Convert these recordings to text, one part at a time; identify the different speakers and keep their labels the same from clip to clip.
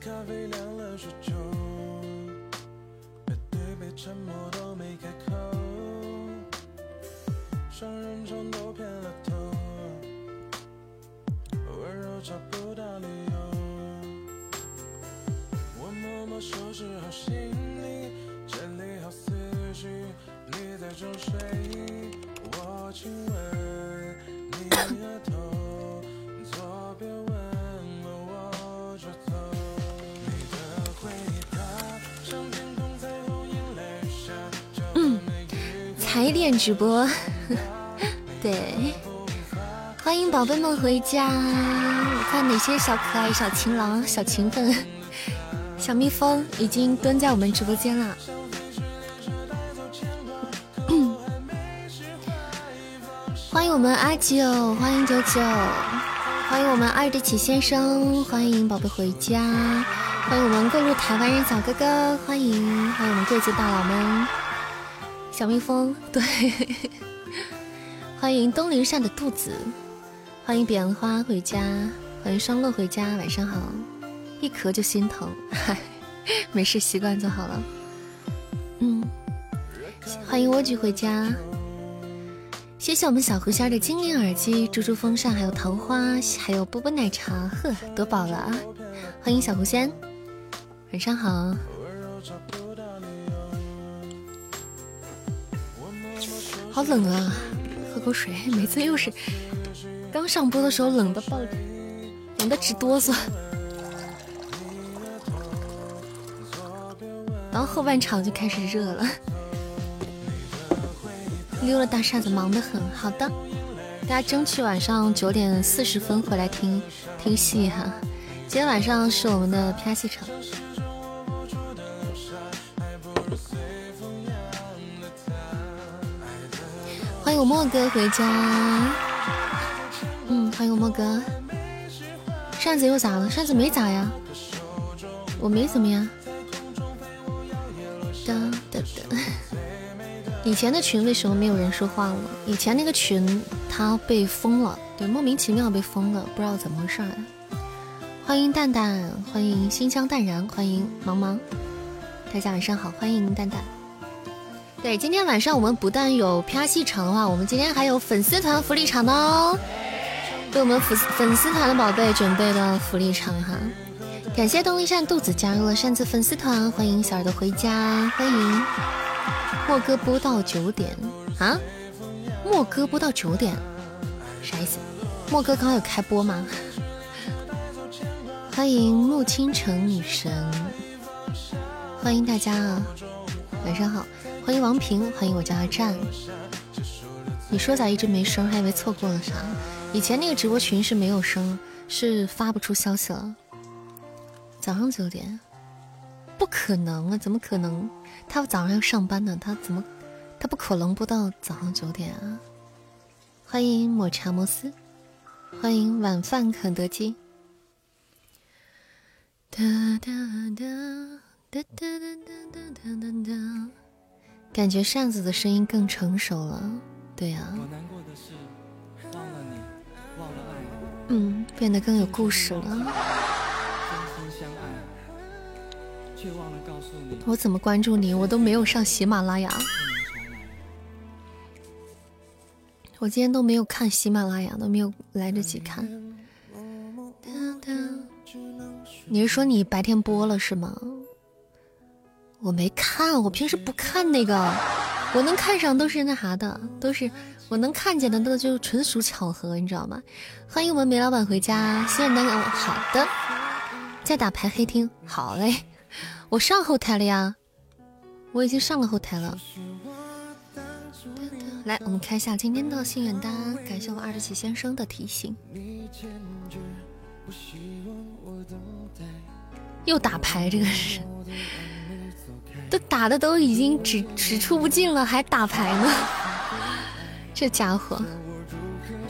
Speaker 1: 咖啡凉了许久背对背沉默都没开口双人床都偏了头。温柔找不到理由我默默收拾好行李整理好思绪你在装睡踩点直播，对，欢迎宝贝们回家。看哪些小可爱、小情郎、小勤奋、小蜜蜂已经蹲在我们直播间了。欢迎我们阿九，欢迎九九，欢迎我们二的起先生，欢迎宝贝回家，欢迎我们过路台湾人小哥哥，欢迎欢迎我们贵族大佬们。小蜜蜂，对，欢迎东林善的肚子，欢迎彼岸花回家，欢迎双落回家，晚上好，一咳就心疼，嗨，没事，习惯就好了。嗯，欢迎蜗居回家，谢谢我们小狐仙的精灵耳机、猪猪风扇，还有桃花，还有波波奶茶，呵，多饱了啊！欢迎小狐仙，晚上好。好冷啊！喝口水。每次又是刚上播的时候冷的爆，冷的直哆嗦，然后后半场就开始热了。溜了大扇子，忙得很。好的，大家争取晚上九点四十分回来听听戏哈。今天晚上是我们的拍戏场。欢迎我莫哥回家，嗯，欢迎我莫哥。扇子又咋了？扇子没咋呀，我没怎么呀。哒哒哒。以前的群为什么没有人说话了？以前那个群它被封了，对，莫名其妙被封了，不知道怎么回事。欢迎蛋蛋，欢迎心香淡然，欢迎茫茫，大家晚上好，欢迎蛋蛋。对，今天晚上我们不但有啪戏场的话，我们今天还有粉丝团福利场的哦，为我们粉粉丝团的宝贝准备的福利场哈。感谢东一扇肚子加入了扇子粉丝团，欢迎小耳朵回家，欢迎莫哥播到九点啊，莫哥播到九点，啥意思？莫哥刚刚有开播吗？欢迎穆倾城女神，欢迎大家啊，晚上好。欢迎王平，欢迎我叫阿战。你说咋一直没声？还以为错过了啥？以前那个直播群是没有声，是发不出消息了。早上九点？不可能啊！怎么可能？他早上要上班呢，他怎么？他不可能播到早上九点啊！欢迎抹茶摩斯，欢迎晚饭肯德基。哒哒哒哒哒哒哒哒哒哒。感觉扇子的声音更成熟了，对呀。嗯，变得更有故事了。我怎么关注你？我都没有上喜马拉雅。我今天都没有看喜马拉雅，都没有来得及看。你是说你白天播了是吗？我没看，我平时不看那个，我能看上都是那啥的，都是我能看见的，那就纯属巧合，你知道吗？欢迎我们梅老板回家，谢谢大家。好的，在打牌黑厅，好嘞，我上后台了呀，我已经上了后台了。来，我们开一下今天的心愿单，感谢我们二十七先生的提醒。又打牌，这个是。都打的都已经只只出不进了，还打牌呢，这家伙！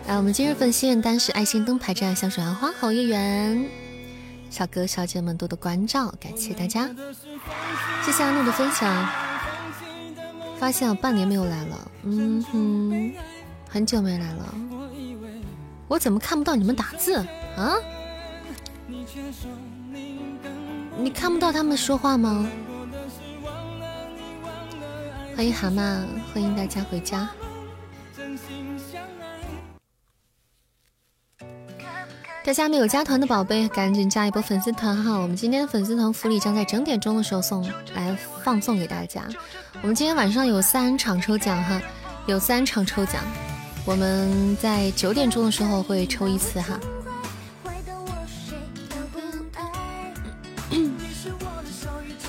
Speaker 1: 来，我们今日份心愿单是爱心灯牌站香水兰花好月圆，小哥小姐们多多关照，感谢大家，谢谢阿诺的分享。发现我半年没有来了，嗯哼，很久没来了，我怎么看不到你们打字啊？你看不到他们说话吗？欢迎蛤蟆，欢迎大家回家。大家没有加团的宝贝，赶紧加一波粉丝团哈！我们今天粉丝团福利将在整点钟的时候送来放送给大家。我们今天晚上有三场抽奖哈，有三场抽奖，我们在九点钟的时候会抽一次哈。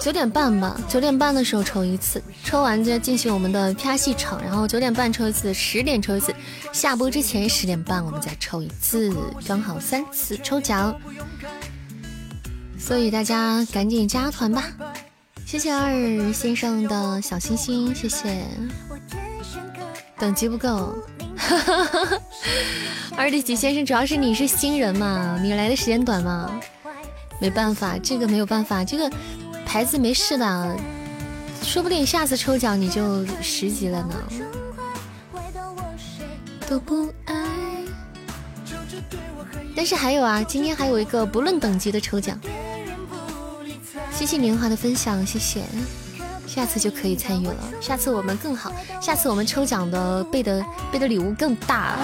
Speaker 1: 九点半吧，九点半的时候抽一次，抽完就进行我们的啪戏场，然后九点半抽一次，十点抽一次，下播之前十点半我们再抽一次，刚好三次抽奖，所以大家赶紧加团吧！谢谢二先生的小心心，谢谢。等级不够，二弟几先生，主要是你是新人嘛，你来的时间短嘛，没办法，这个没有办法，这个。孩子没事的，说不定下次抽奖你就十级了呢。但是还有啊，今天还有一个不论等级的抽奖。谢谢年华的分享，谢谢。下次就可以参与了，下次我们更好，下次我们抽奖的备的备的礼物更大。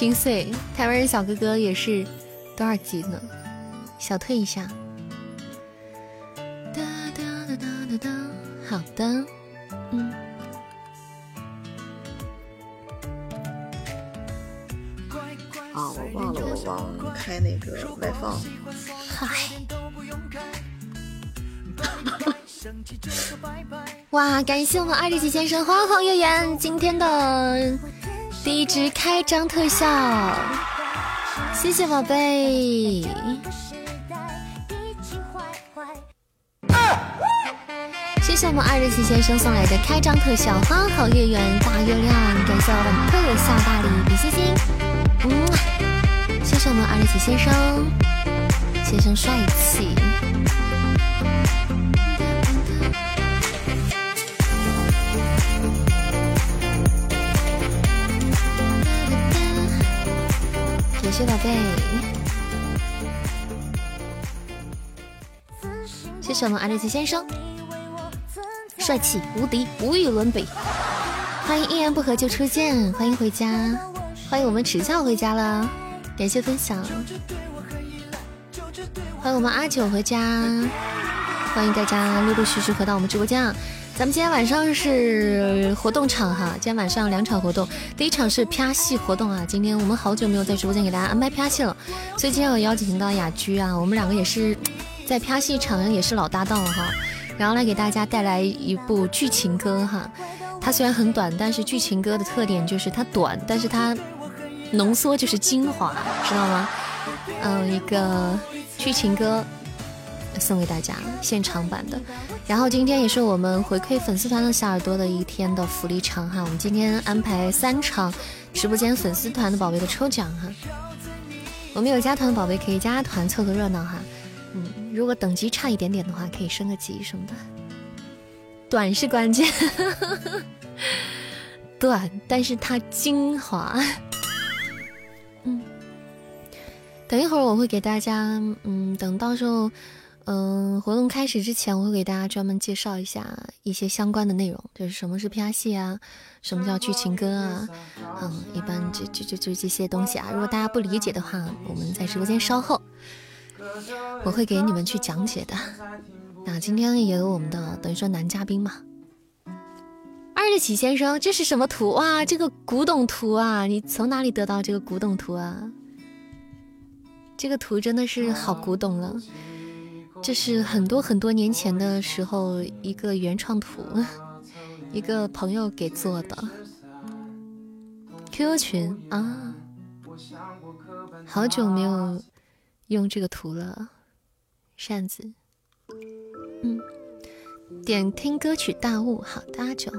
Speaker 1: 心碎，台湾人小哥哥也是多少级呢？小退一下。哒哒哒哒哒哒，好的，嗯。
Speaker 2: 啊，我忘了，我忘了开那个外放。
Speaker 1: 嗨。哇，感谢我们二十级先生花好月圆今天的。第一支开张特效，谢谢宝贝。谢谢我们二日奇先生送来的开张特效，花好月圆大月亮，感谢我们特效大礼比心心。嗯，谢谢我们二日奇先生，先生帅气。感谢宝贝，谢谢我们阿丽奇先生，帅气无敌，无与伦比。欢迎一言不合就出现，欢迎回家，欢迎我们耻笑回家了，感谢分享。欢迎我们阿九回家，欢迎大家陆陆续续回到我们直播间啊。咱们今天晚上是活动场哈，今天晚上两场活动，第一场是啪戏活动啊。今天我们好久没有在直播间给大家安排啪戏了，所以今天我邀请到雅居啊，我们两个也是在啪戏场也是老搭档了哈。然后来给大家带来一部剧情歌哈，它虽然很短，但是剧情歌的特点就是它短，但是它浓缩就是精华，知道吗？嗯，一个剧情歌。送给大家现场版的，然后今天也是我们回馈粉丝团的小耳朵的一天的福利场哈，我们今天安排三场直播间粉丝团的宝贝的抽奖哈，我们有加团的宝贝可以加团凑个热闹哈，嗯，如果等级差一点点的话可以升个级什么的，短是关键，短，但是它精华，嗯，等一会儿我会给大家，嗯，等到时候。嗯，活动开始之前，我会给大家专门介绍一下一些相关的内容，就是什么是 P R 戏啊，什么叫剧情歌啊，嗯，一般就就就就这些东西啊。如果大家不理解的话，我们在直播间稍后我会给你们去讲解的。那今天也有我们的等于说男嘉宾嘛，二日启先生，这是什么图哇？这个古董图啊，你从哪里得到这个古董图啊？这个图真的是好古董了。这是很多很多年前的时候一个原创图，一个朋友给做的 QQ 群啊，好久没有用这个图了，扇子，嗯，点听歌曲大雾，好的阿九，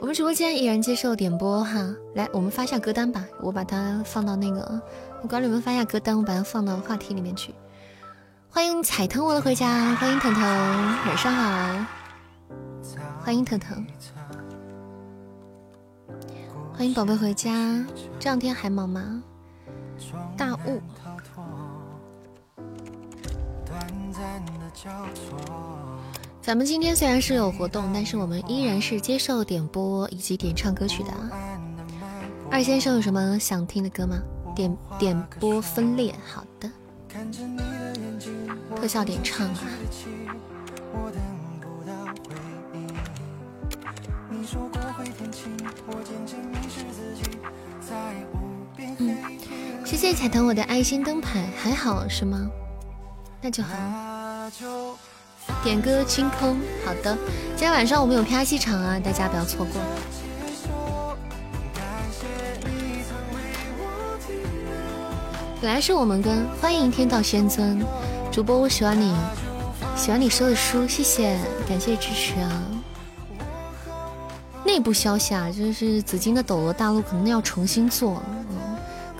Speaker 1: 我们直播间依然接受点播哈，来我们发下歌单吧，我把它放到那个，我管理员发下歌单，我把它放到话题里面去。欢迎彩腾我的回家，欢迎腾腾，晚上好，欢迎腾腾，欢迎宝贝回家，这两天还忙吗？大雾。咱们今天虽然是有活动，但是我们依然是接受点播以及点唱歌曲的。二先生有什么想听的歌吗？点点播分裂，好的。特效点唱啊。嗯，谢谢彩腾我的爱心灯牌，还好是吗？那就好。点歌清空，好的。今天晚上我们有 P R 戏场啊，大家不要错过。本来是我们跟欢迎天道仙尊主播，我喜欢你，喜欢你说的书，谢谢，感谢支持啊。内部消息啊，就是紫金的斗罗大陆可能要重新做，嗯，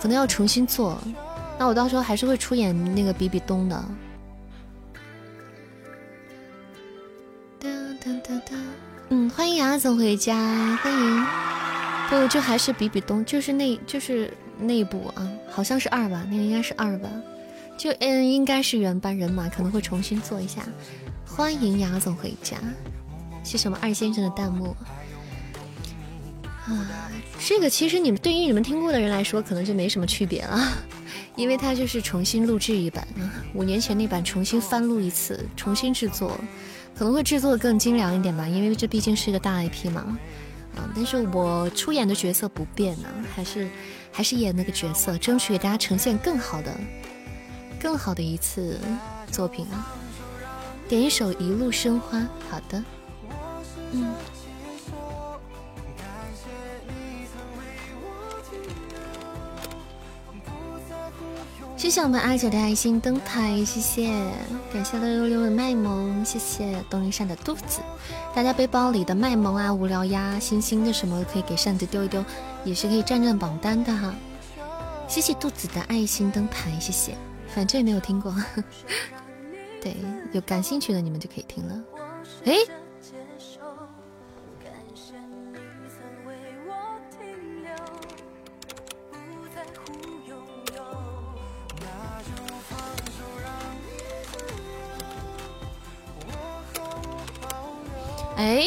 Speaker 1: 可能要重新做。那我到时候还是会出演那个比比东的。嗯，欢迎牙总回家，欢迎。不，就还是比比东，就是那，就是内部啊，好像是二吧，那个应该是二吧。就嗯，应该是原班人马，可能会重新做一下。欢迎牙总回家，谢谢我们二先生的弹幕。啊，这个其实你们对于你们听过的人来说，可能就没什么区别了，因为它就是重新录制一版啊，五年前那版重新翻录一次，重新制作。可能会制作的更精良一点吧，因为这毕竟是一个大 IP 嘛，啊，但是我出演的角色不变呢，还是还是演那个角色，争取给大家呈现更好的、更好的一次作品啊！点一首《一路生花》，好的，嗯。谢谢我们阿九的爱心灯牌，谢谢，感谢六六六的卖萌，谢谢东林善的肚子，大家背包里的卖萌啊、无聊呀、星星的什么可以给扇子丢一丢，也是可以占占榜单的哈。谢谢肚子的爱心灯牌，谢谢，反正也没有听过，对，有感兴趣的你们就可以听了。哎。哎，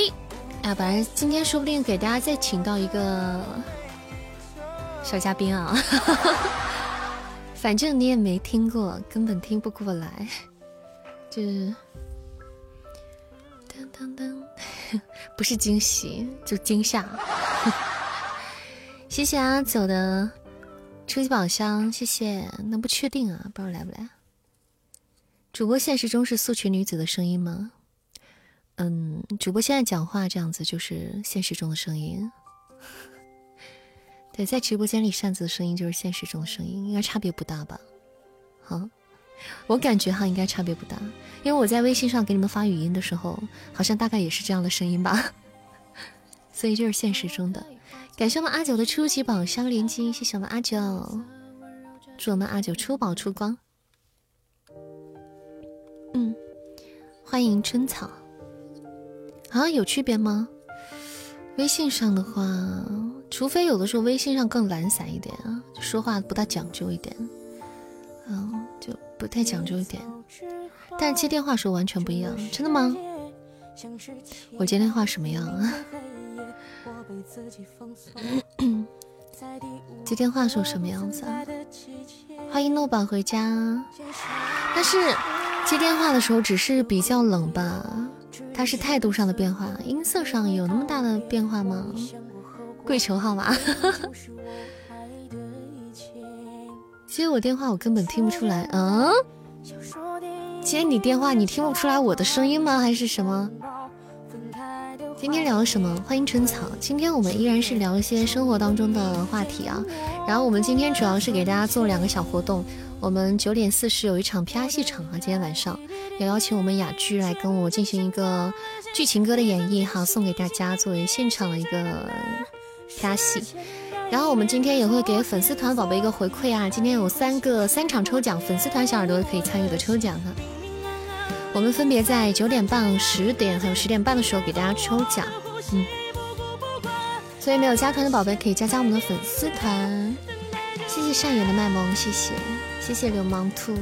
Speaker 1: 啊，反正今天说不定给大家再请到一个小嘉宾啊，反正你也没听过，根本听不过来，就是噔噔噔，不是惊喜就惊吓。谢谢阿九的初级宝箱，谢谢。那不确定啊，不知道来不来。主播现实中是素裙女子的声音吗？嗯，主播现在讲话这样子就是现实中的声音。对，在直播间里扇子的声音就是现实中的声音，应该差别不大吧？好，我感觉哈应该差别不大，因为我在微信上给你们发语音的时候，好像大概也是这样的声音吧。所以就是现实中的。感谢我们阿九的初级宝箱连击，谢谢我们阿九，祝我们阿九出宝出光。嗯，欢迎春草。啊，有区别吗？微信上的话，除非有的时候微信上更懒散一点啊，说话不大讲究一点，嗯，就不太讲究一点。但是接电话时候完全不一样，真的吗？我接电话什么样啊？接电话时候什么样子啊？欢迎诺宝回家。但是接电话的时候只是比较冷吧。他是态度上的变化，音色上有那么大的变化吗？跪求号码，接我电话我根本听不出来，嗯？接你电话你听不出来我的声音吗？还是什么？今天聊什么？欢迎春草。今天我们依然是聊一些生活当中的话题啊。然后我们今天主要是给大家做两个小活动。我们九点四十有一场 P R 戏场啊，今天晚上也邀请我们雅居来跟我进行一个剧情歌的演绎哈，送给大家作为现场的一个加戏。然后我们今天也会给粉丝团宝贝一个回馈啊，今天有三个三场抽奖，粉丝团小耳朵可以参与的抽奖哈。我们分别在九点半、十点还有十点半的时候给大家抽奖，嗯。所以没有加团的宝贝可以加加我们的粉丝团。谢谢善缘的卖萌，谢谢谢谢流氓兔，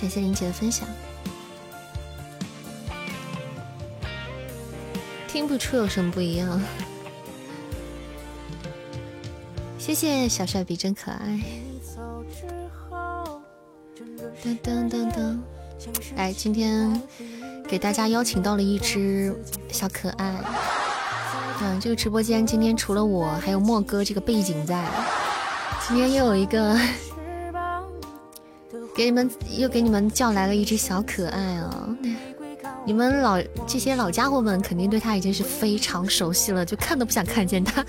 Speaker 1: 感谢林姐的分享。听不出有什么不一样。谢谢小帅比真可爱。噔噔噔噔，哎，今天给大家邀请到了一只小可爱。嗯，这个直播间今天除了我，还有莫哥这个背景在。今天又有一个，给你们又给你们叫来了一只小可爱啊。你们老这些老家伙们肯定对他已经是非常熟悉了，就看都不想看见他。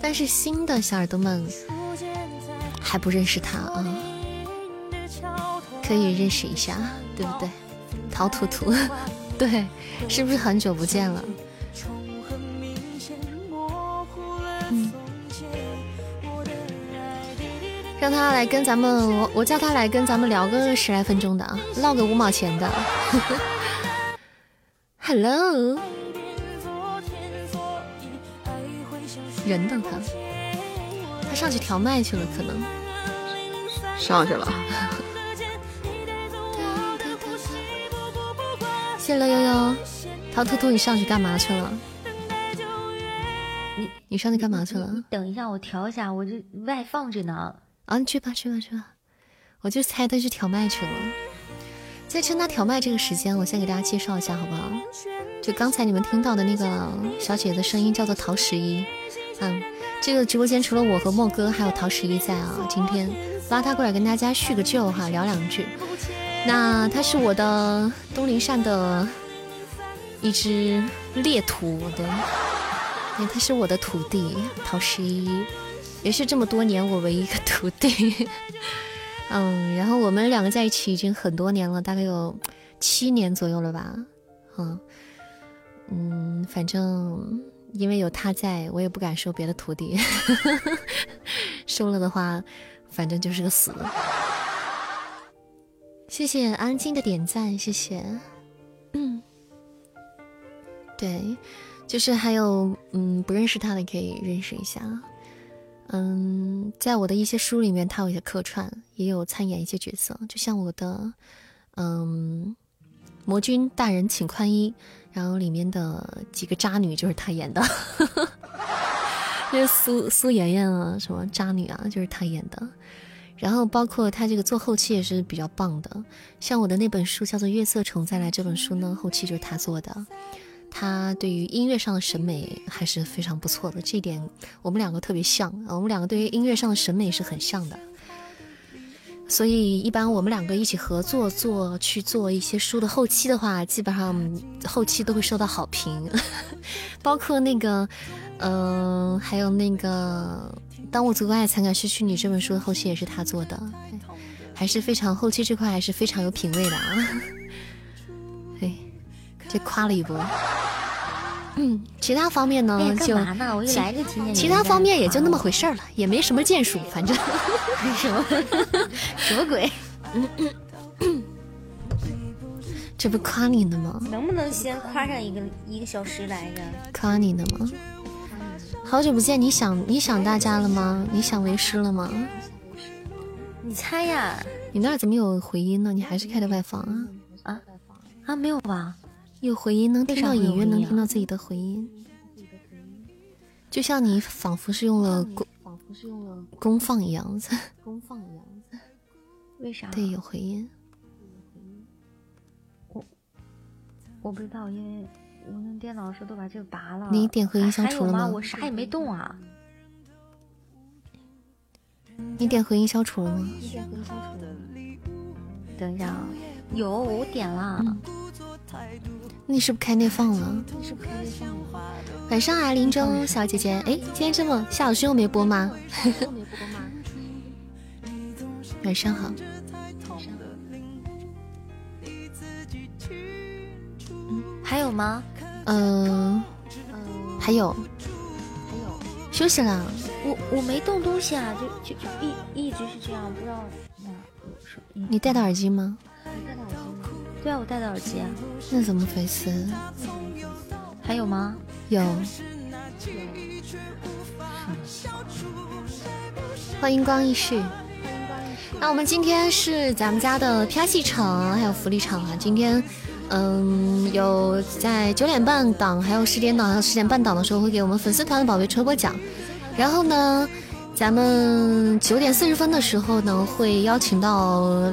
Speaker 1: 但是新的小耳朵们还不认识他啊，可以认识一下，对不对？陶图图，对，是不是很久不见了？嗯，让他来跟咱们，我我叫他来跟咱们聊个十来分钟的啊，唠个五毛钱的。Hello，人呢？他他上去调麦去了，可能
Speaker 2: 上去了。
Speaker 1: 谢了悠悠，陶兔兔，你上去干嘛去了？你你上去干嘛去了？
Speaker 3: 等一下，我调一下，我这外放着呢。
Speaker 1: 啊，你去吧，去吧，去吧。我就猜他去调麦去了。在趁他调麦这个时间，我先给大家介绍一下，好不好？就刚才你们听到的那个小姐姐的声音叫做陶十一，嗯，这个直播间除了我和莫哥，还有陶十一在啊。今天拉他过来跟大家叙个旧哈，聊两句。那他是我的东林善的一只猎徒，对，对，他是我的徒弟陶十一，也是这么多年我唯一一个徒弟。嗯，然后我们两个在一起已经很多年了，大概有七年左右了吧。嗯嗯，反正因为有他在，我也不敢收别的徒弟，收了的话，反正就是个死。谢谢安静的点赞，谢谢。嗯，对，就是还有嗯不认识他的可以认识一下。嗯，在我的一些书里面，他有一些客串，也有参演一些角色，就像我的，嗯，魔君大人请宽衣，然后里面的几个渣女就是他演的，就是苏苏妍妍啊，什么渣女啊，就是他演的，然后包括他这个做后期也是比较棒的，像我的那本书叫做《月色虫再来》这本书呢，后期就是他做的。他对于音乐上的审美还是非常不错的，这一点我们两个特别像，我们两个对于音乐上的审美是很像的，所以一般我们两个一起合作做去做一些书的后期的话，基本上后期都会受到好评，包括那个，嗯，还有那个《当我足够爱才敢失去你》这本书的后期也是他做的，还是非常后期这块还是非常有品味的啊，这夸了一波，嗯，其他方面呢就其他方面也就那么回事儿了，也没什么建树，反正
Speaker 3: 什么什么鬼，
Speaker 1: 这不夸你呢吗？
Speaker 3: 能不能先夸上一个一个小时来着？
Speaker 1: 夸你呢吗？好久不见，你想你想大家了吗？你想为师了吗？
Speaker 3: 你猜呀？
Speaker 1: 你那儿怎么有回音呢？你还是开的外放啊？
Speaker 3: 啊啊，没有吧？
Speaker 1: 有回音，能听到隐约能听到自己的回音，就像你仿佛是用了功，仿佛是用了功放一样子，功放一样子。
Speaker 3: 为啥？
Speaker 1: 对，有回音。
Speaker 3: 我我不知道，因为我用电脑时候都把这个拔了。
Speaker 1: 你点回音消除了吗？
Speaker 3: 我啥也没动啊。
Speaker 1: 你点回音消除了吗？
Speaker 3: 等一下啊，有，我点了。
Speaker 1: 你是不是开内放了？晚上啊，林中小姐姐。哎，今天这么夏老师又没播吗？晚上好。
Speaker 3: 还有吗？
Speaker 1: 嗯，还有，
Speaker 3: 还有，
Speaker 1: 休息了。
Speaker 3: 我我没动东西啊，就就就一一直是这样，不知道。
Speaker 1: 你戴的耳机吗？
Speaker 3: 对啊，我戴的耳机啊。
Speaker 1: 那怎么回事？
Speaker 3: 还有吗？
Speaker 1: 有。欢迎光一世。那我们今天是咱们家的啪戏场，还有福利场啊。今天，嗯，有在九点半档，还有十点档，还有十点半档的时候会给我们粉丝团的宝贝抽波奖。然后呢，咱们九点四十分的时候呢，会邀请到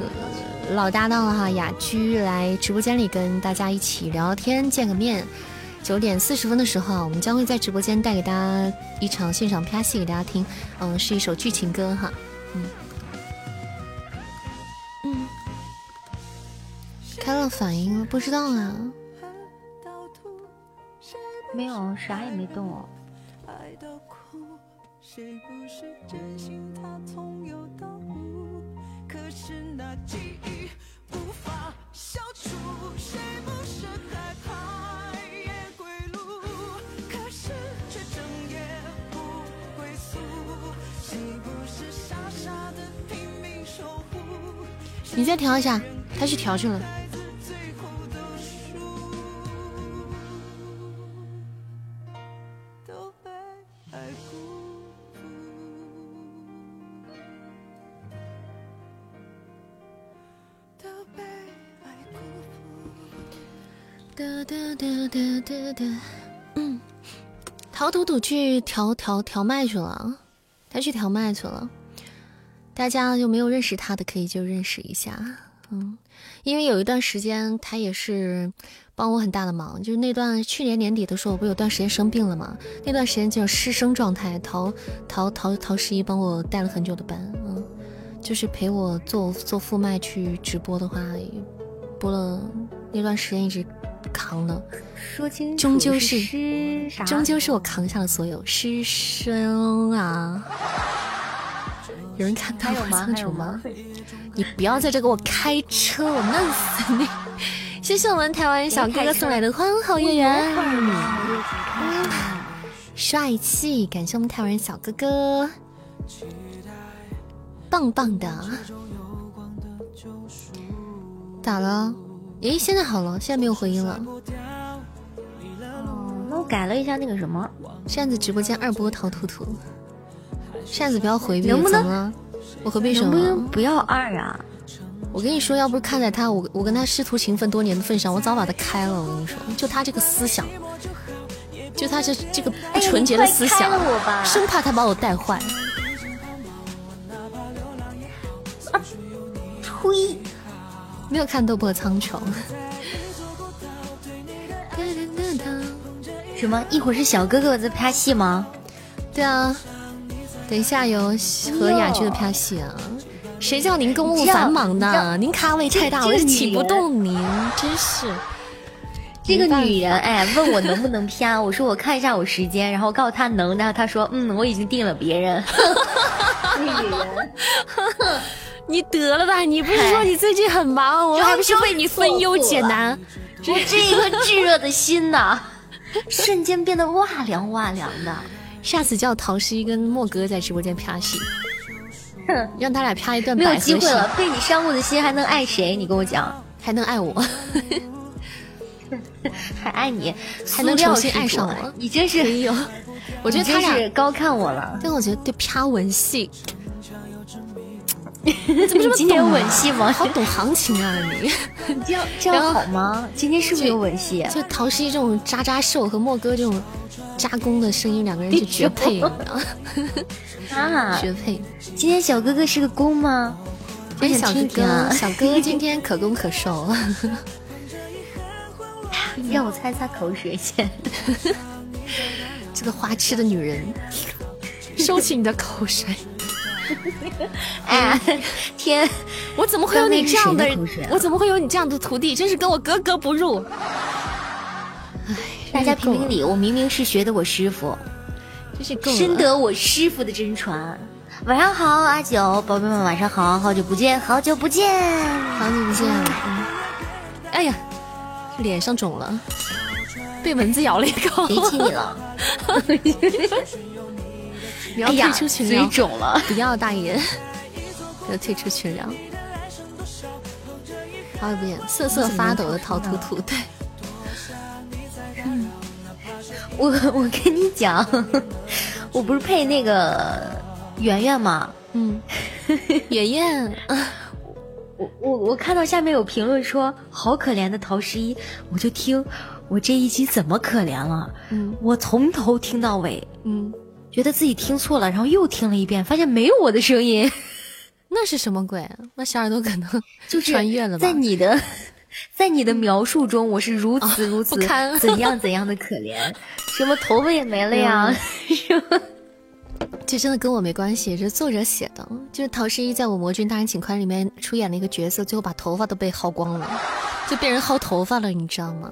Speaker 1: 老搭档了哈雅居来直播间里跟大家一起聊聊天，见个面。九点四十分的时候啊，我们将会在直播间带给大家一场现场啪戏给大家听，嗯，是一首剧情歌哈，嗯。开了反应了，不知道啊。
Speaker 3: 没有，啥也没动。
Speaker 1: 你再调一下，他去调去了。哒哒哒哒哒哒，嗯，陶土土去调调调麦去了，他去调麦去了。大家就没有认识他的，可以就认识一下，嗯，因为有一段时间他也是帮我很大的忙，就是那段去年年底的时候，我不有段时间生病了嘛，那段时间就是失声状态，陶陶陶陶十一帮我带了很久的班，嗯，就是陪我做做副麦去直播的话，播了那段时间一直。扛了，
Speaker 3: 说清
Speaker 1: 楚，终究
Speaker 3: 是
Speaker 1: 终究是我扛下了所有师生啊！有人看到我
Speaker 3: 吗？有吗？
Speaker 1: 你不要在这给我开车，我弄死你！谢谢我们台湾小哥哥送来的欢好月圆，帅气！感谢我们台湾小哥哥，棒棒的，咋了？诶，现在好了，现在没有回音了。
Speaker 3: 哦，那我改了一下那个什么，
Speaker 1: 扇子直播间二波逃图图。扇子不要回避，
Speaker 3: 能不
Speaker 1: 能？我回避什么？
Speaker 3: 不要二啊！
Speaker 1: 我跟你说，要不是看在他我我跟他师徒情分多年的份上，我早把他开了。我跟你说，就他这个思想，就他这这个不纯洁的思想，生怕他把我带坏。
Speaker 3: 啊！呸！
Speaker 1: 没有看《斗破苍穹》，
Speaker 3: 什么？一会儿是小哥哥在拍戏吗？
Speaker 1: 对啊，等一下有和雅居的拍戏啊！谁叫您公务繁忙呢？您咖位太大，我是请不动您，真是。
Speaker 3: 这个女人哎，问我能不能啪，我说我看一下我时间，然后告诉她能，然后她说嗯，我已经定了别人。女人。
Speaker 1: 你得了吧！你不是说你最近很忙，我还不是为你分忧解难？
Speaker 3: 我这一颗 炙热的心呐，瞬间变得哇凉哇凉的。
Speaker 1: 下次叫陶十一跟莫哥在直播间啪戏，让他俩啪一段。
Speaker 3: 没有机会了，被你伤过的心还能爱谁？你跟我讲，
Speaker 1: 还能爱我？
Speaker 3: 还爱你？
Speaker 1: 还能重新爱上我？
Speaker 3: 你真是，
Speaker 1: 我觉得他
Speaker 3: 俩高看我了。
Speaker 1: 但我觉得对啪吻戏。
Speaker 3: 你 怎么今天有吻戏吗？
Speaker 1: 好懂行情啊你！
Speaker 3: 这样这样好吗？今天是不是有吻戏？
Speaker 1: 就陶十一这种渣渣瘦和莫哥这种渣攻的声音，两个人是绝配，
Speaker 3: 啊，
Speaker 1: 绝配！
Speaker 3: 今天小哥哥是个攻吗？
Speaker 1: 今天小哥哥，小哥哥今天可攻可受。
Speaker 3: 让我擦擦口水先。
Speaker 1: 这个花痴的女人，收起你的口水。
Speaker 3: 哎天！
Speaker 1: 我怎么会有你这样的？我怎么会有你这样的徒弟？真是跟我格格不入。
Speaker 3: 哎，大家评评理！我明明是学的我师傅，
Speaker 1: 真是
Speaker 3: 深得我师傅的真传。晚上好，阿九，宝贝们晚上好，好久不见，好久不见，
Speaker 1: 好久不见。哎呀，脸上肿了，被蚊子咬了一口。
Speaker 3: 谁气你了？
Speaker 1: 你要退出群聊，
Speaker 3: 嘴肿了。
Speaker 1: 不要大爷，要退出群聊。好久不见，瑟瑟发抖的陶图图，对。
Speaker 3: 嗯，我我跟你讲，我不是配那个圆圆吗？
Speaker 1: 嗯，圆圆，
Speaker 3: 我我我看到下面有评论说好可怜的陶十一，我就听我这一集怎么可怜了？嗯，我从头听到尾，嗯，觉得自己听错了，然后又听了一遍，发现没有我的声音，
Speaker 1: 那是什么鬼？那小耳朵可能
Speaker 3: 就是
Speaker 1: 穿越了
Speaker 3: 吧？在你的。在你的描述中，我是如此如此 怎样怎样的可怜，什么头发也没了呀？
Speaker 1: 这真的跟我没关系，这是作者写的。就是陶十一在我《魔君大人请宽》里面出演了一个角色，最后把头发都被薅光了，就被人薅头发了，你知道吗？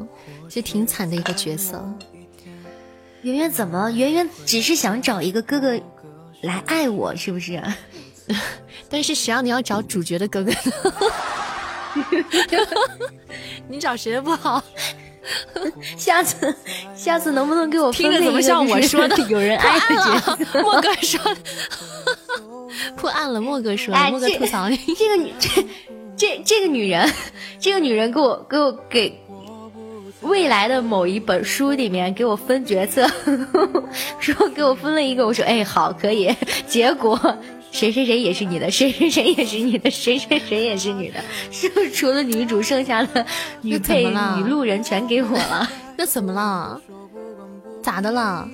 Speaker 1: 其实挺惨的一个角色。
Speaker 3: 圆圆怎么？圆圆只是想找一个哥哥来爱我，是不是？
Speaker 1: 但是谁让你要找主角的哥哥呢？你找谁不好？
Speaker 3: 下次，下次能不能给我
Speaker 1: 听着怎么像我说的？
Speaker 3: 有人爱
Speaker 1: 的莫哥说，破案了。莫哥说，莫哥吐槽你
Speaker 3: 这个女，这这这个女人，这个女人给我给我给未来的某一本书里面给我分角色，说给我分了一个，我说哎好可以，结果。谁谁谁也是你的，谁谁谁也是你的，谁谁谁也是你的，是不是除了女主，剩下的女配、女路人全给我了？
Speaker 1: 那怎么了？咋的了？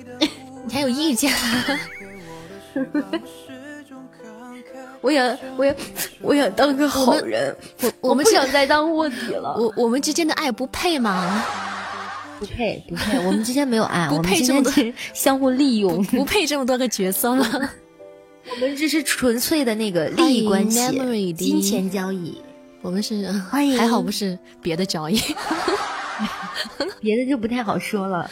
Speaker 1: 你还有意见？
Speaker 3: 我想，我想，我想当个好人。
Speaker 1: 我我们
Speaker 3: 不想再当卧底了。
Speaker 1: 我我们之间的爱不配吗？
Speaker 3: 不配，不配。我们之间没有爱，不配这么多相互利用，
Speaker 1: 不配这么多个角色吗？
Speaker 3: 我们这是纯粹的那个利益关系，金钱交易。
Speaker 1: 我们是还好不是别的交易，
Speaker 3: 别的就不太好说了。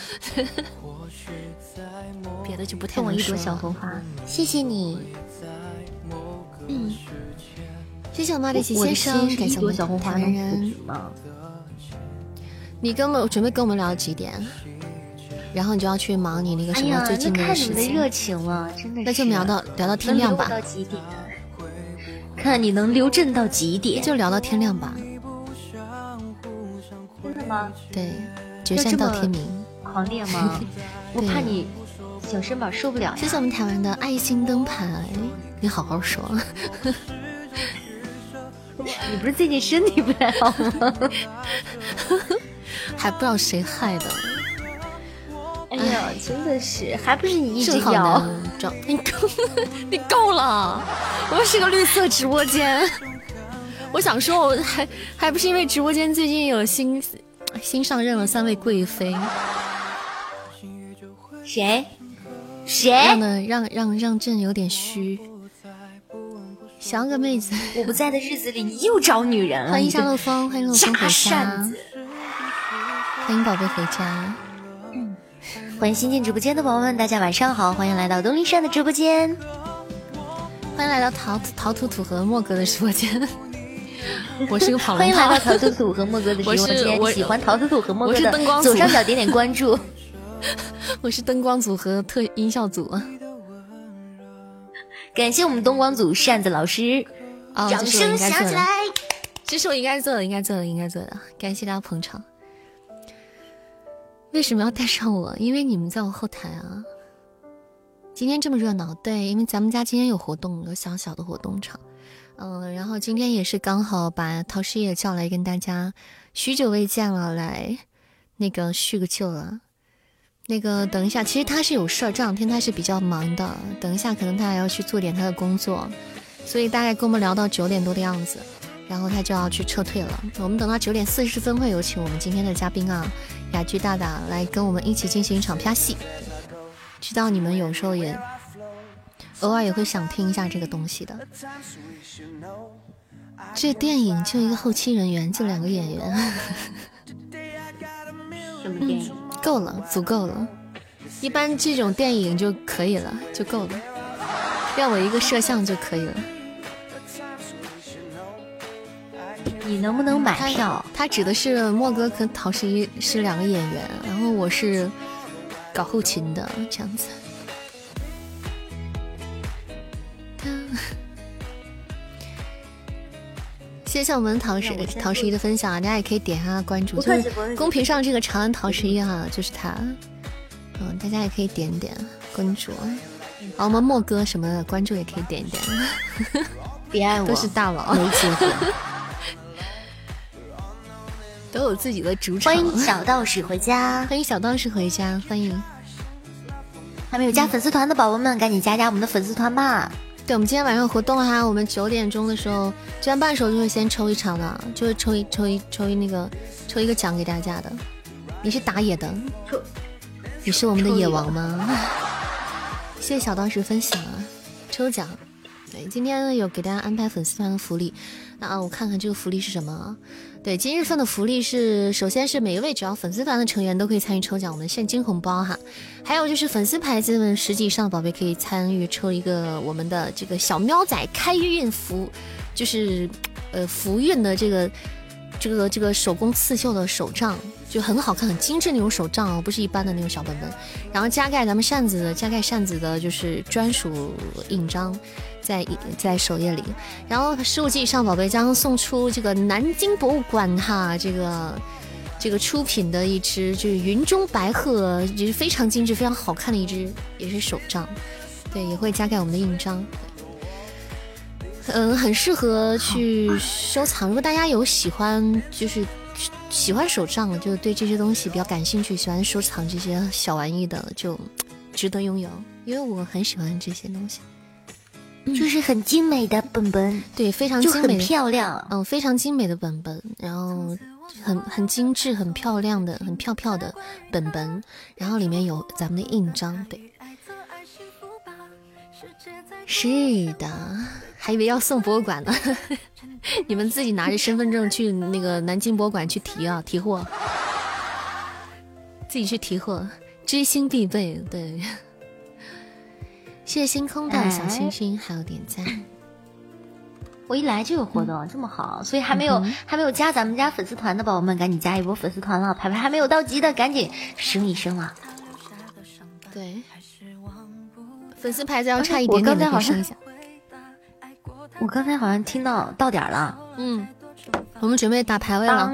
Speaker 1: 别的就不太送
Speaker 3: 我一朵小红花，谢谢你。
Speaker 1: 嗯，谢谢我马里奇先生，感谢我们
Speaker 3: 小红花
Speaker 1: 人。你跟我准备跟我们聊几点？然后你就要去忙你那个什么最近的事情。
Speaker 3: 看你的热情了，真的是。
Speaker 1: 那就聊到聊到天亮吧。
Speaker 3: 到几点？看你能留阵到几点？
Speaker 1: 就聊到天亮吧。
Speaker 3: 真的吗？
Speaker 1: 对，决战到天明。
Speaker 3: 狂烈吗？我怕你小身板受不了。
Speaker 1: 谢谢我们台湾的爱心灯牌，你好好说。
Speaker 3: 你不是最近身体不太好吗？
Speaker 1: 还不知道谁害的。
Speaker 3: 哎呀，真的是，还不是你一直摇？
Speaker 1: 你够，你够了！我是个绿色直播间。我想说，我还还不是因为直播间最近有新新上任了三位贵妃。
Speaker 3: 谁？谁？
Speaker 1: 让的让让让朕有点虚。想要个妹子。
Speaker 3: 我不在的日子里，你又找女人了。
Speaker 1: 欢迎夏洛风，欢迎洛风回家。欢迎宝贝回家。
Speaker 3: 欢迎新进直播间的宝宝们，大家晚上好！欢迎来到东林山的直播间，
Speaker 1: 欢迎来到陶陶土土和莫哥的直播间。我是个跑龙套。
Speaker 3: 欢迎来到陶土土和莫哥的直播间。喜欢陶土土和莫哥的，左上角点点关注。
Speaker 1: 我是灯光组和特音效组。
Speaker 3: 感谢我们东光组扇子老师，掌声响起来！
Speaker 1: 这是我应该做的，应该做的，应该做的。感谢大家捧场。为什么要带上我？因为你们在我后台啊。今天这么热闹，对，因为咱们家今天有活动，有小小的活动场。嗯，然后今天也是刚好把陶师爷叫来跟大家，许久未见了，来那个叙个旧了。那个等一下，其实他是有事儿，这两天他是比较忙的。等一下，可能他还要去做点他的工作，所以大概跟我们聊到九点多的样子，然后他就要去撤退了。我们等到九点四十分会有请我们今天的嘉宾啊。雅居大大来跟我们一起进行一场啪戏，知道你们有时候也偶尔也会想听一下这个东西的。这电影就一个后期人员，就两个演员，
Speaker 3: 什么电影？
Speaker 1: 够了，足够了。一般这种电影就可以了，就够了。要我一个摄像就可以了。
Speaker 3: 你能不能买票？
Speaker 1: 他指的是莫哥和陶十一是两个演员，然后我是搞后勤的这样子。谢谢我们陶十陶十一的分享啊，大家也可以点下关注，就是公屏上这个长安陶十一哈，就是他。嗯，大家也可以点点关注。好，我们莫哥什么的关注也可以点一点。
Speaker 3: 别爱我，
Speaker 1: 都是大佬，
Speaker 3: 没结果，
Speaker 1: 都有自己的主场。
Speaker 3: 欢迎小道士回家，
Speaker 1: 欢迎小道士回家，欢迎。
Speaker 3: 还没有加粉丝团的宝宝们，赶紧加加我们的粉丝团吧。
Speaker 1: 对，我们今天晚上活动哈，我们九点钟的时候，九点半时候就会先抽一场的，就会抽一抽一抽一那个抽一个奖给大家的。你是打野的，你是我们的野王吗？谢谢小道士分享啊，抽奖。对，今天有给大家安排粉丝团的福利，那我看看这个福利是什么。对，今日份的福利是，首先是每一位只要粉丝团的成员都可以参与抽奖，我们现金红包哈。还有就是粉丝牌子们十级以上的宝贝可以参与抽一个我们的这个小喵仔开运福，就是呃福运的这个这个这个手工刺绣的手账，就很好看、很精致那种手账哦，不是一般的那种小本本。然后加盖咱们扇子的加盖扇子的就是专属印章。在在首页里，然后十五级以上宝贝将送出这个南京博物馆哈，这个这个出品的一只就是云中白鹤，也是非常精致、非常好看的一只，也是手账，对，也会加盖我们的印章，嗯，很适合去收藏。如果大家有喜欢，就是喜欢手账，就对这些东西比较感兴趣，喜欢收藏这些小玩意的，就值得拥有，因为我很喜欢这些东西。
Speaker 3: 就是很精美的本本，
Speaker 1: 对，非常精美、
Speaker 3: 漂亮，
Speaker 1: 嗯，非常精美的本本，然后很很精致、很漂亮的、很漂漂的本本，然后里面有咱们的印章，对，是的，还以为要送博物馆呢，你们自己拿着身份证去那个南京博物馆去提啊，提货，自己去提货，知心必备，对。谢谢星空的小星星，还有点赞。
Speaker 3: 我一来就有活动，这么好，所以还没有还没有加咱们家粉丝团的宝宝们，赶紧加一波粉丝团了。牌牌还没有到级的，赶紧升一升了。
Speaker 1: 对，粉丝牌子要差一点点的升一下。
Speaker 3: 我刚才好像听到到点了，
Speaker 1: 嗯，我们准备打排位了。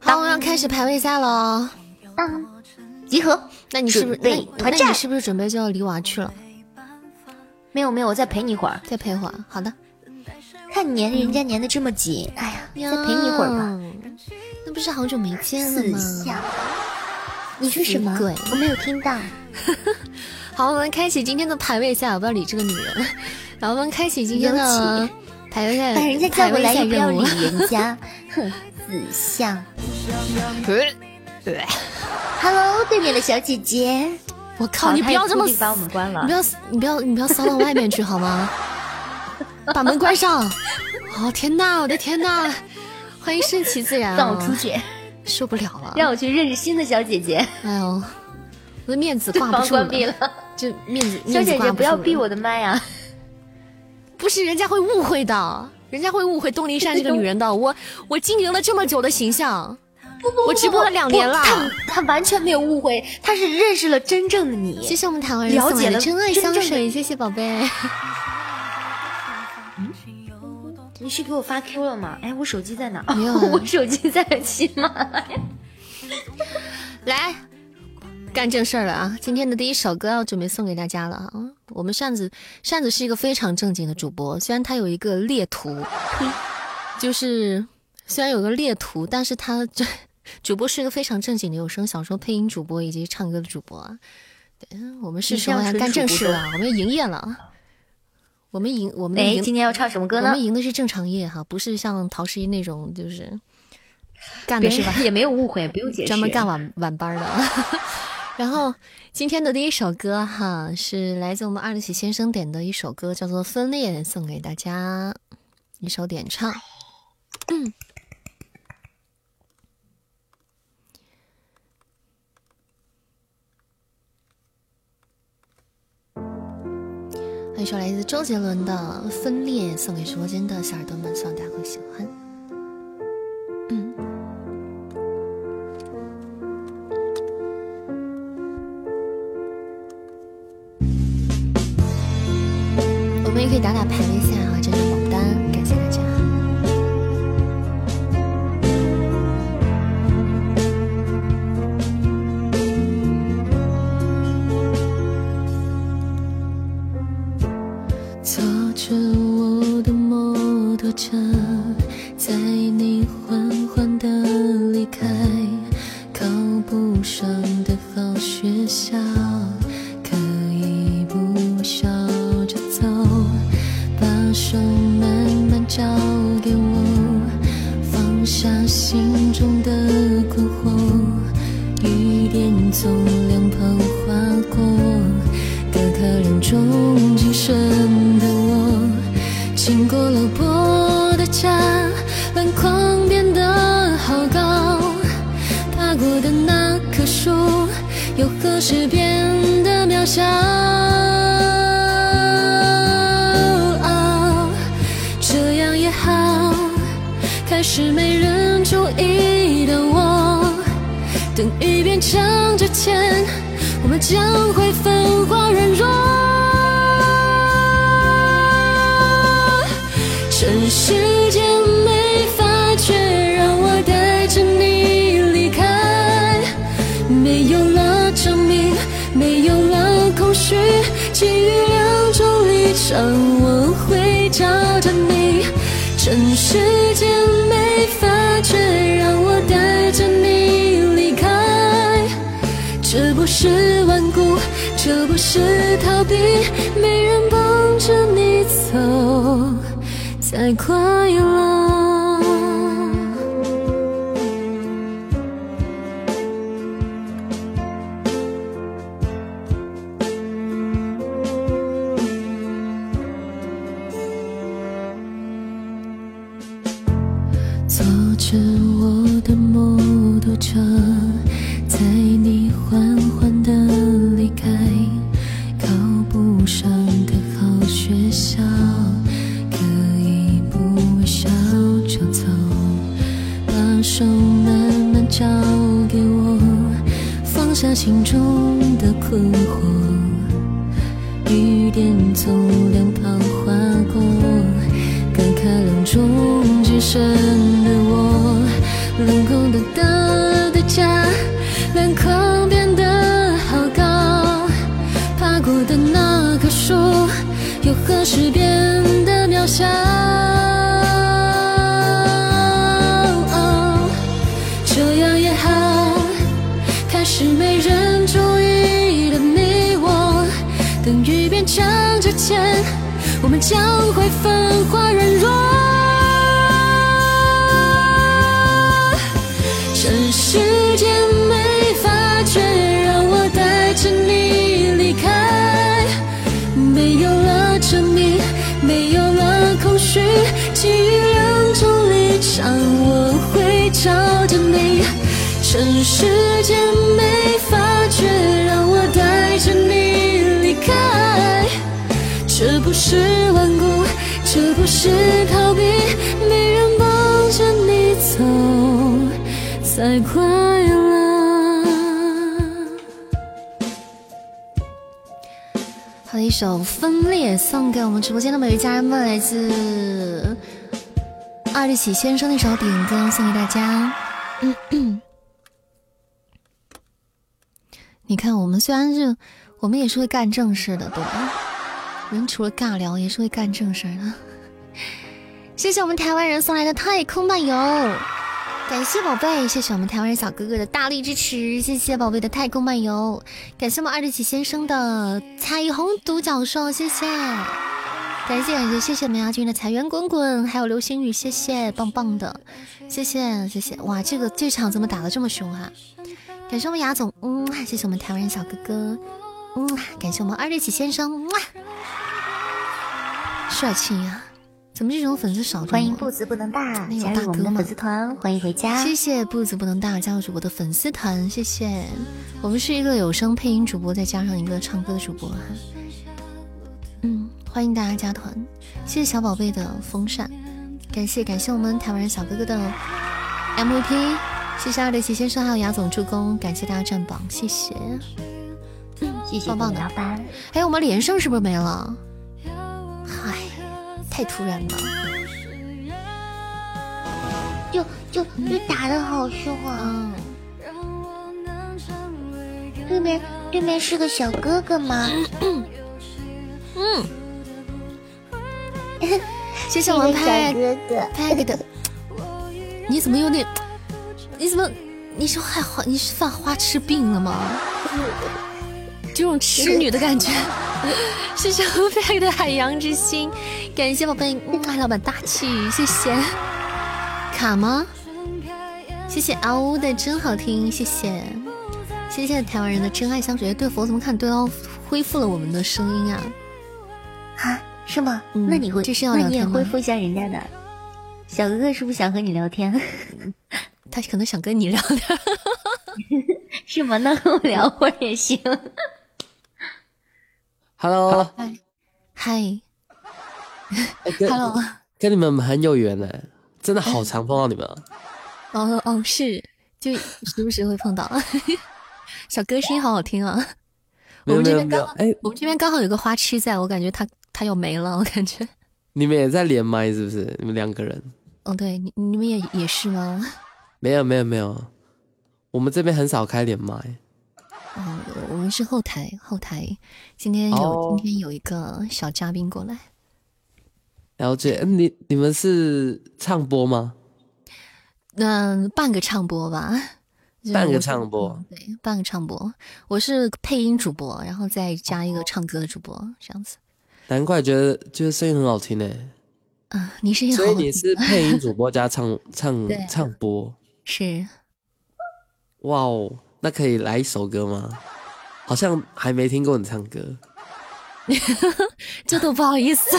Speaker 1: 好，我要开始排位赛了。
Speaker 3: 当，集合。
Speaker 1: 那你是不是那那你是不是准备就要离娃去了？
Speaker 3: 没有没有，我再陪你一会儿，
Speaker 1: 再陪会儿。好的，
Speaker 3: 看你粘人家粘的这么紧，哎呀，再陪你一会儿吧。
Speaker 1: 那不是好久没见了吗？
Speaker 3: 你说什么？
Speaker 1: 鬼？
Speaker 3: 我没有听到。
Speaker 1: 好，我们开启今天的排位赛，我不要理这个女人。然后我们开启今天的排位赛，
Speaker 3: 把人家叫过来也不要理人 家，哼，死相。对。Hello，对面的小姐姐，
Speaker 1: 我靠，你不要这么
Speaker 3: 把我们关了，
Speaker 1: 你不要，你不要，你不要骚到外面去好吗？把门关上。哦天呐，我的天呐！欢迎顺其自然，
Speaker 3: 让我出去，
Speaker 1: 受不了了，
Speaker 3: 让我去认识新的小姐姐。
Speaker 1: 哎呦，我的面子挂不住
Speaker 3: 了，
Speaker 1: 就面子，
Speaker 3: 小姐姐不要闭我的麦呀！
Speaker 1: 不是，人家会误会的，人家会误会东林善这个女人的。我我经营了这么久的形象。
Speaker 3: 不不，
Speaker 1: 我直播了两年了，
Speaker 3: 他他完全没有误会，他是认识了真正的你。
Speaker 1: 谢谢我们台湾人了解了真爱香水，谢谢宝贝。
Speaker 3: 你是给我发 Q 了吗？哎，我手机在哪？
Speaker 1: 没有，
Speaker 3: 我手机在喜马拉雅。
Speaker 1: 来，干正事儿了啊！今天的第一首歌要准备送给大家了啊！我们扇子扇子是一个非常正经的主播，虽然他有一个猎图，就是虽然有个猎图，但是他这。主播是一个非常正经的有声小说配音主播以及唱歌的主播啊，对，我们是时候要干正事了，我们要营业了，我们营我们
Speaker 3: 哎，今天要唱什么歌
Speaker 1: 呢？我们营的是正常业哈，不是像陶十一那种就是干的是吧？
Speaker 3: 也没有误会，不用解释，
Speaker 1: 专门干晚晚班的。然后今天的第一首歌哈，是来自我们二里喜先生点的一首歌，叫做《分裂》，送给大家一首点唱。嗯。一首来自周杰伦的《分裂》，送给直播间的小耳朵们，希望大家会喜欢。嗯，我们也可以打打排位着我的摩托车，载你缓缓的离开，考不上的好学校，可以不笑着走，把手慢慢交给我，放下心中的困惑，雨点从两旁划过，隔开两种精神是变得渺小？这样也好，开始没人注意到我。等雨变强之前，我们将会分化软弱。趁时让，我会找着你。趁时间没发觉，让我带着你离开。这不是顽固，这不是逃避，没人帮着你走才快乐。喜先生的一首点歌，送给大家。你看，我们虽然是，我们也是会干正事的，对吧？人除了尬聊，也是会干正事的。谢谢我们台湾人送来的太空漫游，感谢宝贝，谢谢我们台湾人小哥哥的大力支持，谢谢宝贝的太空漫游，感谢我们二日喜先生的彩虹独角兽，谢谢，感谢感谢，谢谢我们亚军的财源滚滚，还有流星雨，谢谢，棒棒的，谢谢谢谢，哇，这个这场怎么打的这么凶哈、感谢我们雅总，嗯，谢谢我们台湾人小哥哥，嗯，感谢我们二六七先生，哇，帅气呀、怎么这种粉丝少
Speaker 3: 欢迎步子不能大加入我们的粉丝团，欢迎回家。
Speaker 1: 谢谢步子不能大加入主播的粉丝团，谢谢。我们是一个有声配音主播，再加上一个唱歌的主播哈。嗯，欢迎大家加团，谢谢小宝贝的风扇，感谢感谢我们台湾人小哥哥的 MVP，谢谢二德奇先生还有雅总助攻，感谢大家占榜，谢谢。
Speaker 3: 谢谢
Speaker 1: 棒棒的。哎，我们连胜是不是没了？嗨，太突然了。
Speaker 3: 就就就打的好凶啊！
Speaker 1: 嗯，
Speaker 3: 对面对面是个小哥哥吗？
Speaker 1: 嗯，谢谢王派
Speaker 3: 哥哥
Speaker 1: 派给的。你怎么有点？你怎么？你是害花？你是犯花痴病了吗？这种痴女的感觉。谢谢我们派的海洋之心，感谢宝贝，嗯，老板大气，谢谢。卡吗？谢谢嗷呜的真好听，谢谢。谢谢台湾人的真爱香水。对佛怎么看？对哦，恢复了我们的声音啊。
Speaker 3: 啊，是吗？那你会，
Speaker 1: 这是要聊天
Speaker 3: 吗？恢复一下人家的。小哥哥是不是想和你聊天？
Speaker 1: 他可能想跟你聊天，
Speaker 3: 是吗？那和 我聊会儿也行。
Speaker 4: Hello，
Speaker 1: 嗨
Speaker 4: ，Hello，跟你们很有缘呢，真的好常碰到你们。
Speaker 1: 哦哦，是，就时不时会碰到。小哥声音好好听啊！我们这边刚好，哎，我们这边刚好有个花痴在，我感觉他他要没了，我感觉。
Speaker 4: 你们也在连麦是不是？你们两个人？
Speaker 1: 哦，对，你你们也也是吗？
Speaker 4: 没有没有没有，我们这边很少开连麦。
Speaker 1: 哦，我们是后台后台，今天有今天有一个小嘉宾过来。
Speaker 4: 了解，你你们是唱播吗？
Speaker 1: 嗯，半个唱播吧。
Speaker 4: 半个唱播，
Speaker 1: 对，半个唱播。我是配音主播，然后再加一个唱歌的主播，这样子。
Speaker 4: 难怪觉得就是声音很好听呢。
Speaker 1: 啊，你声音
Speaker 4: 好。所以你是配音主播加唱唱唱播。
Speaker 1: 是，
Speaker 4: 哇哦，那可以来一首歌吗？好像还没听过你唱歌，
Speaker 1: 这都不好意思。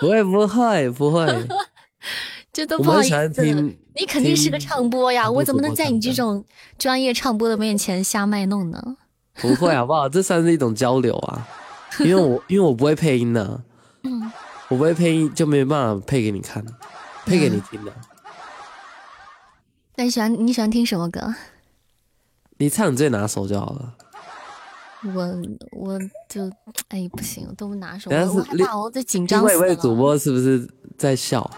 Speaker 4: 不会不会不会，
Speaker 1: 这都不好意思。
Speaker 4: 听，
Speaker 1: 你肯定是个唱播呀，我怎么能在你这种专业唱播的面前瞎卖弄呢？
Speaker 4: 不会好不好？这算是一种交流啊，因为我因为我不会配音的，我不会配音就没办法配给你看，配给你听的。
Speaker 1: 那你喜欢你喜欢听什么歌？
Speaker 4: 你唱你最拿手就好了。
Speaker 1: 我我就哎不行，都不拿手。我害怕我在紧张。
Speaker 4: 另外一位主播是不是在笑？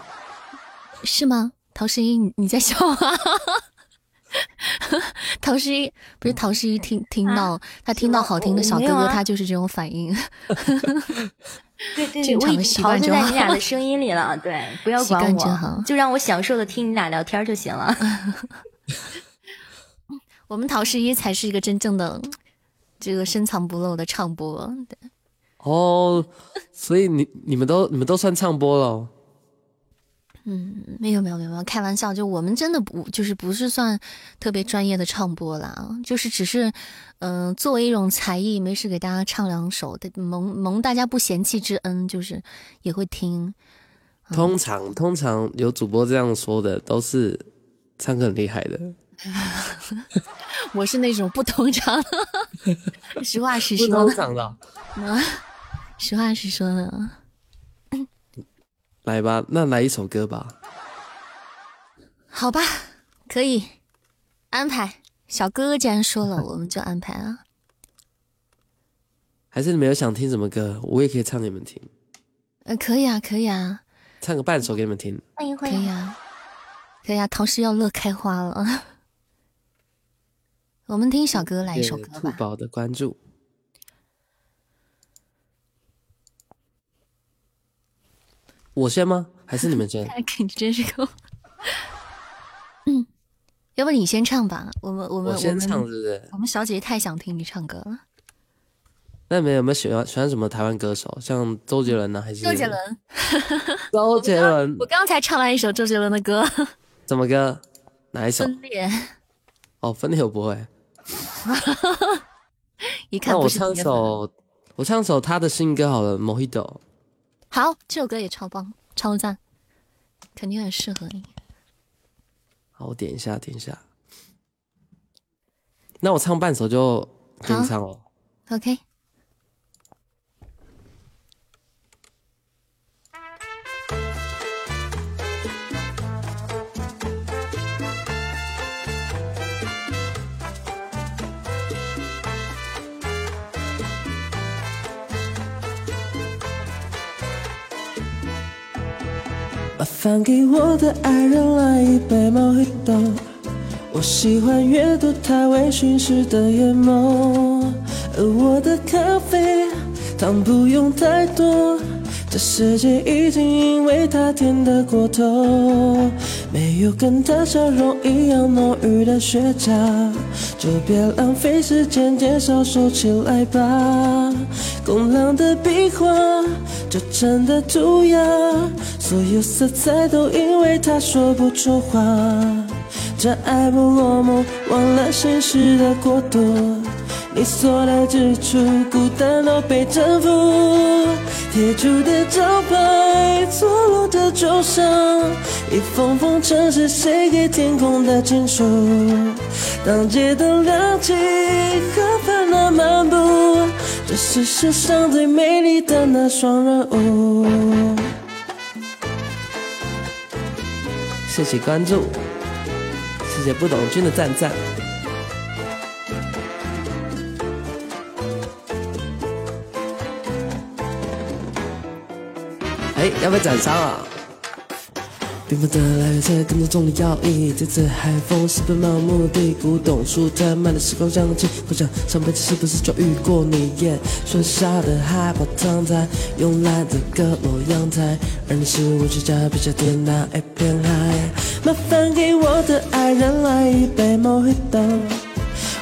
Speaker 1: 是吗？陶十一，你在笑吗？陶诗一不是陶诗一，听听到他听到好听的小哥哥，他就是这种反应。
Speaker 3: 对对对，我已经陶醉在你俩的声音里了。对，不要管我，就让我享受的听你俩聊天就行了。
Speaker 1: 我们陶诗一才是一个真正的这个深藏不露的唱播。对，
Speaker 4: 哦，所以你你们都你们都算唱播了。
Speaker 1: 嗯，没有没有没有，开玩笑，就我们真的不就是不是算特别专业的唱播啦，就是只是，嗯，作为一种才艺，没事给大家唱两首，蒙蒙大家不嫌弃之恩，就是也会听。
Speaker 4: 通常通常有主播这样说的，都是唱歌很厉害的。
Speaker 1: 我是那种不通常，实话实说。不
Speaker 4: 通常的。
Speaker 1: 啊，实话实说的。
Speaker 4: 来吧，那来一首歌吧。
Speaker 1: 好吧，可以安排。小哥哥既然说了，我们就安排啊。
Speaker 4: 还是你们有想听什么歌，我也可以唱给你们听。
Speaker 1: 呃，可以啊，可以啊。
Speaker 4: 唱个半首给你们听。
Speaker 3: 欢迎欢
Speaker 1: 迎。可以啊，可以啊。陶诗要乐开花了。我们听小哥来一首歌吧。
Speaker 4: 兔宝的关注。我先吗？还是你们先？
Speaker 1: 你真是够……嗯，要不你先唱吧。我们我们
Speaker 4: 我先唱，是不是？
Speaker 1: 我们小姐姐太想听你唱歌了。
Speaker 4: 那你们有没有喜欢喜欢什么台湾歌手？像周杰伦呢？还是
Speaker 1: 周杰伦？
Speaker 4: 周杰伦。
Speaker 1: 我刚才唱完一首周杰伦的歌。
Speaker 4: 什么歌？哪一首？
Speaker 1: 分裂。
Speaker 4: 哦，分裂我不会。
Speaker 1: 一看
Speaker 4: 我唱首，我唱首他的新歌好了，《Mojito》。
Speaker 1: 好，这首歌也超棒，超赞，肯定很适合你。
Speaker 4: 好，我点一下，点一下。那我唱半首就给你唱哦。
Speaker 1: OK。
Speaker 5: 麻烦给我的爱人来一杯 Mojito，我喜欢阅读他微醺时的眼眸。而我的咖啡糖不用太多，
Speaker 4: 这世界已经因为他甜得过头，没有跟他笑容一样浓郁的雪茄，就别浪费时间，减少收起来吧。工朗的壁画，这真的涂鸦，所有色彩都因为他说不出话。这爱不落幕，忘了现实的国度。你所在之处，孤单都被征服。铁铸的招牌，错落的旧伤，一封封城市写给天空的情书。当街灯亮起，和烦恼漫步，这是世上最美丽的那双人舞。谢谢关注，谢谢不懂君的赞赞。哎要不要斩杀啊？缤纷的来源才跟着重的要义，这次海风是奔忙目的古董书摊卖的时光香气，回想上辈子是不是就遇过你？耶，树下的海报躺在慵懒的阁楼阳台，而你是我指甲笔下的那一片海。麻烦给我的爱人来一杯 Mojito，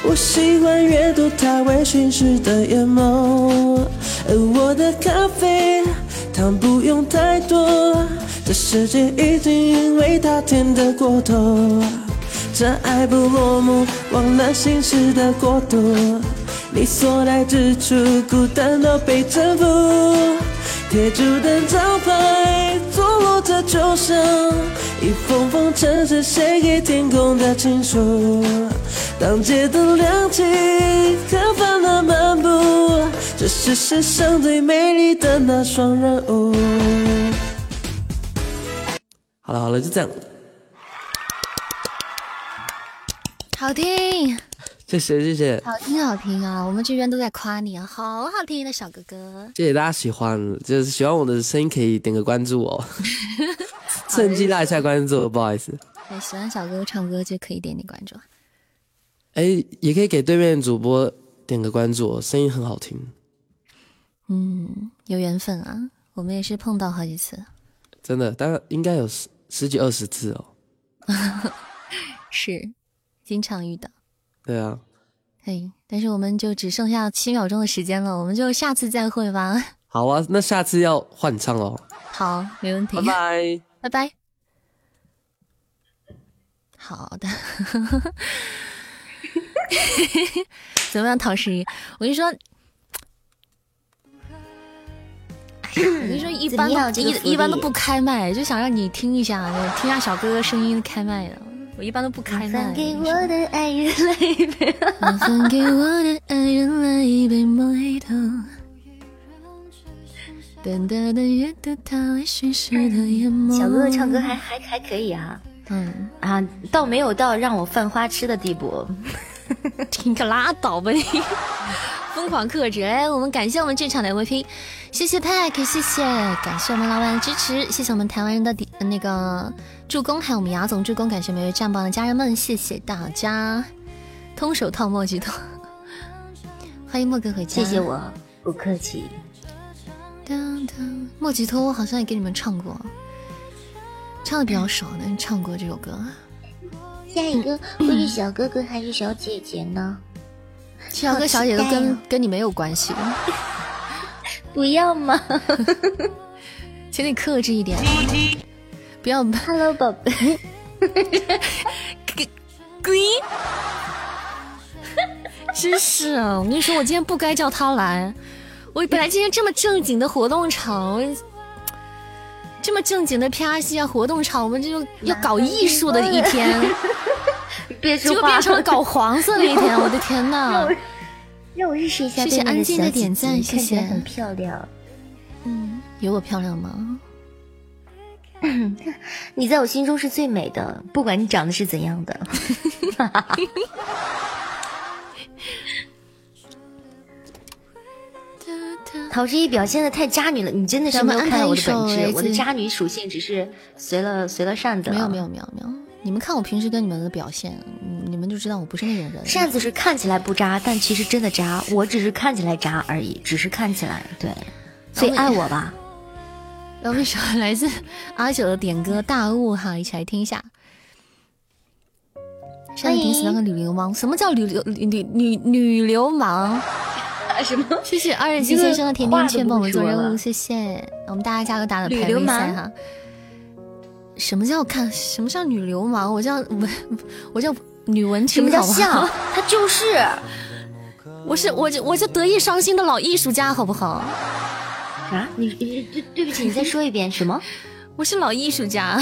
Speaker 4: 我喜欢阅读他微醺时的眼眸，而我的咖啡。糖不用太多，这世界已经因为它甜得过头。这爱不落幕，忘了心事的国度。你所在之处，孤单都被征服。铁铸的招牌，坐落着旧伤，一封封城市写给天空的情书。当街灯亮起，和烦恼漫步。这是世上最美丽的那双人舞。好了好了，就这样。
Speaker 1: 好听，
Speaker 4: 谢谢谢谢，
Speaker 1: 好听好听啊！我们这边都在夸你啊，好好听的小哥哥。
Speaker 4: 谢谢大家喜欢，就是喜欢我的声音可以点个关注哦，趁机拉一下关注，不好意思。
Speaker 1: 对，喜欢小哥哥唱歌就可以点点关注。
Speaker 4: 哎，也可以给对面主播点个关注，声音很好听。
Speaker 1: 嗯，有缘分啊！我们也是碰到好几次，
Speaker 4: 真的，大概应该有十十几二十次哦。
Speaker 1: 是，经常遇到。
Speaker 4: 对啊。
Speaker 1: 嘿，但是我们就只剩下七秒钟的时间了，我们就下次再会吧。
Speaker 4: 好啊，那下次要换唱哦。
Speaker 1: 好，没问题。
Speaker 4: 拜拜，
Speaker 1: 拜拜。好的。怎么样，陶十一？我跟你说。我跟你说，一般都一一般都不开麦，就想让你听一下，听下小哥哥声音开麦的。我一般都不开麦。麻烦给我的爱人来一杯，麻烦给我的爱人来一杯莫吉托。淡淡的阅读他微醺时的眼眸。
Speaker 3: 小哥哥唱歌还还还可以啊，嗯啊，倒没有到让我犯花痴的地步。
Speaker 1: 你可拉倒吧你！疯狂克制，哎，我们感谢我们这场的 MVP，谢谢 Pack，谢谢，感谢我们老板的支持，谢谢我们台湾人的那个助攻，还有我们雅总助攻，感谢每位站榜的家人们，谢谢大家，通手套墨吉托，欢迎墨哥回家，
Speaker 3: 谢谢我，不客气。
Speaker 1: 墨吉托我好像也给你们唱过，唱的比较少，但是唱过这首歌。
Speaker 3: 下一个 会是小哥哥还是小姐姐呢？
Speaker 1: 小哥小姐都跟跟你没有关系，
Speaker 3: 不要吗？
Speaker 1: 请你克制一点，不要。
Speaker 3: Hello，宝贝。
Speaker 1: 鬼，真是啊！我跟你说，我今天不该叫他来。我本来今天这么正经的活动场。这么正经的 P R C 啊，活动场，我们这就要搞艺术的一天，
Speaker 3: 结
Speaker 1: 果变成了搞黄色的一天。我的天呐！
Speaker 3: 让我认识一下。
Speaker 1: 谢谢安静的点赞，谢谢。
Speaker 3: 很漂亮。
Speaker 1: 嗯，有我漂亮吗？
Speaker 3: 你在我心中是最美的，不管你长得是怎样的。陶之一表现的太渣女了，你真的是没有看到我的本质。我的渣女属性只是随了随了扇子。
Speaker 1: 没有没有没有没有，你们看我平时跟你们的表现，你们就知道我不是那种人。
Speaker 3: 扇子是看起来不渣，但其实真的渣。我只是看起来渣而已，只是看起来对。所以爱我吧。
Speaker 1: 我们首来自阿九的点歌《大雾》哈，一起来听一下。上一顶死那个女流氓，什么叫女流女女女流氓？
Speaker 3: 什么？
Speaker 1: 谢谢二十七先生的甜甜圈帮我们做任务，谢谢。我们大家加个打的排位赛哈。什么叫看？什么叫女流氓？我叫文，我叫女文青，
Speaker 3: 好不好？他就是，
Speaker 1: 我是我就我就得意伤心的老艺术家，好不好？
Speaker 3: 啊，你你对对不起，你再说一遍什么？
Speaker 1: 我是老艺术家，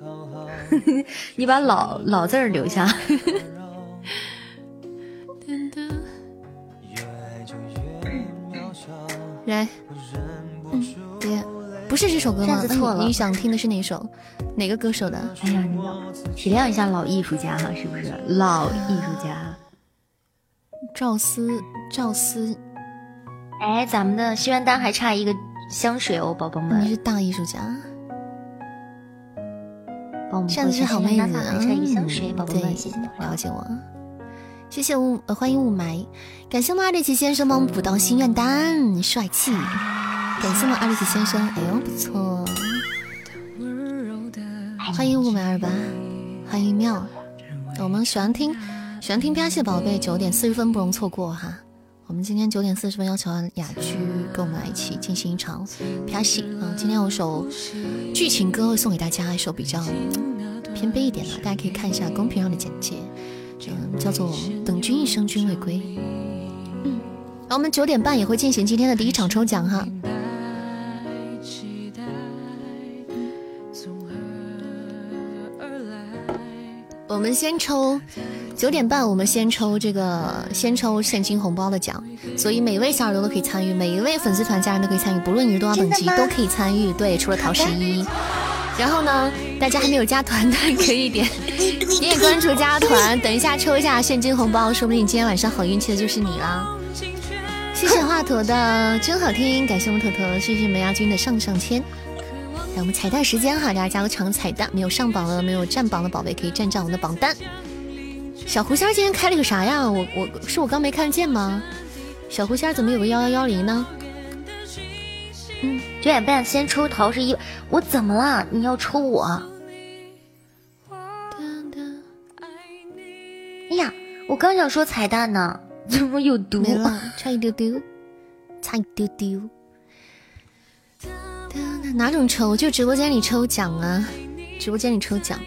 Speaker 3: 你把老老字儿留下。
Speaker 1: 来，嗯，别，不是这首歌吗？
Speaker 3: 错了，
Speaker 1: 你想听的是哪首？哪个歌手的？
Speaker 3: 哎呀，体谅一下老艺术家哈，是不是？老艺术家，
Speaker 1: 赵思，赵思。
Speaker 3: 哎，咱们的心愿单还差一个香水哦，宝宝们。
Speaker 1: 你是大艺术家，
Speaker 3: 帮我们
Speaker 1: 上次是好妹子，
Speaker 3: 还差一个香水，宝宝们，谢谢
Speaker 1: 了。解我，谢谢雾，欢迎雾霾，感谢我们二六七先生帮我们补到心愿单，帅气，感谢我们二六七先生，哎呦不错，欢迎雾霾二八，欢迎妙，我们喜欢听喜欢听啪戏宝贝，九点四十分不容错过哈。我们今天九点四十分要求雅居跟我们来一起进行一场拍戏啊！今天有首剧情歌会送给大家，一首比较偏悲一点的，大家可以看一下公屏上的简介，嗯，叫做《等君一生君未归》。嗯，然后我们九点半也会进行今天的第一场抽奖哈。我们先抽。九点半，我们先抽这个，先抽现金红包的奖，所以每位小耳朵都可以参与，每一位粉丝团家人都可以参与，不论你是多少等级都可以参与。对，除了陶十一。然后呢，大家还没有加团的 可以点点关注加团，等一下抽一下现金红包，说不定今天晚上好运气的就是你啦。谢谢华佗的真好听，感谢我们坨坨，谢谢梅亚军的上上签。来，我们彩蛋时间哈，大家加个长彩蛋，没有上榜的、没有占榜的宝贝可以占占我们的榜单。小狐仙今天开了个啥呀？我我是我刚没看见吗？小狐仙怎么有个幺幺幺零呢？
Speaker 3: 嗯，九点半先抽桃是一，我怎么了？你要抽我？哎呀，我刚想说彩蛋呢，怎么有毒？
Speaker 1: 没了，差一丢丢，差一丢丢。哪种抽？就直播间里抽奖啊！直播间里抽奖。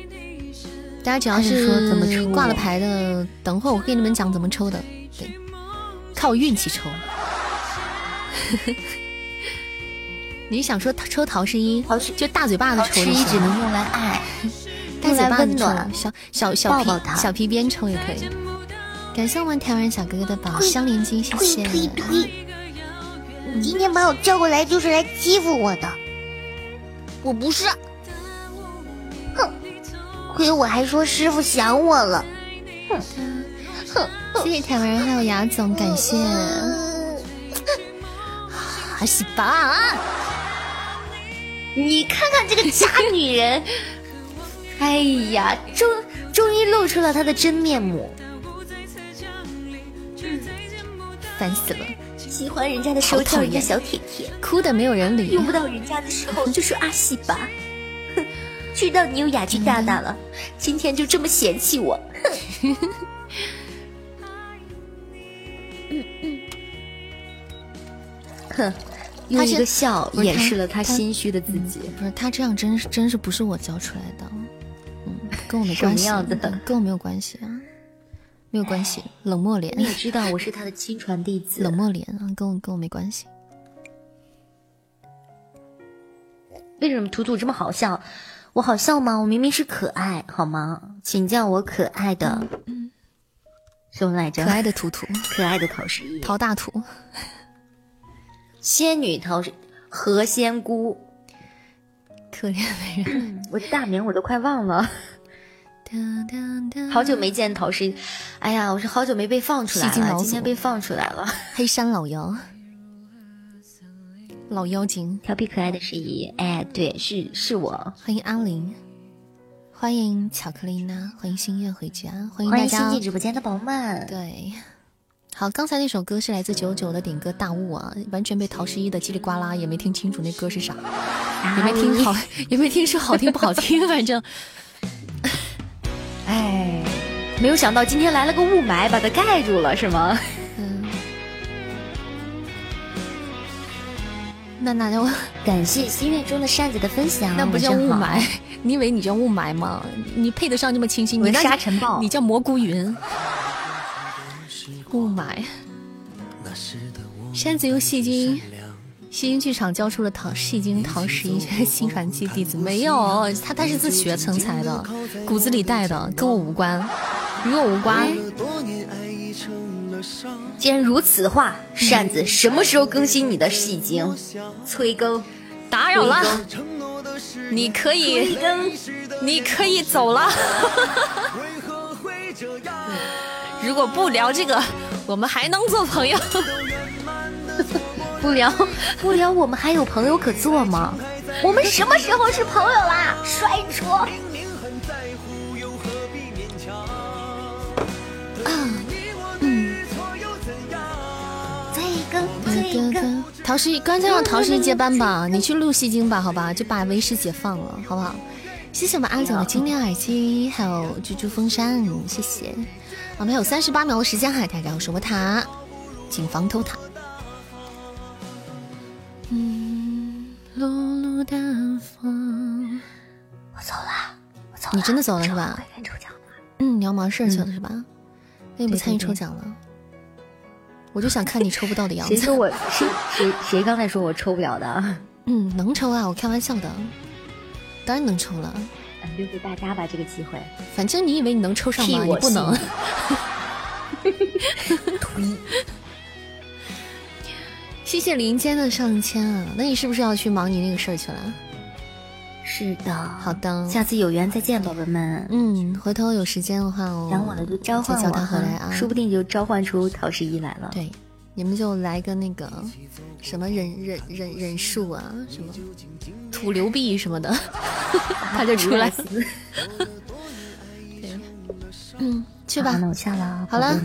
Speaker 1: 大家只要是说怎么抽挂了牌的，等会儿我给你们讲怎么抽的。对，靠运气抽。你想说抽桃十一？就大嘴巴子抽。
Speaker 3: 桃十一只能用来爱，
Speaker 1: 大嘴巴子抽。小小小皮小皮鞭抽也可以。感谢我们台湾小哥哥的宝箱连金，谢谢。
Speaker 3: 推推你今天把我叫过来就是来欺负我的，
Speaker 1: 我不是。
Speaker 3: 亏我还说师傅想我了，哼
Speaker 1: 哼！谢谢台湾人还有雅总，感谢。阿西吧，
Speaker 3: 你看看这个假女人，哎呀，终终于露出了她的真面目，
Speaker 1: 烦死了！
Speaker 3: 喜欢人家的时候叫人家小铁铁，
Speaker 1: 哭的没有人理；
Speaker 3: 用不到人家的时候就说阿西吧。知道你有雅居大大了，今天就这么嫌弃我，哼！嗯嗯，哼，用一个笑掩饰了他心虚的自己。
Speaker 1: 不是他这样，真是真是不是我教出来的，嗯，跟我没关系，跟我没有关系啊，没有关系，冷漠脸。
Speaker 3: 你也知道我是他的亲传弟子，
Speaker 1: 冷漠脸啊，跟我跟我没关系。
Speaker 3: 为什么图图这么好笑？我好笑吗？我明明是可爱，好吗？请叫我可爱的，什么来着？
Speaker 1: 可爱的图图，
Speaker 3: 可爱的陶十一，
Speaker 1: 陶大图，
Speaker 3: 仙女陶十何仙姑，
Speaker 1: 可怜的人，
Speaker 3: 我的大名我都快忘了，好久没见陶十一，哎呀，我是好久没被放出来了，今天被放出来了，
Speaker 1: 黑山老妖。老妖精，
Speaker 3: 调皮可爱的十一，哎，对，是是我。
Speaker 1: 欢迎阿玲，欢迎巧克力呢，欢迎心愿回家，欢迎
Speaker 3: 大
Speaker 1: 家。
Speaker 3: 新进直播间的宝宝们。
Speaker 1: 对，好，刚才那首歌是来自九九的点歌大雾啊，完全被陶十一的叽里呱啦也没听清楚那歌是啥，也没听好，也没听说好听不好听，反正，
Speaker 3: 哎，没有想到今天来了个雾霾，把它盖住了，是吗？
Speaker 1: 那那就
Speaker 3: 感谢心愿中的扇子的分享，
Speaker 1: 那不叫雾霾，你以为你叫雾霾吗？你配得上这么清新？你那
Speaker 3: 沙尘暴，
Speaker 1: 你叫蘑菇云。雾霾，扇子用戏精，戏精剧场教出了唐戏精唐十一 新传奇弟子，没有他，他是自学成才的，骨子里带的，跟我无关，与我无关。
Speaker 3: 既然如此的话，扇子什么时候更新你的戏精？催更，
Speaker 1: 打扰了，你可以，你可以走了。如果不聊这个，我们还能做朋友？
Speaker 3: 不聊不聊，我们还有朋友可做吗？我们什么时候是朋友啦？帅说。
Speaker 1: 陶十一，干脆让陶十一接班吧，你去录戏精吧，好吧，就把为师解放了，好不好？谢谢我们阿总的精灵耳机，还有猪猪风扇，谢谢。我们还有三十八秒的时间哈，大家要守波塔，谨防偷塔。嗯，落落大风。
Speaker 3: 我走了，我走了。
Speaker 1: 你真的走了是吧？嗯，你要忙事去了是吧？那你不参与抽奖了？我就想看你抽不到的样子。
Speaker 3: 谁说我谁谁谁刚才说我抽不了的？
Speaker 1: 嗯，能抽啊，我开玩笑的，当然能抽了。
Speaker 3: 留给大家吧，这个机会。
Speaker 1: 反正你以为你能抽上吗？你不能。
Speaker 3: 推。
Speaker 1: 谢谢林间的上签啊！那你是不是要去忙你那个事儿去了？
Speaker 3: 是的。
Speaker 1: 好的，
Speaker 3: 下次有缘再见，宝贝们。
Speaker 1: 嗯，回头有时间的话，哦，
Speaker 3: 想我了就召唤
Speaker 1: 我回来啊，
Speaker 3: 说不定就召唤出陶十一来了。
Speaker 1: 对，你们就来个那个什么忍忍忍忍术啊，什么土流币什么的，他就出来。对，嗯。去吧，
Speaker 3: 那我下了。
Speaker 1: 好了，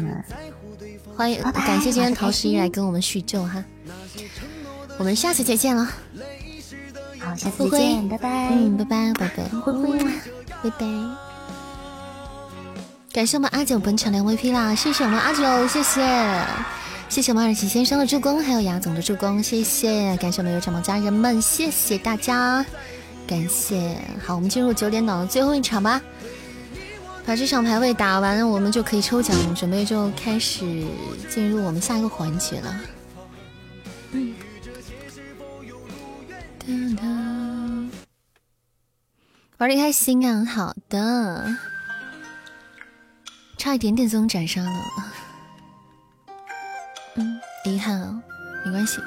Speaker 1: 欢迎，感谢今天陶十一来跟我们叙旧哈。我们下次再见了。
Speaker 3: 好，下次再见，拜拜。
Speaker 1: 嗯，拜拜，宝贝，拜拜。感谢我们阿九本场的 MVP 啦，谢谢我们阿九，谢谢，谢谢我们二喜先生的助攻，还有雅总的助攻，谢谢，感谢我们有场的家人们，谢谢大家，感谢。好，我们进入九点档的最后一场吧。把这场排位打完，我们就可以抽奖，准备就开始进入我们下一个环节了。嗯，玩的开心啊！好的，差一点点就能斩杀了。嗯，遗憾啊，没关系。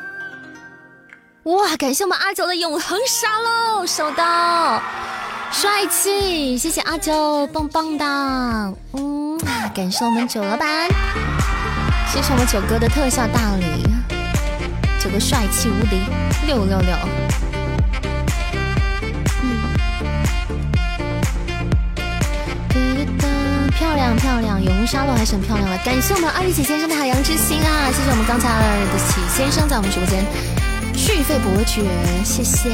Speaker 1: 哇，感谢我们阿九的永恒杀喽，收到。帅气，谢谢阿九，棒棒的，嗯，感谢我们九老板，谢谢我们九哥的特效大礼，九哥帅气无敌，六六六，亮漂亮，永恒沙漏还是很漂亮的，感谢我们二十几先生的海洋之心啊，谢谢我们刚才的启先生在我们直播间续费伯爵，谢谢。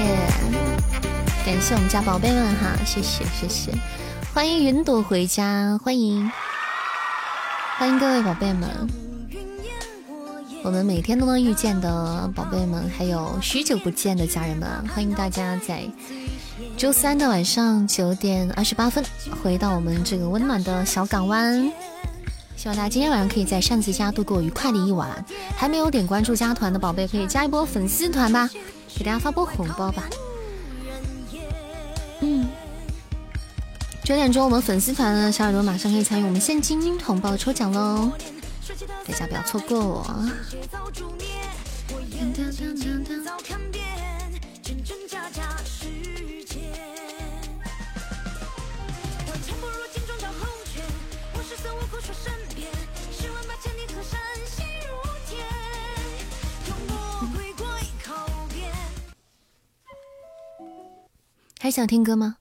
Speaker 1: 感谢我们家宝贝们哈，谢谢谢谢，欢迎云朵回家，欢迎欢迎各位宝贝们，我们每天都能遇见的宝贝们，还有许久不见的家人们，欢迎大家在周三的晚上九点二十八分回到我们这个温暖的小港湾，希望大家今天晚上可以在扇子家度过愉快的一晚。还没有点关注加团的宝贝，可以加一波粉丝团吧，给大家发波红包吧。嗯，九点钟我们粉丝团的小耳朵马上可以参与我们现金红包抽奖喽，大家不要错过。还想听歌吗？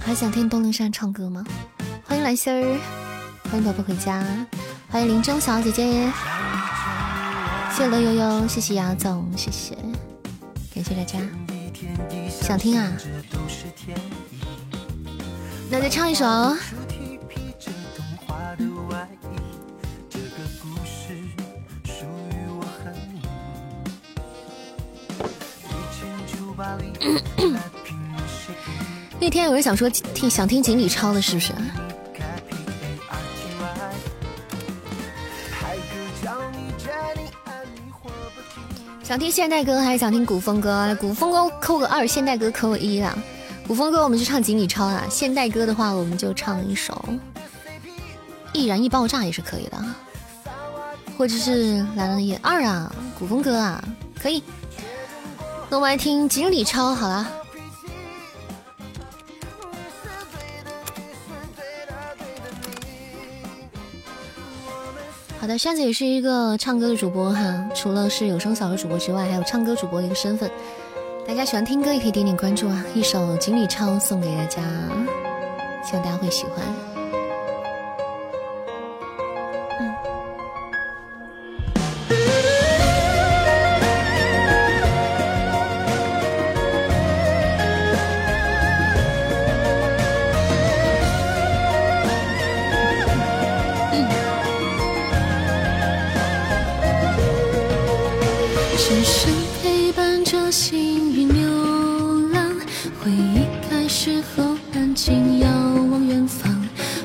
Speaker 1: 还想听东陵山唱歌吗？欢迎蓝心儿
Speaker 6: 欢迎宝宝回家欢迎林中小姐姐。谢谢乐悠悠谢谢姚总谢谢。感谢大家。想听啊？那就唱一首。那天有人想说听想听锦鲤抄的，是不是？想听现代歌还是想听古风歌？古风歌扣个二，现代歌扣个一啊！古风歌我们就唱锦鲤抄啊，现代歌的话我们就唱一首《易燃易爆炸》也是可以的，或者是《蓝蓝夜二》啊，古风歌啊，可以。那我们来听锦鲤抄好了。好的扇子也是一个唱歌的主播哈除了是有声小说主播之外还有唱歌主播的一个身份。大家喜欢听歌也可以点点关注啊一首锦鲤抄送给大家希望大家会喜欢。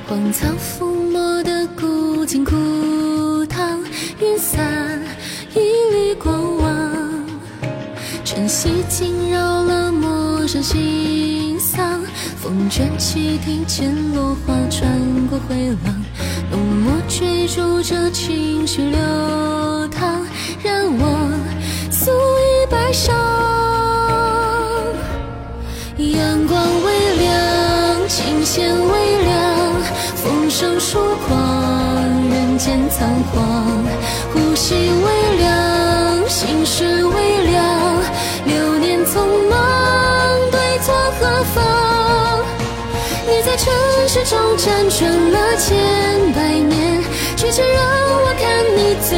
Speaker 1: 荒草覆没的古井枯塘，云散一缕过往，晨曦惊扰了陌上新桑，风卷起庭前落花，穿过回廊，浓墨追逐着情绪流淌，染我素衣白裳，阳光微凉，琴弦微凉。生疏狂，人间仓皇，呼吸微凉，心事微凉，流年匆忙，对错何方？你在尘世中辗转了千百年，却只让我看你走。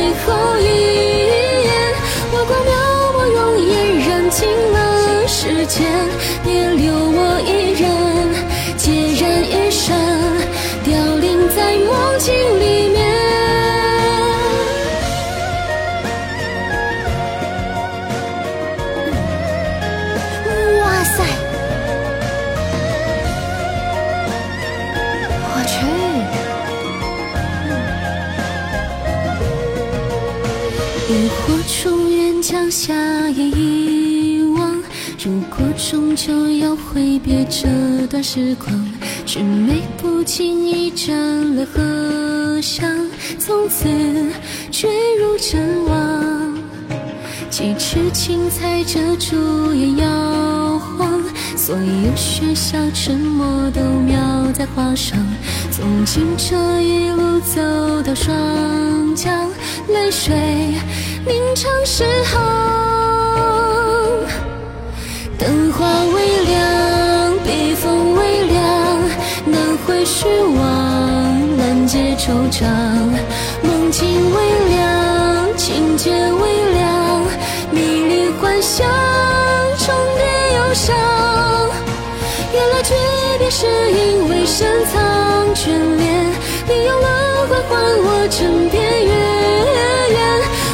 Speaker 1: 挥别这段时光，只为不经意沾了荷香，从此坠入尘网。几尺青苔遮住眼，摇晃所有喧嚣沉默都描在画上。从清澈一路走到霜降，泪水凝成诗行。灯花微亮，笔锋微凉，难绘虚妄，难解惆怅。梦境微凉，情节微凉，迷离幻想，重叠忧伤。原来诀别是因为深藏眷恋，你用轮回换我枕边月圆，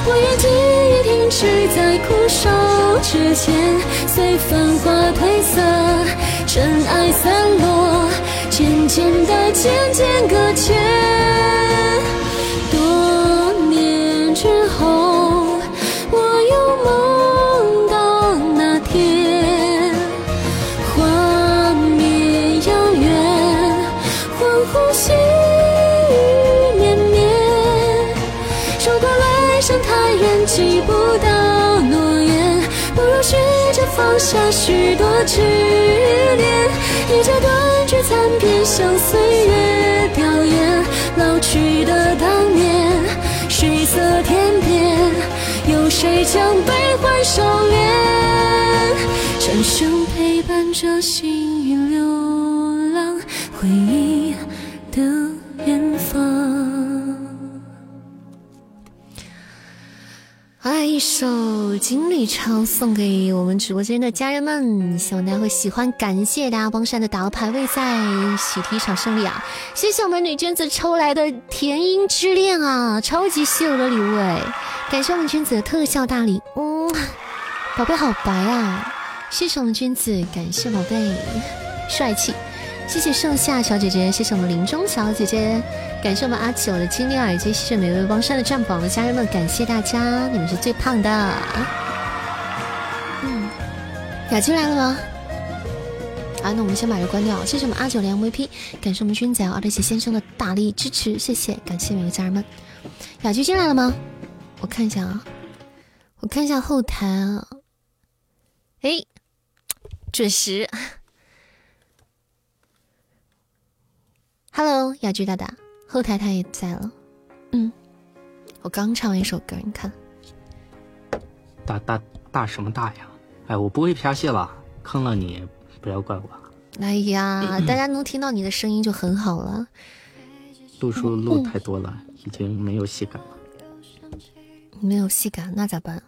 Speaker 1: 我愿记忆停止在枯伤。时间，随繁华褪色，尘埃散落，渐渐的，渐渐搁浅。留下许多执念，一截断句残篇，向岁月表演老去的当年。水色天边，有谁将悲欢收敛？蝉声陪伴着心。首《锦鲤抄》送给我们直播间的家人们，希望大家会喜欢。感谢大家帮山的打了排位赛，喜提一场胜利啊！谢谢我们女娟子抽来的甜音之恋啊，超级稀有的礼物哎！感谢我们娟子的特效大礼，嗯，宝贝好白啊！谢谢我们娟子，感谢宝贝，帅气。谢谢盛夏小姐姐，谢谢我们林中小姐姐，感谢我们阿九的精灵耳机，谢谢每位帮山的占榜的家人们，感谢大家，你们是最胖的。嗯，雅君来了吗？啊，那我们先把这关掉。谢谢我们阿九连 MVP，感谢我们君仔二德奇先生的大力支持，谢谢，感谢每个家人们。雅君进来了吗？我看一下啊，我看一下后台啊，哎，准时。Hello，雅居大大，后台他也在了。嗯，我刚唱完一首歌，你看。
Speaker 7: 大大大什么大呀？哎，我不会啪戏了，坑了你，不要怪我。
Speaker 1: 哎呀，大家能听到你的声音就很好了。
Speaker 7: 录书录太多了，已经没有戏感了。
Speaker 1: 没有戏感，那咋办？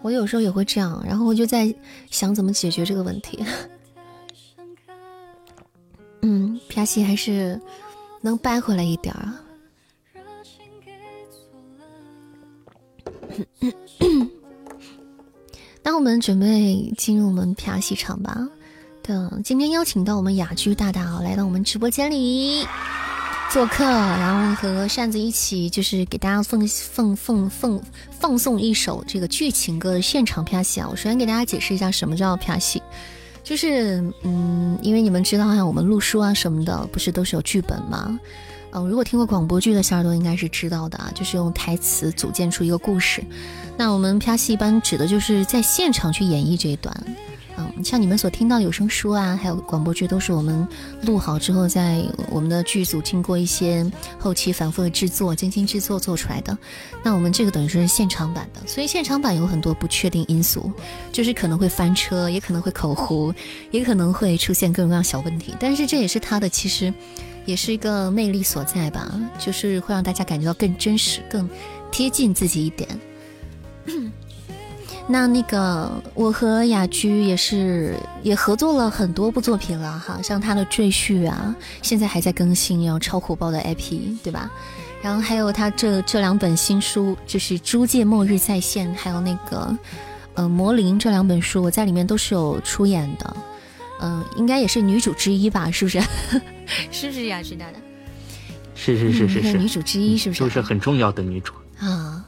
Speaker 1: 我有时候也会这样，然后我就在想怎么解决这个问题。嗯，啪西还是能掰回来一点儿。那我们准备进入我们啪戏场吧。对，今天邀请到我们雅居大大来到我们直播间里做客，然后和扇子一起就是给大家奉奉奉奉放送一首这个剧情歌的现场啪戏啊。我首先给大家解释一下什么叫啪西。就是，嗯，因为你们知道啊，我们录书啊什么的，不是都是有剧本吗？嗯，如果听过广播剧的小耳朵应该是知道的啊，就是用台词组建出一个故事。那我们啪戏一般指的就是在现场去演绎这一段。像你们所听到的有声书啊，还有广播剧，都是我们录好之后，在我们的剧组经过一些后期反复的制作、精心制作做出来的。那我们这个等于说是现场版的，所以现场版有很多不确定因素，就是可能会翻车，也可能会口糊，也可能会出现各种各样小问题。但是这也是它的其实也是一个魅力所在吧，就是会让大家感觉到更真实、更贴近自己一点。那那个，我和雅居也是也合作了很多部作品了哈，像他的《赘婿》啊，现在还在更新，然后超火爆的 IP，对吧？然后还有他这这两本新书，就是《租界末日再现》，还有那个呃《魔灵》这两本书，我在里面都是有出演的，嗯，应该也是女主之一吧？是不是？是不是雅居大大？
Speaker 7: 是是是是是
Speaker 1: 女主之一，是不是？
Speaker 7: 就是很重要的女主
Speaker 1: 啊。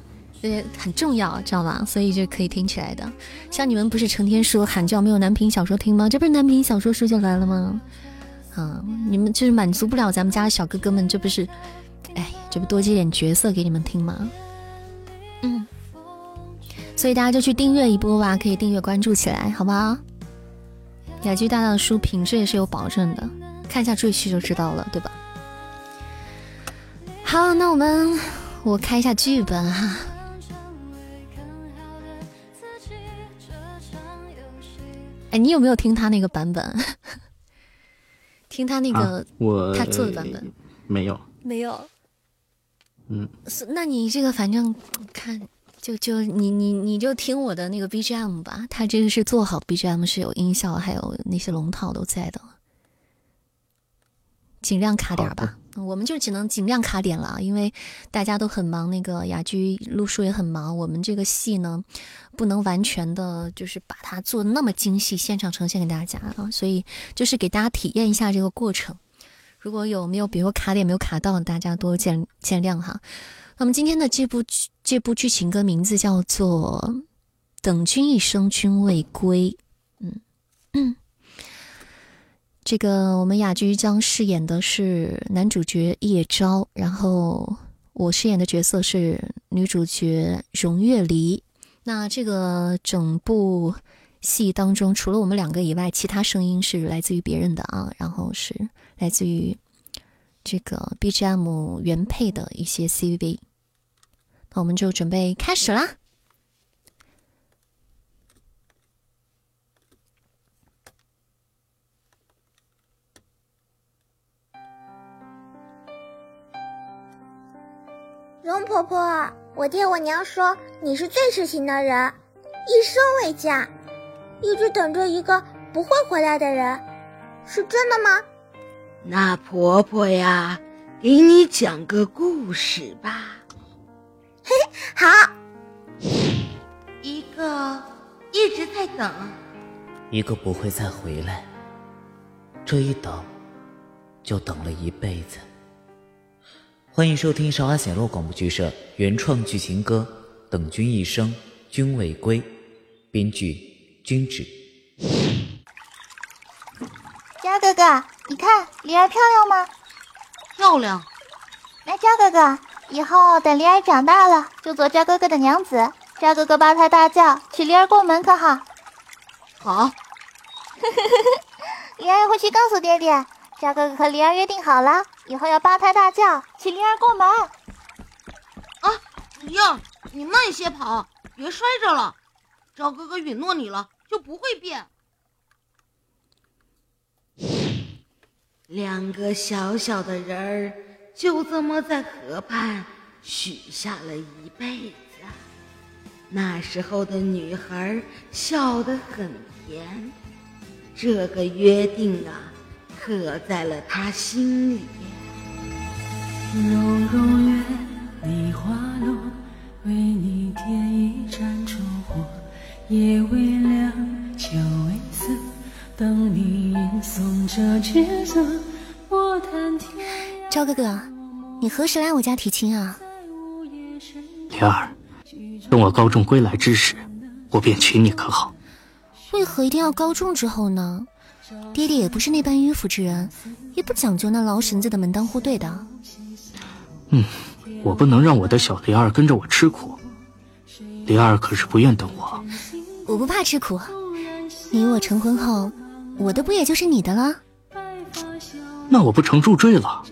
Speaker 1: 对，很重要，知道吧？所以就可以听起来的。像你们不是成天说喊叫没有男频小说听吗？这不是男频小说书就来了吗？啊，你们就是满足不了咱们家的小哥哥们，这不是，哎，这不多接点角色给你们听吗？嗯，所以大家就去订阅一波吧，可以订阅关注起来，好不好？雅居大大的书品质也是有保证的，看一下赘婿就知道了，对吧？好，那我们我开一下剧本哈。哎，你有没有听他那个版本？听他那个
Speaker 7: 我
Speaker 1: 他做的版本
Speaker 7: 没有，
Speaker 1: 没有。
Speaker 7: 嗯，
Speaker 1: 那你这个反正看就就你你你就听我的那个 BGM 吧，他这个是做好 BGM，是有音效，还有那些龙套都在的，尽量卡点吧。我们就只能尽量卡点了，因为大家都很忙，那个雅居录书也很忙。我们这个戏呢，不能完全的，就是把它做那么精细，现场呈现给大家啊。所以就是给大家体验一下这个过程。如果有没有，比如卡点没有卡到，大家多见见谅哈。那么今天的这部这部剧情歌名字叫做《等君一生君未归》，嗯嗯。这个我们雅居将饰演的是男主角叶昭，然后我饰演的角色是女主角荣月离。那这个整部戏当中，除了我们两个以外，其他声音是来自于别人的啊，然后是来自于这个 BGM 原配的一些 CV。那我们就准备开始啦。
Speaker 8: 容婆婆，我爹我娘说你是最痴情的人，一生未嫁，一直等着一个不会回来的人，是真的吗？
Speaker 9: 那婆婆呀，给你讲个故事吧。
Speaker 8: 嘿，好。
Speaker 9: 一个一直在等，
Speaker 10: 一个不会再回来。这一等，就等了一辈子。欢迎收听韶华显露广播剧社原创剧情歌《等君一生君未归》，编剧君止。
Speaker 8: 佳哥哥，你看梨儿漂亮吗？
Speaker 9: 漂亮。
Speaker 8: 那佳哥哥，以后等梨儿长大了，就做佳哥哥的娘子。佳哥哥八抬大轿娶梨儿过门，可好？
Speaker 9: 好。
Speaker 8: 梨儿回去告诉爹爹。佳哥哥和灵儿约定好了，以后要八抬大轿请灵儿过门。
Speaker 9: 啊，灵儿，你慢些跑，别摔着了。赵哥哥允诺你了，就不会变。两个小小的人儿就这么在河畔许下了一辈子。那时候的女孩笑得很甜，这个约定啊。刻在了他心里。
Speaker 4: 花落，为你点一盏烛火。夜微凉，秋微涩，等你吟诵这绝色。我。
Speaker 1: 赵哥哥，你何时来我家提亲啊？
Speaker 7: 灵儿，等我高中归来之时，我便娶你，可好？
Speaker 1: 为何一定要高中之后呢？爹爹也不是那般迂腐之人，也不讲究那劳神子的门当户对的。
Speaker 7: 嗯，我不能让我的小梨儿跟着我吃苦。梨儿可是不愿等我。
Speaker 1: 我不怕吃苦，你我成婚后，我的不也就是你的了？
Speaker 7: 那我不成入赘了？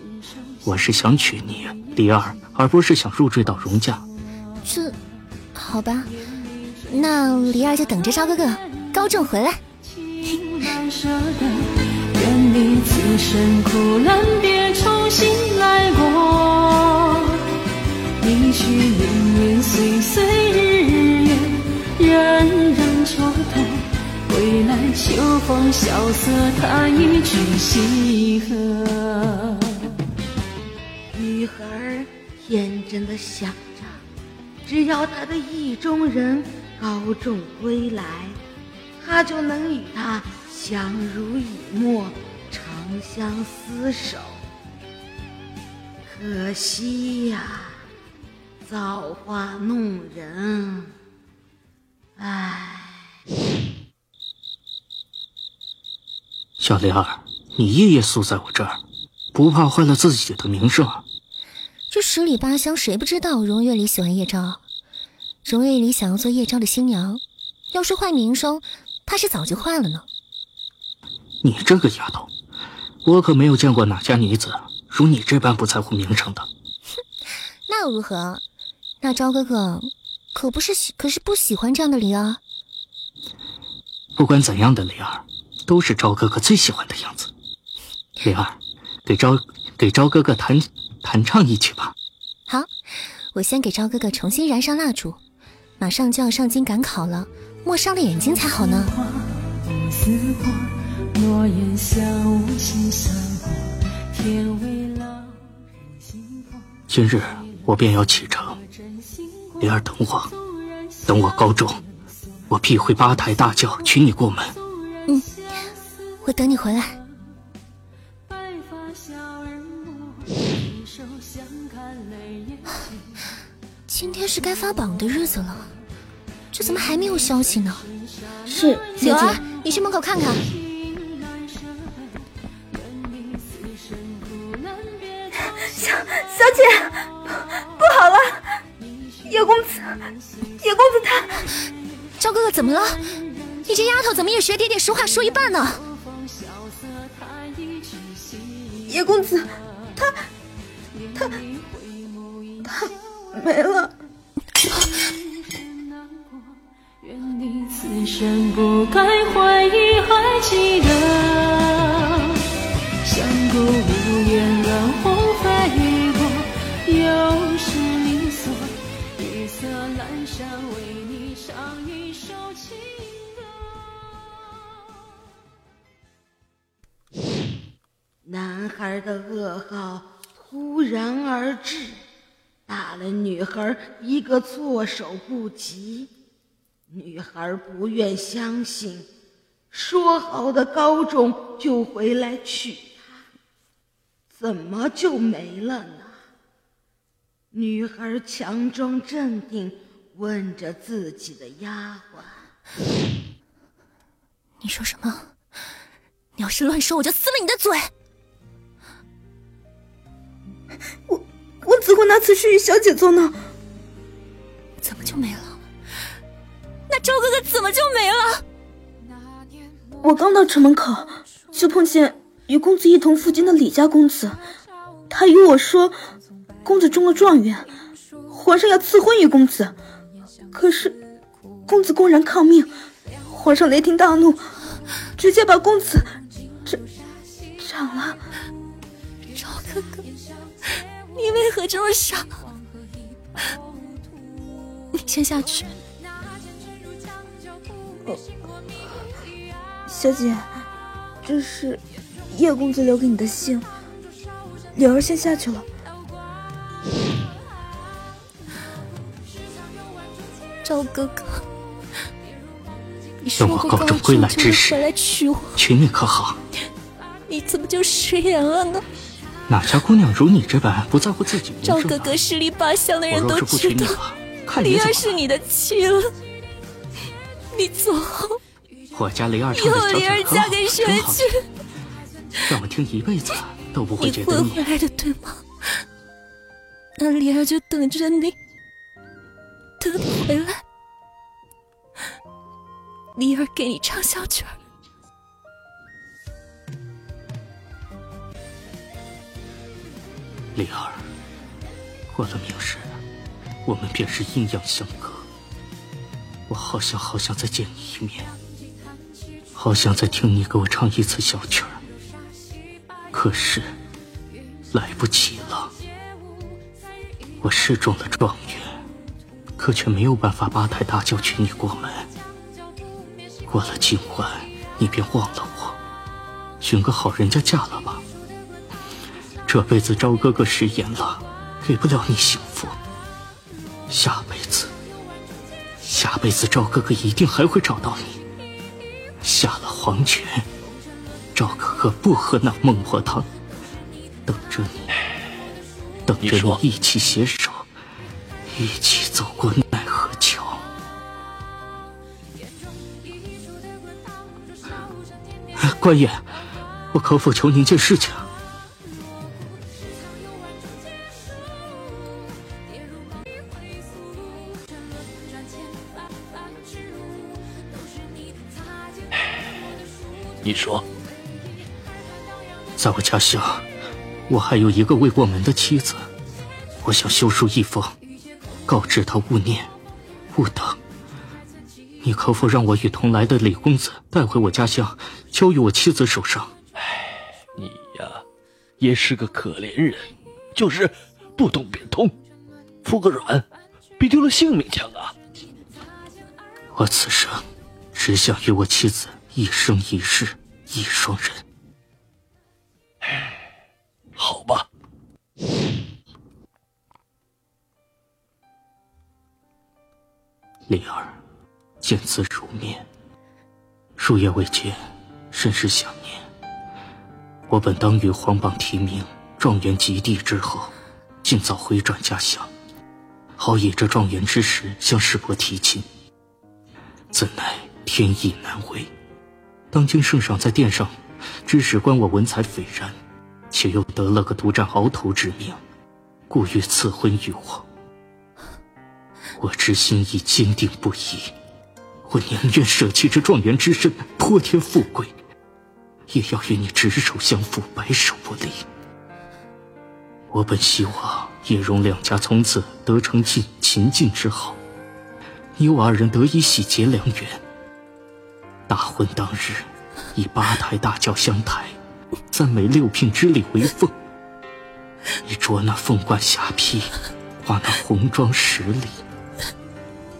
Speaker 7: 我是想娶你，梨儿，而不是想入赘到荣家。
Speaker 1: 这，好吧，那梨儿就等着赵哥哥高中回来。你此生苦难别重新来过。一曲年年岁岁日月，荏苒蹉跎。归来秋风萧瑟，他一曲西河。
Speaker 9: 女孩天真的想着，只要她的意中人高中归来，她就能与他。相濡以沫，相厮守。可惜呀，造化弄人。唉，
Speaker 7: 小莲儿，你夜夜宿在我这儿，不怕坏了自己的名声？
Speaker 1: 这十里八乡，谁不知道荣月里喜欢叶昭？荣月里想要做叶昭的新娘，要是坏名声，怕是早就坏了呢。
Speaker 7: 你这个丫头，我可没有见过哪家女子如你这般不在乎名声的。
Speaker 1: 哼，那又如何？那昭哥哥可不是喜，可是不喜欢这样的灵儿。
Speaker 7: 不管怎样的灵儿，都是昭哥哥最喜欢的样子。灵儿，给昭给昭哥哥弹弹唱一曲吧。
Speaker 1: 好，我先给昭哥哥重新燃上蜡烛。马上就要上京赶考了，莫伤了眼睛才好呢。诺言
Speaker 7: 今日我便要启程，灵儿等我，等我高中，我必会八抬大轿娶你过门。
Speaker 1: 嗯，我等你回来。今天是该发榜的日子了，这怎么还没有消息呢？
Speaker 2: 是
Speaker 1: 柳儿，你去门口看看。
Speaker 8: 小小姐，不好了！叶公子，叶公子他……
Speaker 1: 赵哥哥怎么了？你这丫头怎么也学爹爹说话说一半呢？
Speaker 2: 叶公子，他他他没了。
Speaker 9: 男孩的噩耗突然而至，打了女孩一个措手不及。女孩不愿相信，说好的高中就回来娶她，怎么就没了呢？女孩强装镇定，问着自己的丫鬟：“
Speaker 1: 你说什么？你要是乱说，我就撕了你的嘴！”
Speaker 2: 我我怎会拿此事与小姐做呢？
Speaker 1: 怎么就没了？那赵哥哥怎么就没了？
Speaker 2: 我刚到城门口，就碰见与公子一同赴京的李家公子，他与我说，公子中了状元，皇上要赐婚于公子。可是公子公然抗命，皇上雷霆大怒，直接把公子斩斩了。
Speaker 1: 你为何这么傻？你先下去。
Speaker 2: 小姐，这是叶公子留给你的信，柳儿先下去了。
Speaker 1: 赵哥哥，你
Speaker 7: 等我高中归来之时，
Speaker 1: 回来娶我，
Speaker 7: 娶你可好？
Speaker 1: 你怎么就食言了呢？
Speaker 7: 哪家姑娘如你这般不在乎自己？
Speaker 1: 赵哥哥十里八乡的人都知道，
Speaker 7: 李
Speaker 1: 儿是你的妻了。你走后，
Speaker 7: 我家灵儿
Speaker 1: 以后李儿嫁给谁去？
Speaker 7: 让我听一辈子都不会觉得
Speaker 1: 你会回来的，对吗？那李儿就等着你，等你回来，李儿给你唱小曲儿。
Speaker 7: 李儿，过了明日，我们便是阴阳相隔。我好想好想再见你一面，好想再听你给我唱一次小曲儿，可是来不及了。我是中了状元，可却没有办法八抬大轿娶你过门。过了今晚，你便忘了我，寻个好人家嫁了吧。这辈子赵哥哥食言了，给不了你幸福。下辈子。下辈子赵哥哥一定还会找到你。下了黄泉，赵哥哥不喝那孟婆汤，等着你，等着你一起携手，一起走过奈何桥。官爷，我可否求您件事情？
Speaker 4: 你说，
Speaker 7: 在我家乡，我还有一个未过门的妻子，我想修书一封，告知他勿念，勿等。你可否让我与同来的李公子带回我家乡，交于我妻子手上？
Speaker 4: 哎，你呀，也是个可怜人，就是不懂变通，服个软，比丢了性命强啊！
Speaker 7: 我此生只想与我妻子。一生一世一双人，
Speaker 4: 好吧。
Speaker 7: 灵儿，见字如面，数月未见，甚是想念。我本当于皇榜题名，状元及第之后，尽早回转家乡，好以这状元之时向师伯提亲。怎奈天意难违。当今圣上在殿上，指使观我文采斐然，却又得了个独占鳌头之名，故欲赐婚于我。我之心已坚定不移，我宁愿舍弃这状元之身，泼天富贵，也要与你执手相扶，白首不离。我本希望叶荣两家从此得成晋秦晋之好，你我二人得以喜结良缘。大婚当日，以八抬大轿相抬，赞美六聘之礼为奉。你着那凤冠霞帔，画那红妆十里。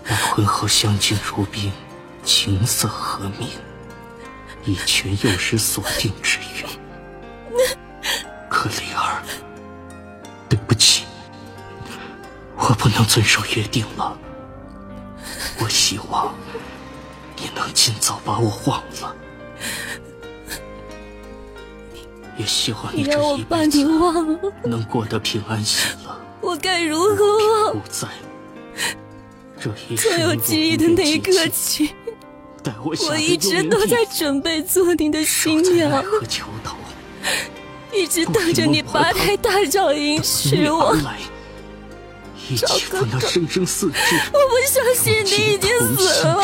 Speaker 7: 那婚后相敬如宾，琴瑟和鸣，以全幼时所定之约。可灵儿，对不起，我不能遵守约定了，我希望。你能尽早把我忘了，也希望
Speaker 1: 你
Speaker 7: 这一辈子能过得平安喜乐。
Speaker 1: 我该如何忘？
Speaker 7: 不在这一
Speaker 1: 所有记忆的那一刻起，我一直都在准备做你的新娘，一直等着你八抬大轿迎娶我。
Speaker 7: 赵哥哥，我
Speaker 1: 不相信你已经死了。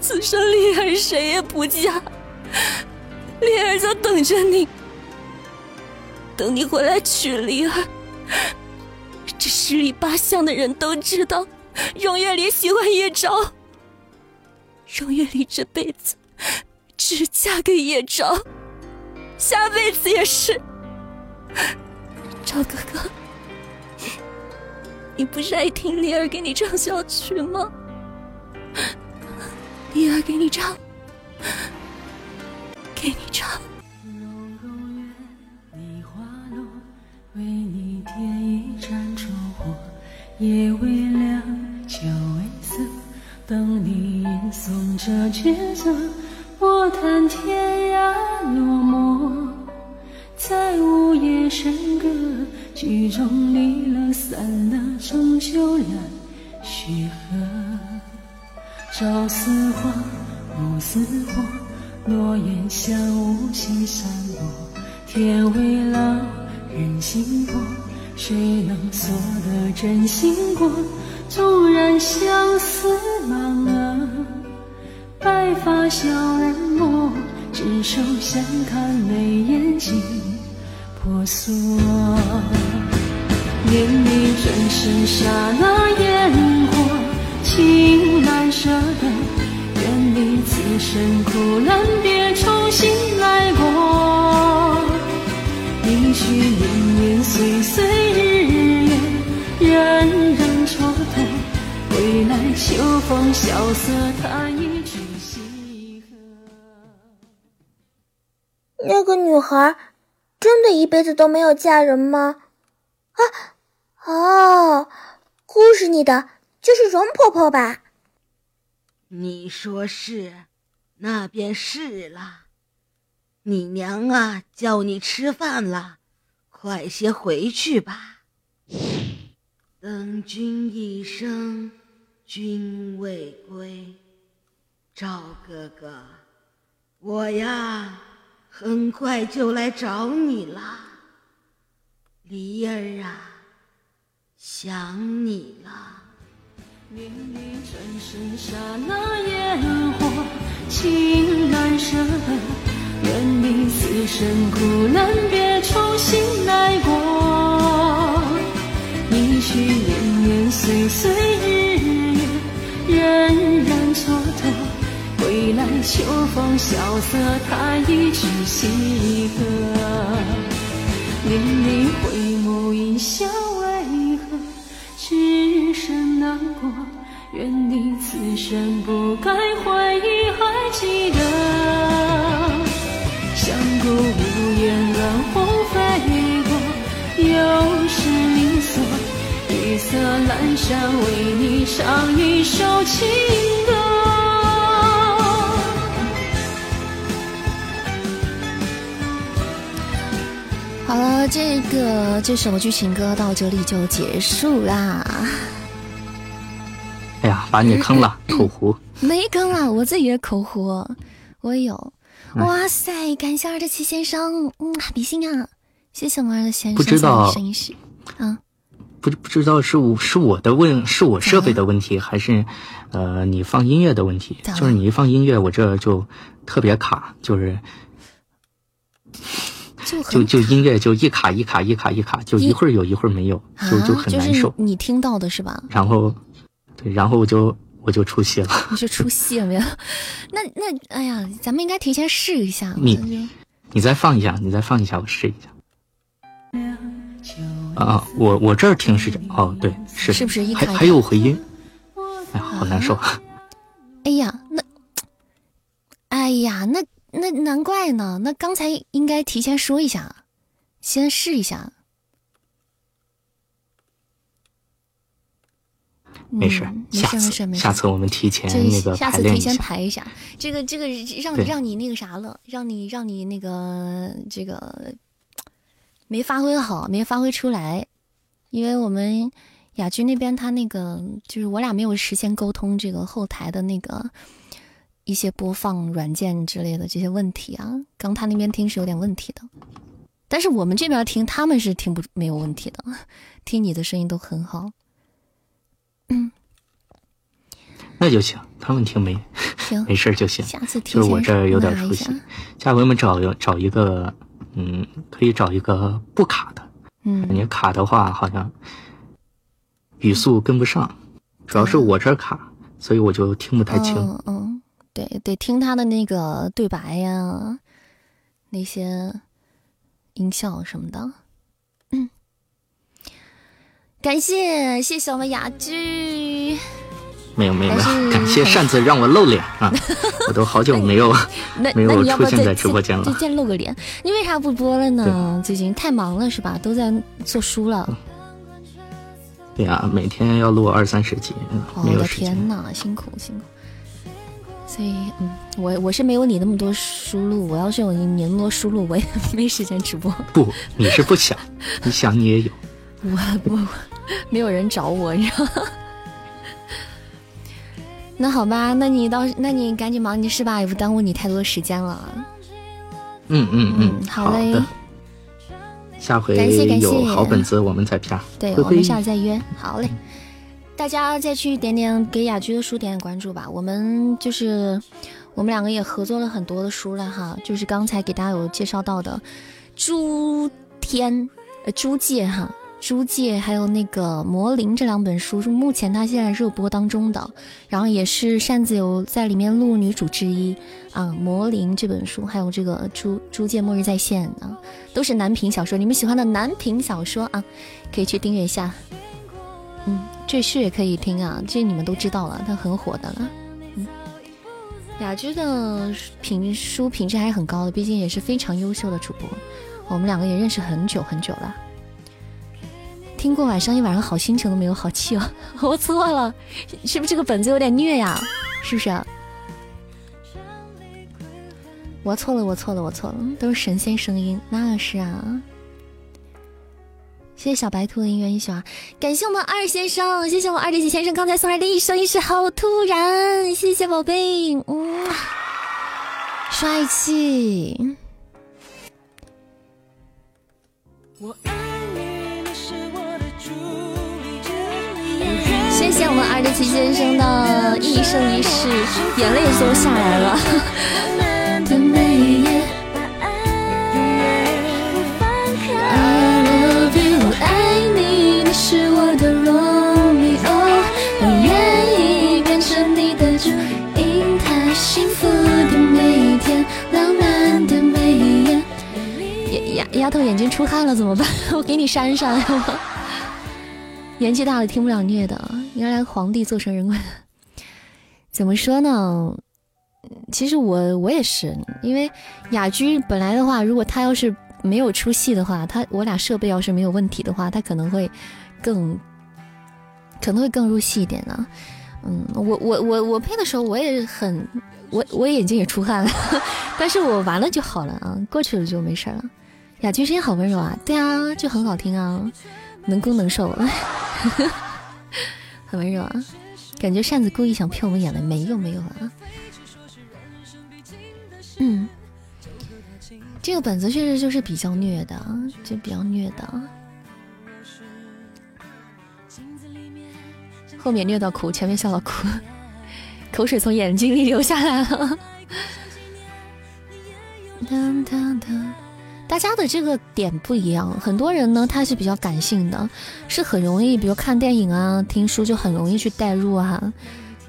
Speaker 1: 此生丽儿谁也不嫁，丽儿就等着你，等你回来娶丽儿。这十里八乡的人都知道，荣月里喜欢叶昭。荣月里这辈子只嫁给叶昭，下辈子也是。赵哥哥。你不是爱听丽儿给你唱小曲吗？丽儿给你唱，给你唱。
Speaker 11: 容容月梨花落，为你点一盏烛火。夜微凉，酒微涩，等你吟诵这绝作。我弹天涯落寞，在午夜笙歌。曲终离了散了，终究然续合。朝似花，暮似火，诺言像无情散落。天未老，人心薄，谁能锁得真心过？纵然相思满额，白发笑人陌，执手相看泪眼尽婆娑。念你转身刹那烟火，情难舍的，愿你此生苦难别重新来过。一曲年年岁岁日月，人人蹉跎。归来秋风萧瑟，弹一曲西河。
Speaker 8: 那个女孩，真的一辈子都没有嫁人吗？啊！哦，故事里的就是容婆婆吧？
Speaker 9: 你说是，那便是了。你娘啊，叫你吃饭了，快些回去吧。等君一生，君未归。赵哥哥，我呀，很快就来找你了。梨儿啊。想你了。念你转身刹那烟火，情难舍，愿你此生苦难别重新来过。一曲年年岁岁日月，荏苒蹉跎。归来秋风萧瑟，弹一曲西河。念你回眸一笑。只身难过，愿你此生不该回忆，还记得。相顾无言，乱红飞过，又是你锁。绿色阑珊，为你唱一首情歌。
Speaker 1: 好了，这个这首剧情歌到这里就结束啦。
Speaker 7: 哎呀，把你坑了，口胡。
Speaker 1: 没坑啊，我自己的口胡，我有。哇塞，感谢二的七先生，嗯，比心啊，谢谢我们二的先生。
Speaker 7: 不知道，
Speaker 1: 啊，
Speaker 7: 不不知道是我是我的问，是我设备的问题，还是呃你放音乐的问题？就是你一放音乐，我这就特别卡，就是。就就音乐就一卡一卡一卡一卡，就一会儿有一会儿没有，就就很难受。
Speaker 1: 你听到的是吧？
Speaker 7: 然后，对，然后我就我就出戏了。
Speaker 1: 你就出 戏了没有？那那哎呀，咱们应该提前试一下。
Speaker 7: 你你再放一下，你再放一下，我试一下。啊，我我这儿听是这哦，对，是
Speaker 1: 是不是一
Speaker 7: 还还有回音？哎呀，好难受。
Speaker 1: 哎呀，那，哎呀，那。那难怪呢，那刚才应该提前说一下，先试一下。
Speaker 7: 没事，
Speaker 1: 没事没事没事。
Speaker 7: 下次我们提前
Speaker 1: 这
Speaker 7: 那个
Speaker 1: 下次提前
Speaker 7: 排一下。
Speaker 1: 排一下，这个这个让让你那个啥了，让你让你那个这个没发挥好，没发挥出来，因为我们雅居那边他那个就是我俩没有实现沟通，这个后台的那个一些播放软件之类的这些问题啊，刚他那边听是有点问题的，但是我们这边听他们是听不没有问题的，听你的声音都很好。
Speaker 7: 嗯那就行，他们听没
Speaker 1: 行
Speaker 7: 没事就行。
Speaker 1: 下次提
Speaker 7: 就是我这儿有点出息
Speaker 1: 下，
Speaker 7: 下回我们找找一个，嗯，可以找一个不卡的。
Speaker 1: 嗯
Speaker 7: 你卡的话，好像语速跟不上，主要是我这儿卡，所以我就听不太清。
Speaker 1: 嗯嗯，对，得听他的那个对白呀，那些音效什么的。嗯，感谢谢谢我们雅居，
Speaker 7: 没有没有没有，感谢扇子让我露脸啊！我都好久没有 没有出现在直播间
Speaker 1: 再
Speaker 7: 了。
Speaker 1: 再露个脸？你为啥不播了呢？最近太忙了是吧？都在做书了。
Speaker 7: 对呀，每天要录二三十集，
Speaker 1: 哦我的
Speaker 7: 没有时间。
Speaker 1: 天呐，辛苦辛苦。所以，嗯，我我是没有你那么多输入，我要是有你那么多输入，我也 没时间直播。
Speaker 7: 不，你是不想，你想你也有。
Speaker 1: 我不没有人找我，你知道吗？那好吧，那你到那你赶紧忙你的事吧，也不耽误你太多时间了。
Speaker 7: 嗯嗯嗯，
Speaker 1: 好嘞
Speaker 7: 的。下回
Speaker 1: 感谢感谢
Speaker 7: 有好本子我们再啪。
Speaker 1: 对，我们下次再约。好嘞，大家再去点点给雅居的书点点关注吧。我们就是我们两个也合作了很多的书了哈，就是刚才给大家有介绍到的《朱天》呃《朱界》哈。朱界还有那个魔灵这两本书是目前它现在热播当中的，然后也是扇子有在里面录女主之一啊。魔灵这本书还有这个朱朱界末日在线啊，都是男频小说，你们喜欢的男频小说啊，可以去订阅一下。赘婿也可以听啊，这你们都知道了，他很火的了。嗯，雅居的评书品质还是很高的，毕竟也是非常优秀的主播，我们两个也认识很久很久了。听过晚上一晚上好心情都没有，好气哦！我错了，是不是这个本子有点虐呀？是不是？我错了，我错了，我错了，都是神仙声音，那是啊。谢谢小白兔的音乐一喜欢，感谢我们二先生，谢谢我们二点几先生刚才送来的一生一世，好突然，谢谢宝贝，嗯，帅气。我谢谢我们二点七先生的一生一世，眼泪都下来了。是我的罗密欧，我愿意变成你的主，因太幸福的每一天，浪漫的每一夜。丫丫丫头眼睛出汗了怎么办？我给你扇扇。年纪大了听不了虐的，原来皇帝做成人棍。怎么说呢？其实我我也是，因为雅居本来的话，如果他要是没有出戏的话，他我俩设备要是没有问题的话，他可能会更可能会更入戏一点呢。嗯，我我我我配的时候我也很，我我眼睛也出汗了，但是我完了就好了啊，过去了就没事了。雅君声音好温柔啊，对啊，就很好听啊，能攻能受，很温柔啊。感觉扇子故意想骗我们眼泪，没有没有啊。嗯，这个本子确实就是比较虐的，就比较虐的。后面虐到哭，前面笑到哭，口水从眼睛里流下来了。大家的这个点不一样，很多人呢他是比较感性的，是很容易，比如看电影啊、听书就很容易去代入啊，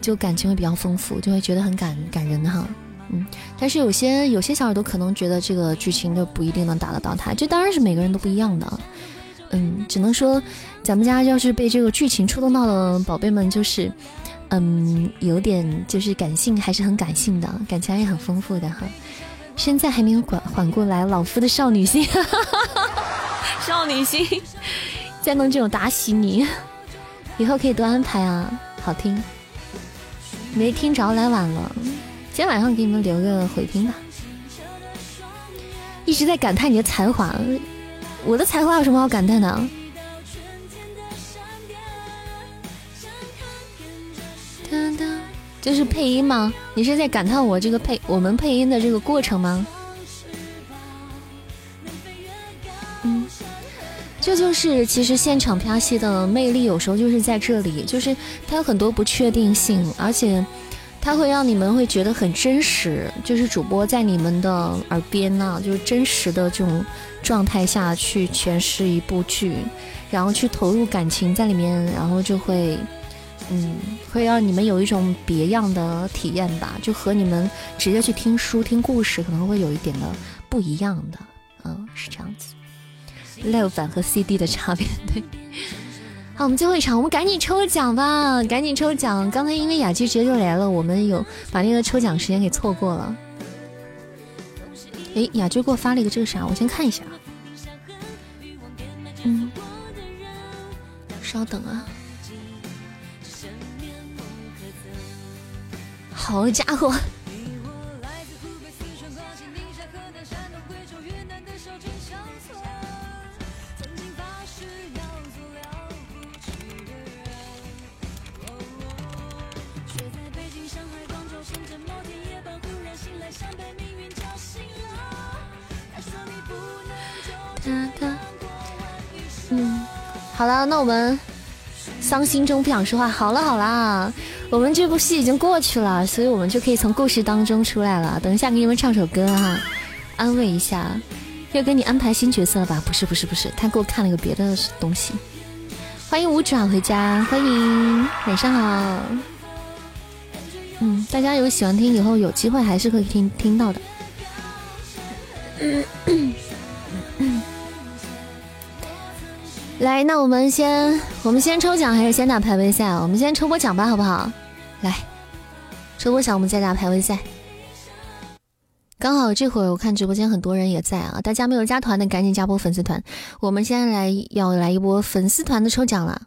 Speaker 1: 就感情会比较丰富，就会觉得很感感人哈。嗯，但是有些有些小耳朵可能觉得这个剧情就不一定能打得到他，这当然是每个人都不一样的。嗯，只能说咱们家要是被这个剧情触动到的宝贝们，就是嗯有点就是感性，还是很感性的，感情还是很丰富的哈。现在还没有缓缓过来，老夫的少女心，少女心，再弄这种打死你，以后可以多安排啊。好听。没听着，来晚了。今天晚上给你们留个回听吧。一直在感叹你的才华，我的才华有什么好感叹的？就是配音吗？你是在感叹我这个配我们配音的这个过程吗？嗯，这就是其实现场拍戏的魅力，有时候就是在这里，就是它有很多不确定性，而且它会让你们会觉得很真实，就是主播在你们的耳边呢，就是真实的这种状态下去诠释一部剧，然后去投入感情在里面，然后就会。嗯，会让你们有一种别样的体验吧，就和你们直接去听书、听故事可能会有一点的不一样的。嗯，是这样子。Live 版和 CD 的差别，对。好，我们最后一场，我们赶紧抽奖吧，赶紧抽奖。刚才因为雅居直接就来了，我们有把那个抽奖时间给错过了。哎，雅居给我发了一个这个啥，我先看一下。嗯，稍等啊。好家伙！好了，那我们伤心中不想说话。好了，好了。我们这部戏已经过去了，所以我们就可以从故事当中出来了。等一下给你们唱首歌哈，安慰一下。要给你安排新角色了吧？不是不是不是，他给我看了个别的东西。欢迎五爪回家，欢迎，晚上好。嗯，大家有喜欢听，以后有机会还是可以听听到的。来，那我们先，我们先抽奖还是先打排位赛？我们先抽波奖吧，好不好？来，抽波奖，我们再打排位赛。刚好这会儿我看直播间很多人也在啊，大家没有加团的赶紧加波粉丝团。我们现在来要来一波粉丝团的抽奖了。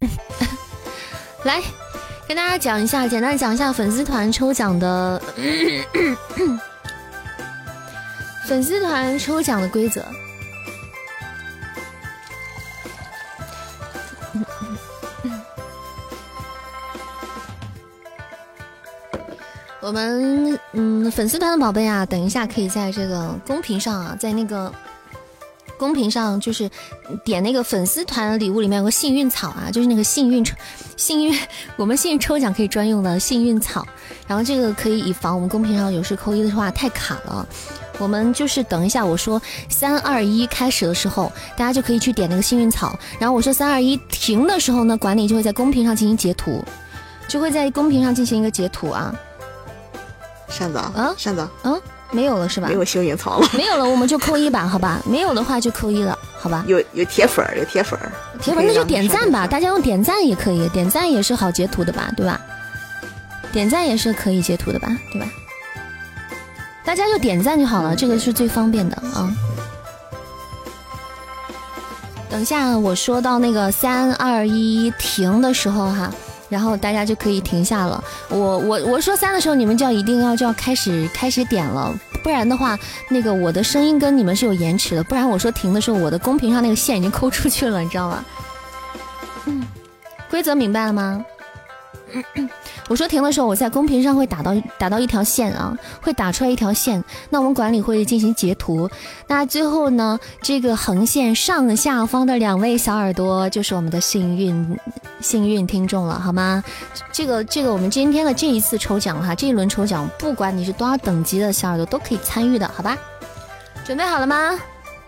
Speaker 1: 来，跟大家讲一下，简单讲一下粉丝团抽奖的 粉丝团抽奖的规则。我们嗯，粉丝团的宝贝啊，等一下可以在这个公屏上啊，在那个公屏上就是点那个粉丝团礼物里面有个幸运草啊，就是那个幸运抽幸运 我们幸运抽奖可以专用的幸运草，然后这个可以以防我们公屏上有时扣一的话太卡了。我们就是等一下我说三二一开始的时候，大家就可以去点那个幸运草，然后我说三二一停的时候呢，管理就会在公屏上进行截图，就会在公屏上进行一个截图啊。
Speaker 12: 扇子啊，扇子，
Speaker 1: 嗯，没有了是吧？
Speaker 12: 没有幸运草了，
Speaker 1: 没有了，我们就扣一吧，好吧？没有的话就扣一了，好吧？
Speaker 12: 有有铁粉儿，有铁粉儿，
Speaker 1: 铁粉那就点赞吧，大家用点赞也可以，点赞也是好截图的吧，对吧？点赞也是可以截图的吧，对吧？大家就点赞就好了，这个是最方便的啊。等一下我说到那个三二一停的时候哈。然后大家就可以停下了。我我我说三的时候，你们就要一定要就要开始开始点了，不然的话，那个我的声音跟你们是有延迟的。不然我说停的时候，我的公屏上那个线已经抠出去了，你知道吗？嗯，规则明白了吗？我说停的时候，我在公屏上会打到打到一条线啊，会打出来一条线。那我们管理会进行截图。那最后呢，这个横线上下方的两位小耳朵就是我们的幸运幸运听众了，好吗？这个这个我们今天的这一次抽奖哈，这一轮抽奖，不管你是多少等级的小耳朵都可以参与的，好吧？准备好了吗？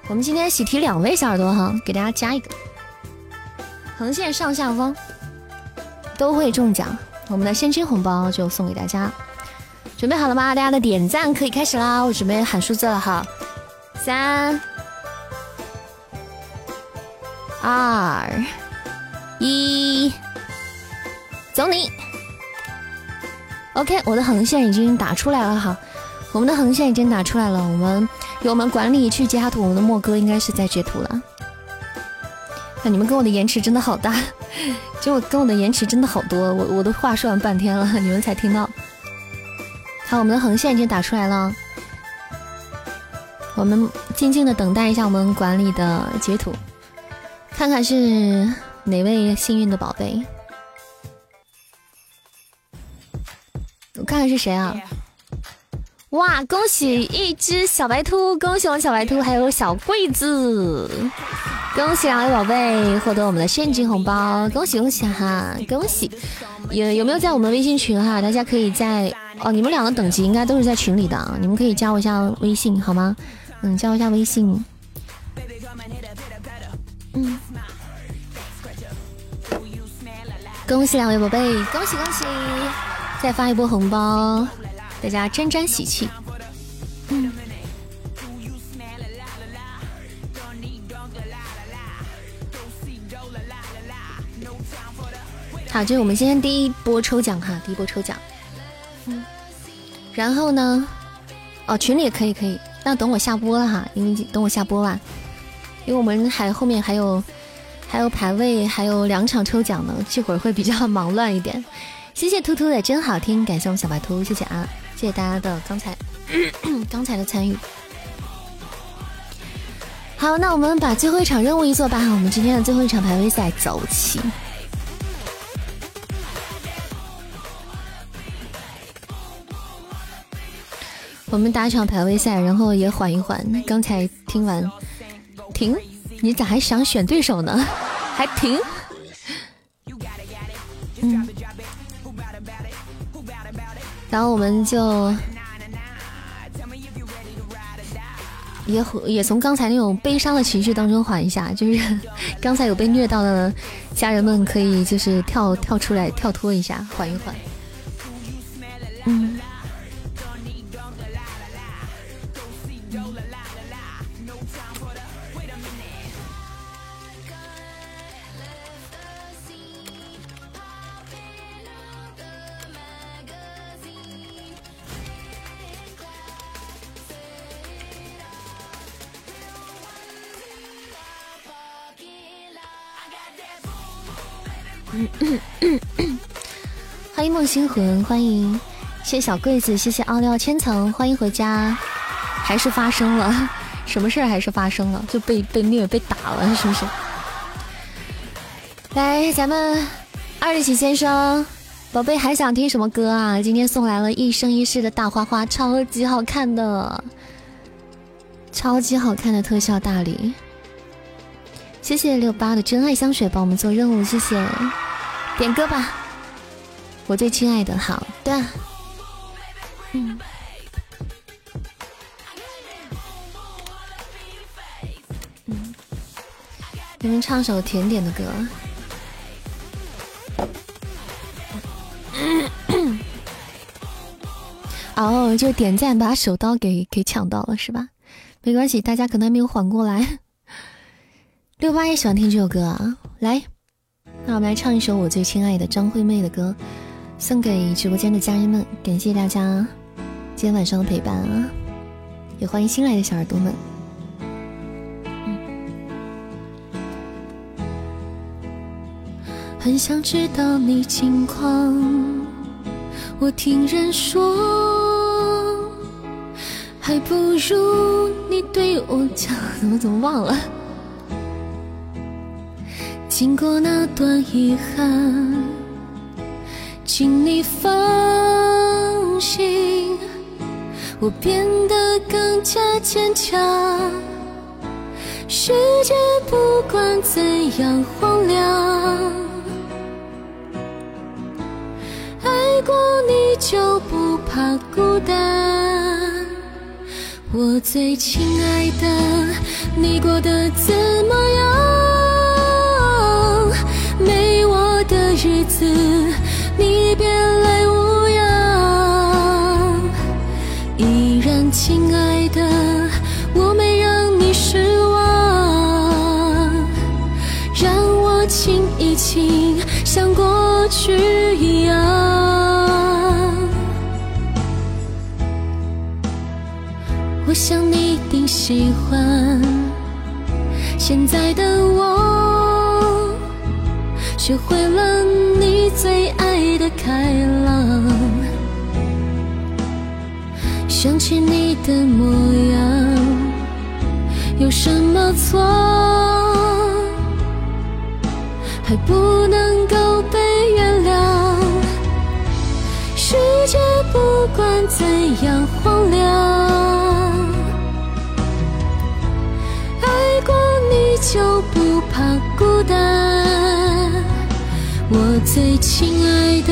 Speaker 1: 我们今天喜提两位小耳朵哈，给大家加一个横线上下方都会中奖。我们的现金红包就送给大家，准备好了吗？大家的点赞可以开始啦！我准备喊数字了哈，三、二、一，走你！OK，我的横线已经打出来了哈，我们的横线已经打出来了。我们由我们管理去截下图，我们的莫哥应该是在截图了。那你们跟我的延迟真的好大。就我跟我的延迟真的好多，我我的话说完半天了，你们才听到。好，我们的横线已经打出来了，我们静静的等待一下我们管理的截图，看看是哪位幸运的宝贝。我看看是谁啊？哇！恭喜一只小白兔，恭喜我们小白兔，还有小桂子，恭喜两位宝贝获得我们的现金红包，恭喜恭喜哈，恭喜！有有没有在我们微信群哈？大家可以在哦，你们两个等级应该都是在群里的，你们可以加我一下微信好吗？嗯，加我一下微信。嗯，恭喜两位宝贝，恭喜恭喜！再发一波红包。大家沾沾喜气。好，这是我们今天第一波抽奖哈，第一波抽奖。嗯。然后呢？哦，群里也可以，可以。那等我下播了哈，因为等我下播吧，因为我们还后面还有还有排位，还有两场抽奖呢，这会儿会比较忙乱一点。谢谢兔兔的真好听，感谢我们小白兔，谢谢啊。谢谢大家的刚才 刚才的参与。好，那我们把最后一场任务一做吧。我们今天的最后一场排位赛走起。我们打场排位赛，然后也缓一缓。刚才听完，停，你咋还想选对手呢？还停？然后我们就也也从刚才那种悲伤的情绪当中缓一下，就是 刚才有被虐到的家人们可以就是跳跳出来跳脱一下，缓一缓。欢迎梦星魂，欢迎谢小柜子，谢谢奥利奥千层，欢迎回家。还是发生了 什么事儿？还是发生了，就被被虐被打了，是不是？来，咱们二十喜先生，宝贝还想听什么歌啊？今天送来了一生一世的大花花，超级好看的，超级好看的特效大礼。谢谢六八的真爱香水帮我们做任务，谢谢。点歌吧，我最亲爱的。好的，嗯，嗯，你们唱首甜点的歌。哦，就点赞把手刀给给抢到了是吧？没关系，大家可能还没有缓过来。六八也喜欢听这首歌啊，来，那我们来唱一首我最亲爱的张惠妹的歌，送给直播间的家人们，感谢大家今天晚上的陪伴啊，也欢迎新来的小耳朵们。很想知道你近况，我听人说，还不如你对我讲，怎么怎么忘了。经过那段遗憾，请你放心，我变得更加坚强。世界不管怎样荒凉，爱过你就不怕孤单。我最亲爱的，你过得怎么样？没我的日子，你别来无恙。依然亲爱的，我没让你失望。让我亲一亲，像过去一样。我想你一定喜欢现在的我。学会了你最爱的开朗。想起你的模样，有什么错？还不能够被原谅。世界不管怎样荒凉，爱过你就最亲爱的，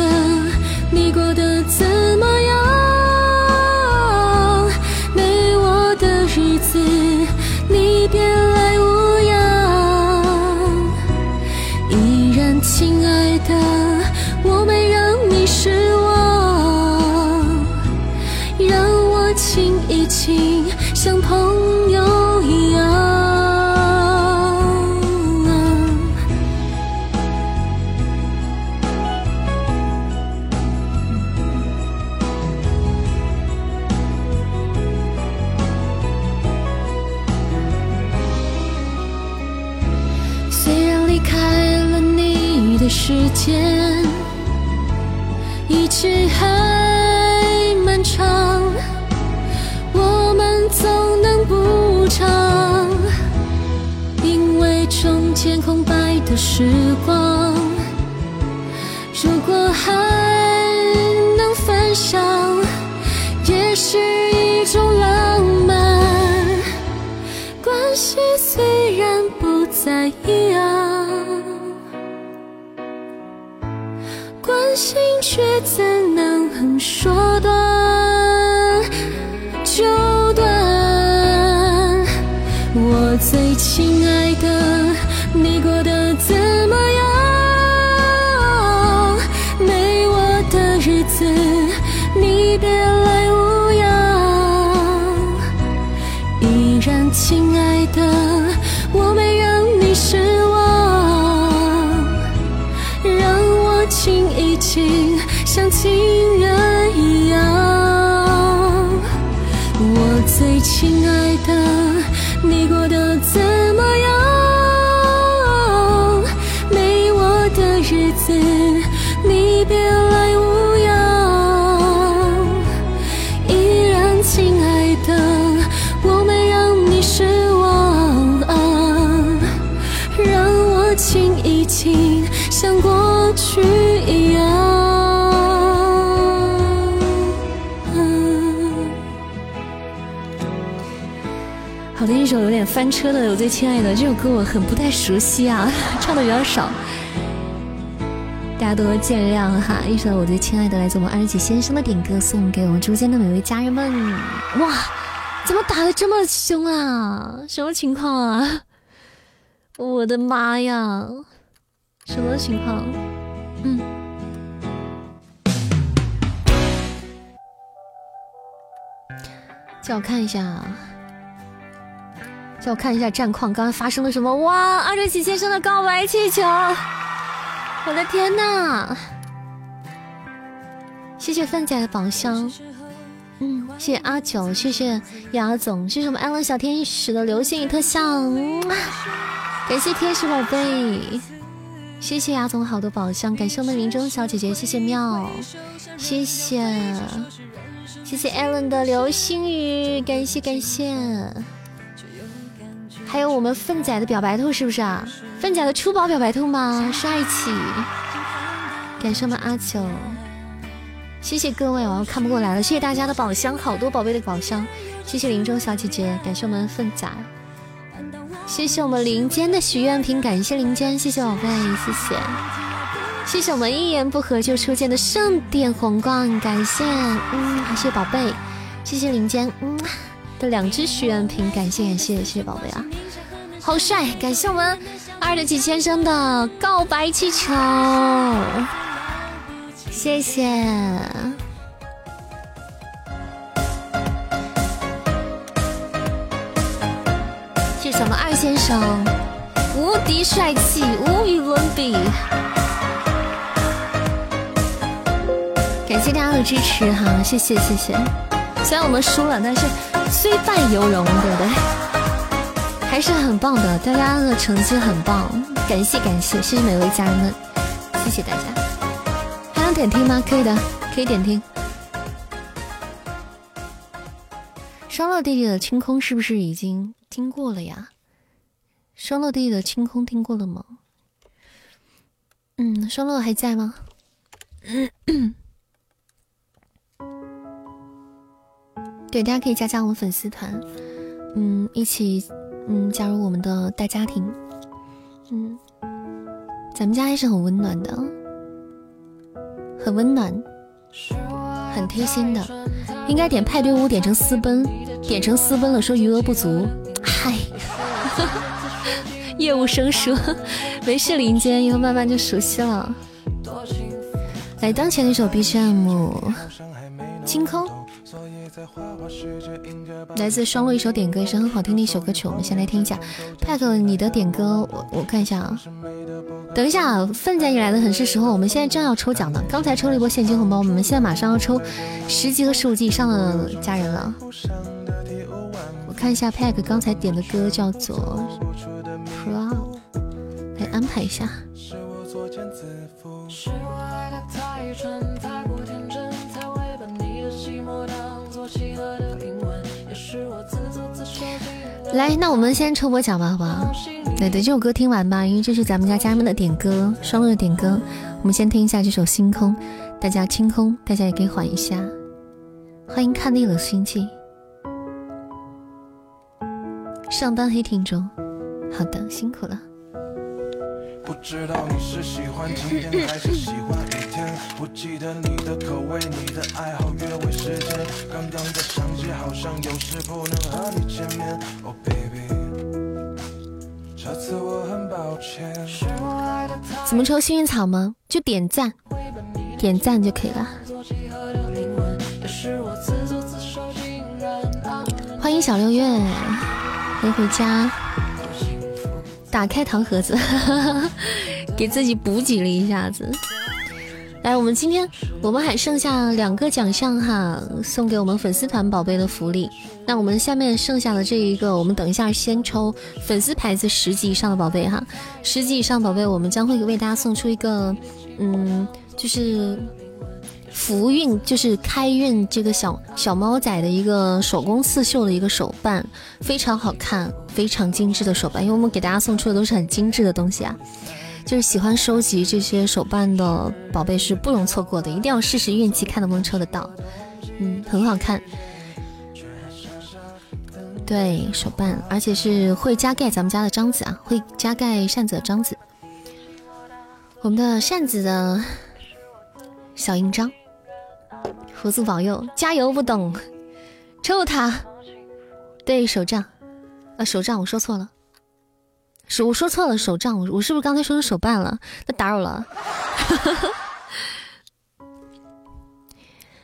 Speaker 1: 翻车的《我最亲爱的》，这首歌我很不太熟悉啊，唱的比较少，大家多多见谅哈。一首《我最亲爱的》来自我们二姐先生的点歌，送给我们直播间的每位家人们。哇，怎么打的这么凶啊？什么情况啊？我的妈呀！什么情况？嗯。叫我看一下啊。叫我看一下战况，刚刚发生了什么？哇，二十几先生的告白气球，我的天呐！谢谢范仔的宝箱，嗯，谢谢阿九，谢谢雅总，谢谢我们安乐小天使的流星雨特效，感谢天使宝贝，谢谢雅总好多宝箱，感谢我们林中小姐姐，谢谢妙，谢谢谢谢 Allen 的流星雨，感谢感谢。还有我们粪仔的表白兔是不是啊？粪仔的初宝表白兔吗？帅气！感谢我们阿九，谢谢各位，我要看不过来了，谢谢大家的宝箱，好多宝贝的宝箱，谢谢林中小姐姐，感谢我们粪仔，谢谢我们林间的许愿瓶，感谢林间，谢谢宝贝，谢谢，谢谢我们一言不合就出现的盛典红光，感谢，嗯，谢谢宝贝，谢谢林间，嗯。的两只许愿瓶，感谢感谢谢谢宝贝啊，好帅！感谢我们二的几先生的告白气球，谢谢。谢谢我们二先生，无敌帅气，无与伦比。感谢大家的支持哈，谢谢谢谢。虽然我们输了，但是虽败犹荣，对不对？还是很棒的，大家的成绩很棒，感谢感谢，谢谢每位家人们，谢谢大家。还能点听吗？可以的，可以点听。双落弟弟的清空是不是已经听过了呀？双落弟弟的清空听过了吗？嗯，双落还在吗？对，大家可以加加我们粉丝团，嗯，一起嗯加入我们的大家庭，嗯，咱们家还是很温暖的，很温暖，很贴心的。应该点派对屋，点成私奔，点成私奔了，说余额不足，嗨，业务生疏，没事，林间以后慢慢就熟悉了。来，当前的一首 BGM，清空。来自双鹿一首点歌，也是很好听的一首歌曲。我们先来听一下，Pack，你的点歌，我我看一下啊。等一下，奋姐你来的很是时候。我们现在正要抽奖呢，刚才抽了一波现金红包，我们现在马上要抽十级和十五级以上的家人了。我看一下 Pack 刚才点的歌叫做 Pro，来安排一下。来，那我们先抽波奖吧，好不好？对对，这首歌听完吧，因为这是咱们家家人们的点歌，双乐的点歌。我们先听一下这首《星空》，大家清空，大家也可以缓一下。欢迎看腻了心悸，上班黑听众，好的，辛苦了。不知道你是喜欢晴天还是喜欢天，不记得你的口味，你的爱好，约会时间。刚刚的想起好像有事不能和你见面。Oh baby，这次我很抱歉。怎么抽幸运草吗？就点赞，点赞就可以了。欢迎小六月，欢迎回家。打开糖盒子，给自己补给了一下子。来，我们今天我们还剩下两个奖项哈，送给我们粉丝团宝贝的福利。那我们下面剩下的这一个，我们等一下先抽粉丝牌子十级以上的宝贝哈，十级以上宝贝，我们将会为大家送出一个，嗯，就是。福运就是开运，这个小小猫仔的一个手工刺绣的一个手办，非常好看，非常精致的手办。因为我们给大家送出的都是很精致的东西啊，就是喜欢收集这些手办的宝贝是不容错过的，一定要试试运气，看能不能抽得到。嗯，很好看。对手办，而且是会加盖咱们家的章子啊，会加盖扇子的章子。我们的扇子的小印章。佛祖保佑，加油！不懂，抽他。对手杖，呃，手杖，我说错了，手我说错了，手杖，我我是不是刚才说成手办了？那打扰了。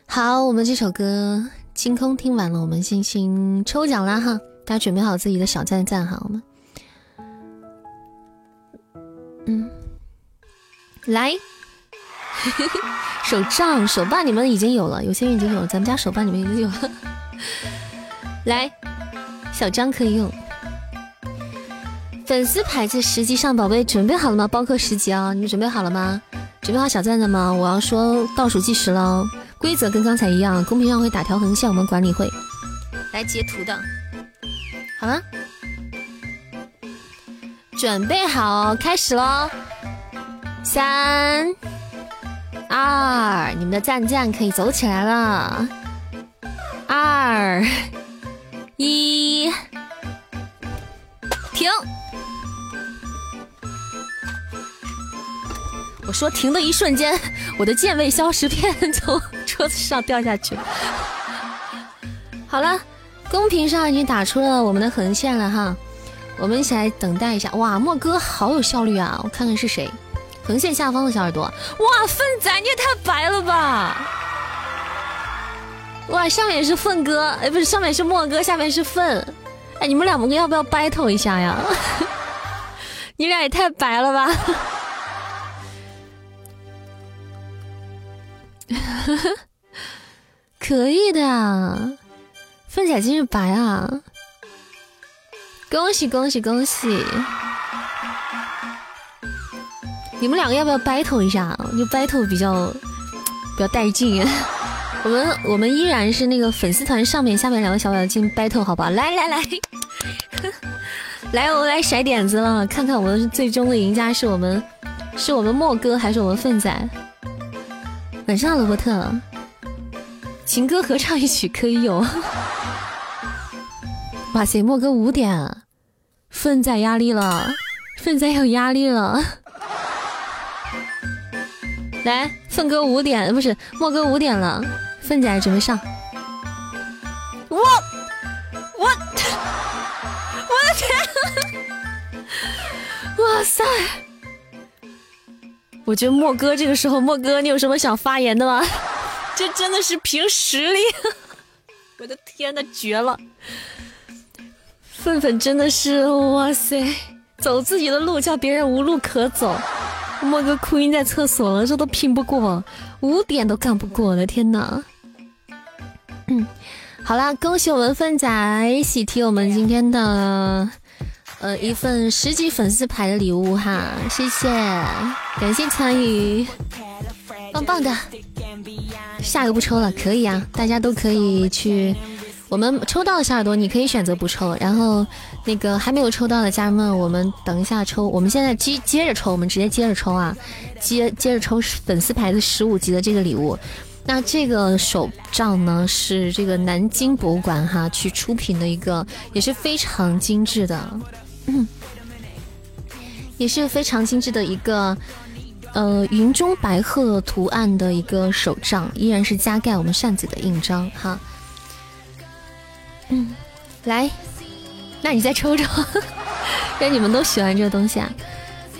Speaker 1: 好，我们这首歌《清空》听完了，我们进行抽奖啦哈！大家准备好自己的小赞赞哈，我们，嗯，来。手杖、手办你们已经有了，有些人已经有了，咱们家手办你们已经有了。来，小张可以用。粉丝牌子十级上宝贝准备好了吗？包括十级啊，你们准备好了吗？准备好小赞赞吗？我要说倒数计时喽。规则跟刚才一样，公屏上会打条横线，我们管理会来截图的。好了，准备好，开始喽，三。二，你们的赞赞可以走起来了。二，一，停！我说停的一瞬间，我的健胃消食片从桌子上掉下去。好了，公屏上已经打出了我们的横线了哈，我们一起来等待一下。哇，莫哥好有效率啊！我看看是谁。横线下方的小耳朵，哇，粪仔你也太白了吧！哇，上面是粪哥，哎，不是，上面是莫哥，下面是粪，哎，你们两个要不要 battle 一下呀？你俩也太白了吧！可以的啊，粪仔今日白啊！恭喜恭喜恭喜！你们两个要不要 battle 一下？就 battle 比较比较带劲。我们我们依然是那个粉丝团上面下面两个小表情 battle 好吧？来来来，来 我们来甩点子了，看看我们最终的赢家是我们是我们莫哥还是我们粪仔？晚上罗伯特，情歌合唱一曲可以有。哇塞，莫哥五点，粪仔压力了，粪仔有压力了。来，粪哥五点不是莫哥五点了。粪仔准备上，我我我的天！哇塞！我觉得莫哥这个时候，莫哥你有什么想发言的吗？这真的是凭实力！我的天呐，绝了！粪粪真的是哇塞，走自己的路，叫别人无路可走。莫哥哭晕在厕所了，这都拼不过，五点都干不过了，天呐！嗯，好啦，恭喜我们粪仔喜提我们今天的呃一份十级粉丝牌的礼物哈，谢谢，感谢参与，棒棒的，下个不抽了，可以啊，大家都可以去，我们抽到的小耳朵你可以选择不抽，然后那个还没有抽到的家人们，我们等一下抽，我们现在接接着抽，我们直接接着抽啊，接接着抽粉丝牌的十五级的这个礼物。那这个手账呢，是这个南京博物馆哈去出品的一个，也是非常精致的，也是非常精致的一个，呃，云中白鹤图案的一个手杖，依然是加盖我们扇子的印章哈。嗯，来，那你再抽抽，让你们都喜欢这个东西啊。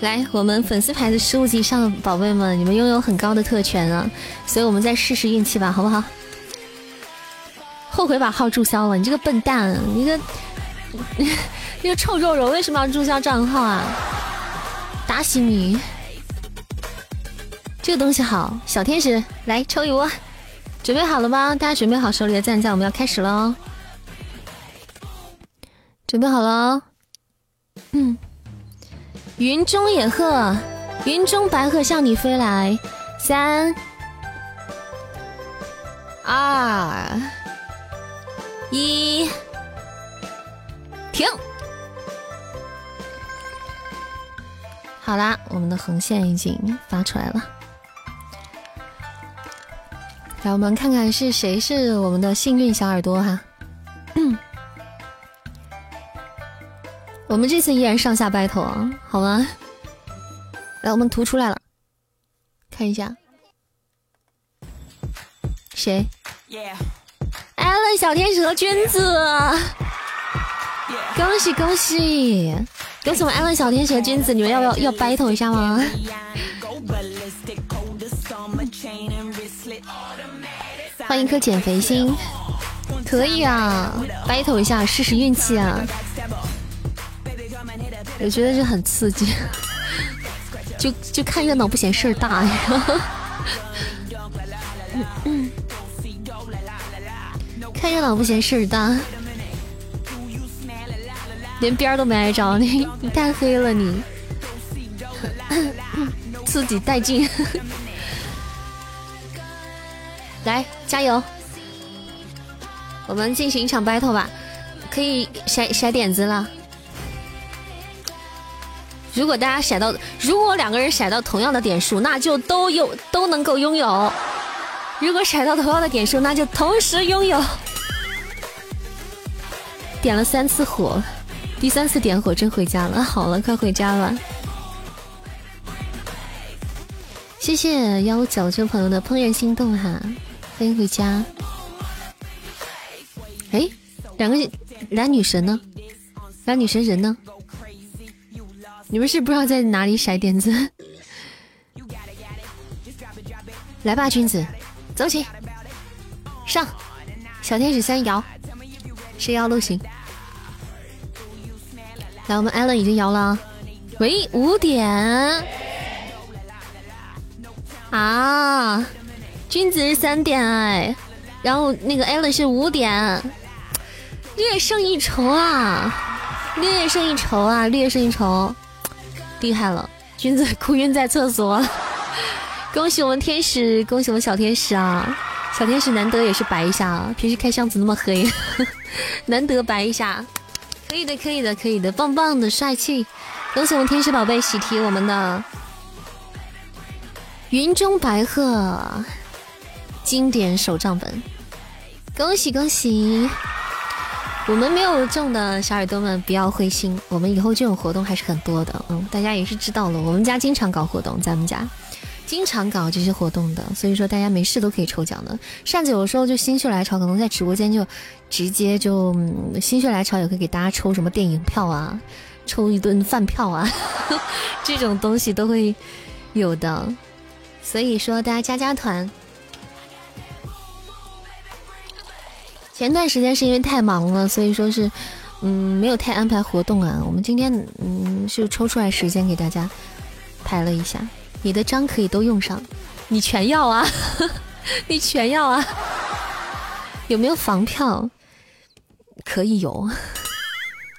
Speaker 1: 来，我们粉丝牌的十五级以上的宝贝们，你们拥有很高的特权啊，所以我们再试试运气吧，好不好？后悔把号注销了，你这个笨蛋，你个，这个臭肉肉，为什么要注销账号啊？打死你！这个东西好，小天使来抽一窝，准备好了吗？大家准备好手里的赞赞，我们要开始喽！准备好了，嗯。云中野鹤，云中白鹤向你飞来，三、二、一，停！好啦，我们的横线已经发出来了，来我们看看是谁是我们的幸运小耳朵哈。我们这次依然上下 battle 啊，好吗？来，我们图出来了，看一下，谁？艾伦小天使和君子，恭喜恭喜！恭喜我们艾伦小天使和君子，你们要不要要 battle 一下吗？欢迎一颗减肥心，可以啊，battle 一下试试运气啊！我觉得这很刺激，就就看热闹不嫌事儿大呀！看热闹不嫌事儿大，连边儿都没挨着你，你 太黑了你，自己带劲！来加油，我们进行一场 battle 吧，可以甩甩点子了。如果大家甩到，如果两个人甩到同样的点数，那就都有都能够拥有；如果甩到同样的点数，那就同时拥有。点了三次火，第三次点火真回家了。好了，快回家吧。谢谢幺九这朋友的怦然心动哈，欢迎回家。哎，两个俩女神呢？俩女神人呢？你们是不知道在哪里甩点子，来吧，君子，走起，上，小天使三摇，谁摇都行。来，我们艾伦已经摇了，喂，五点。啊，君子是三点哎，然后那个艾伦是五点，略胜一筹啊，略胜一筹啊，略胜一筹。厉害了，君子哭晕在厕所。恭喜我们天使，恭喜我们小天使啊！小天使难得也是白一下，平时开箱子那么黑，难得白一下，可以的，可以的，可以的，棒棒的，帅气！恭喜我们天使宝贝喜提我们的云中白鹤经典手账本，恭喜恭喜！我们没有中的小耳朵们不要灰心，我们以后这种活动还是很多的，嗯，大家也是知道了，我们家经常搞活动，咱们家。经常搞这些活动的，所以说大家没事都可以抽奖的。扇子有时候就心血来潮，可能在直播间就直接就心血来潮，也会给大家抽什么电影票啊，抽一顿饭票啊，这种东西都会有的。所以说大家加加团。前段时间是因为太忙了，所以说是嗯没有太安排活动啊。我们今天嗯是抽出来时间给大家排了一下。你的章可以都用上，你全要啊，你全要啊。有没有房票？可以有，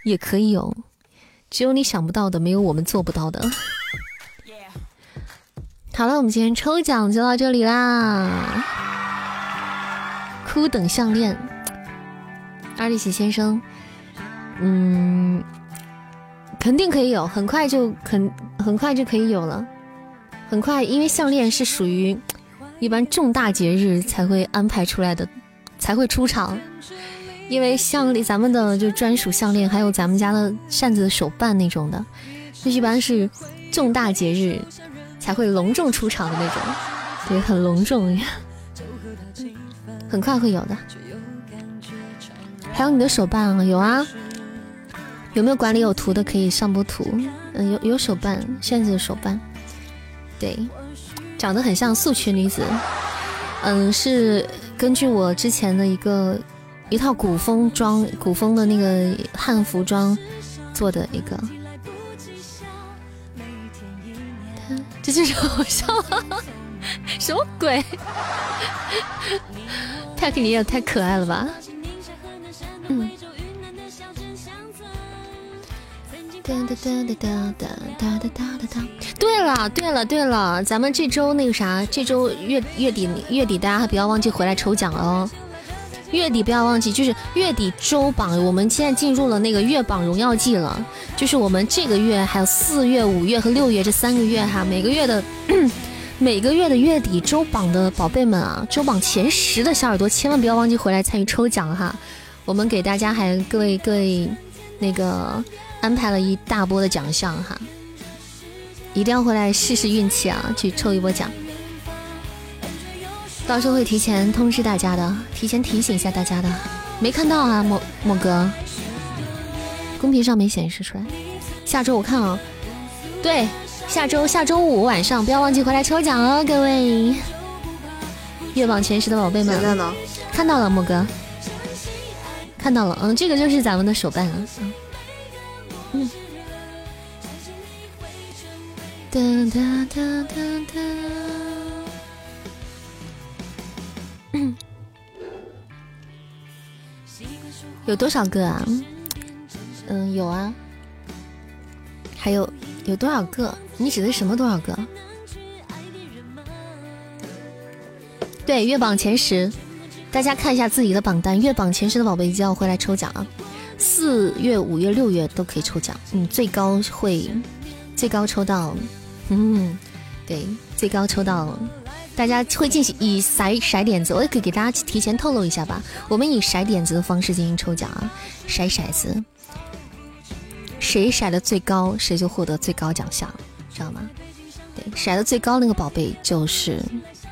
Speaker 1: 也可以有，只有你想不到的，没有我们做不到的。好了，我们今天抽奖就到这里啦。哭等项链，阿里喜先生，嗯，肯定可以有，很快就很很快就可以有了。很快，因为项链是属于一般重大节日才会安排出来的，才会出场。因为项链，咱们的就专属项链，还有咱们家的扇子的手办那种的，就一般是重大节日才会隆重出场的那种，对，很隆重呀。很快会有的。还有你的手办啊，有啊。有没有管理有图的可以上波图？嗯，有有手办，扇子的手办。对，长得很像素裙女子，嗯，是根据我之前的一个一套古风装、古风的那个汉服装做的一个。这就是好笑，什么鬼？泰克你也太可爱了吧！对了对了对了，咱们这周那个啥，这周月月底月底，大家还不要忘记回来抽奖哦。月底不要忘记，就是月底周榜，我们现在进入了那个月榜荣耀季了。就是我们这个月还有四月、五月和六月这三个月哈，每个月的每个月的月底周榜的宝贝们啊，周榜前十的小耳朵千万不要忘记回来参与抽奖哈。我们给大家还各位各位那个。安排了一大波的奖项哈，一定要回来试试运气啊！去抽一波奖，到时候会提前通知大家的，提前提醒一下大家的。没看到啊，莫莫哥，公屏上没显示出来。下周我看啊，对，下周下周五晚上不要忘记回来抽奖哦，各位月榜前十的宝贝们。看到了，莫哥，看到了，嗯，这个就是咱们的手办啊，嗯。嗯。哒哒哒哒哒。有多少个啊？嗯，有啊。还有有多少个？你指的什么多少个？对，月榜前十，大家看一下自己的榜单，月榜前十的宝贝就要回来抽奖啊！四月、五月、六月都可以抽奖，嗯，最高会最高抽到，嗯，对，最高抽到，大家会进行以骰骰点子，我也可以给大家提前透露一下吧，我们以骰点子的方式进行抽奖啊，骰骰子，谁骰的最高，谁就获得最高奖项，知道吗？对，骰的最高那个宝贝就是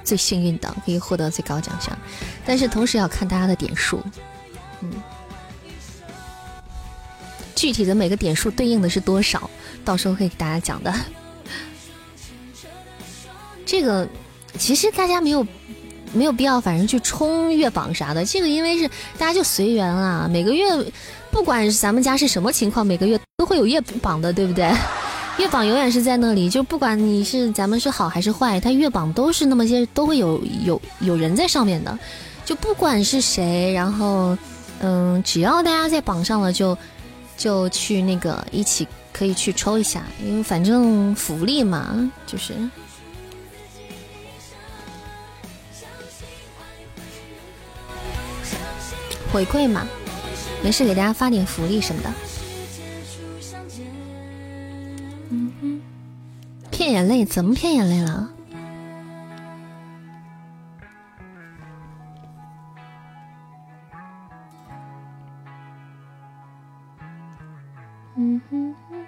Speaker 1: 最幸运的，可以获得最高奖项，但是同时要看大家的点数，嗯。具体的每个点数对应的是多少，到时候会给大家讲的。这个其实大家没有没有必要，反正去冲月榜啥的。这个因为是大家就随缘啊，每个月不管咱们家是什么情况，每个月都会有月榜的，对不对？月榜永远是在那里，就不管你是咱们是好还是坏，它月榜都是那么些，都会有有有人在上面的。就不管是谁，然后嗯，只要大家在榜上了就。就去那个一起可以去抽一下，因为反正福利嘛，就是回馈嘛，没事给大家发点福利什么的。嗯哼骗眼泪？怎么骗眼泪了？嗯哼哼。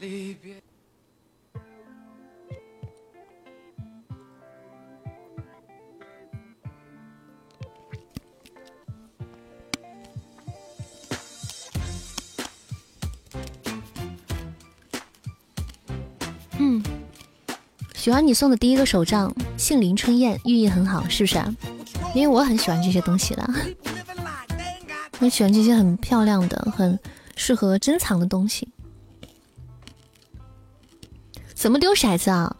Speaker 1: 离别。喜欢你送的第一个手账，杏林春燕，寓意很好，是不是啊？因为我很喜欢这些东西啦，我喜欢这些很漂亮的、很适合珍藏的东西。怎么丢骰子啊？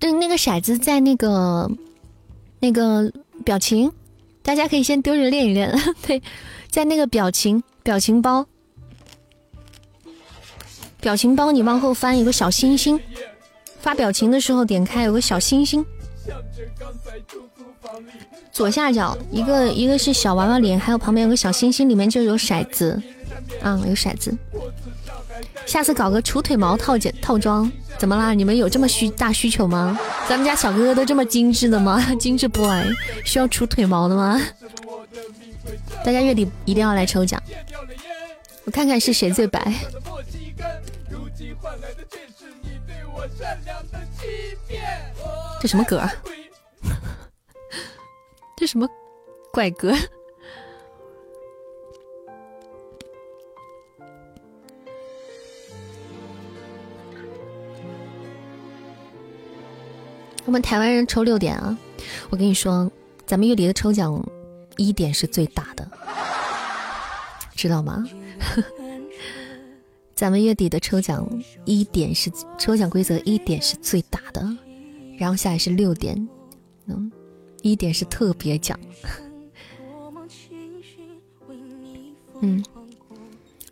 Speaker 1: 对，那个骰子在那个那个表情，大家可以先丢着练一练。对，在那个表情表情包。表情包，你往后翻，有个小星星。发表情的时候点开，有个小星星。左下角一个一个是小娃娃脸，还有旁边有个小星星，里面就有骰子。啊，有骰子。下次搞个除腿毛套件套装，怎么啦？你们有这么需大需求吗？咱们家小哥哥都这么精致的吗？精致 boy 需要除腿毛的吗？大家月底一定要来抽奖，我看看是谁最白。这什么歌？这什么怪歌？我们台湾人抽六点啊！我跟你说，咱们月底的抽奖一点是最大的，知道吗？咱们月底的抽奖一点是抽奖规则，一点是最大的，然后下来是六点，嗯，一点是特别奖，嗯，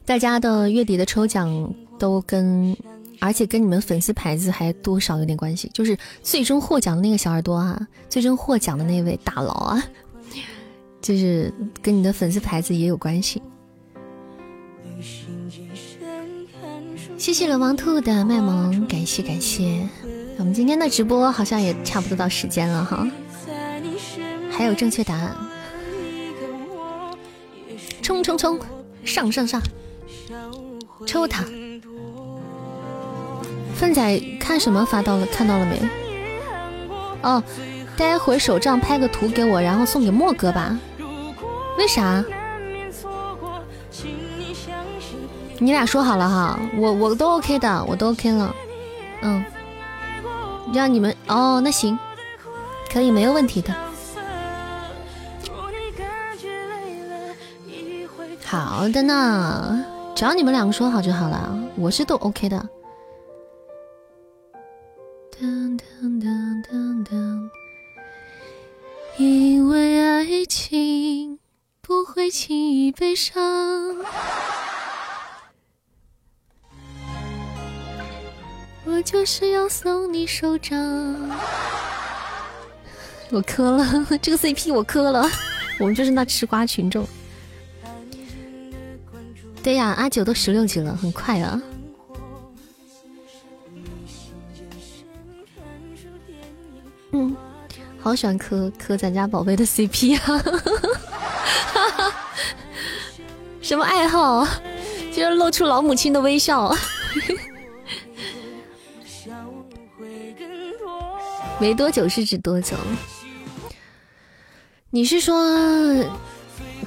Speaker 1: 大家的月底的抽奖都跟，而且跟你们粉丝牌子还多少有点关系，就是最终获奖的那个小耳朵啊，最终获奖的那位大佬啊，就是跟你的粉丝牌子也有关系。谢谢流氓兔的卖萌，感谢感谢。我们今天的直播好像也差不多到时间了哈，还有正确答案，冲冲冲，上上上，抽他。粪仔看什么发到了？看到了没？哦，待会手账拍个图给我，然后送给莫哥吧。为啥？你俩说好了哈，我我都 OK 的，我都 OK 了，嗯，让你们哦，那行，可以没有问题的。好的呢，只要你们两个说好就好了，我是都 OK 的。噔噔噔噔噔，因为爱情不会轻易悲伤。我就是要送你手掌，我磕了这个 CP，我磕了，我们就是那吃瓜群众。对呀，阿九都十六级了，很快啊。嗯，好喜欢磕磕咱家宝贝的 CP 啊！什么爱好？居然露出老母亲的微笑。没多久是指多久？你是说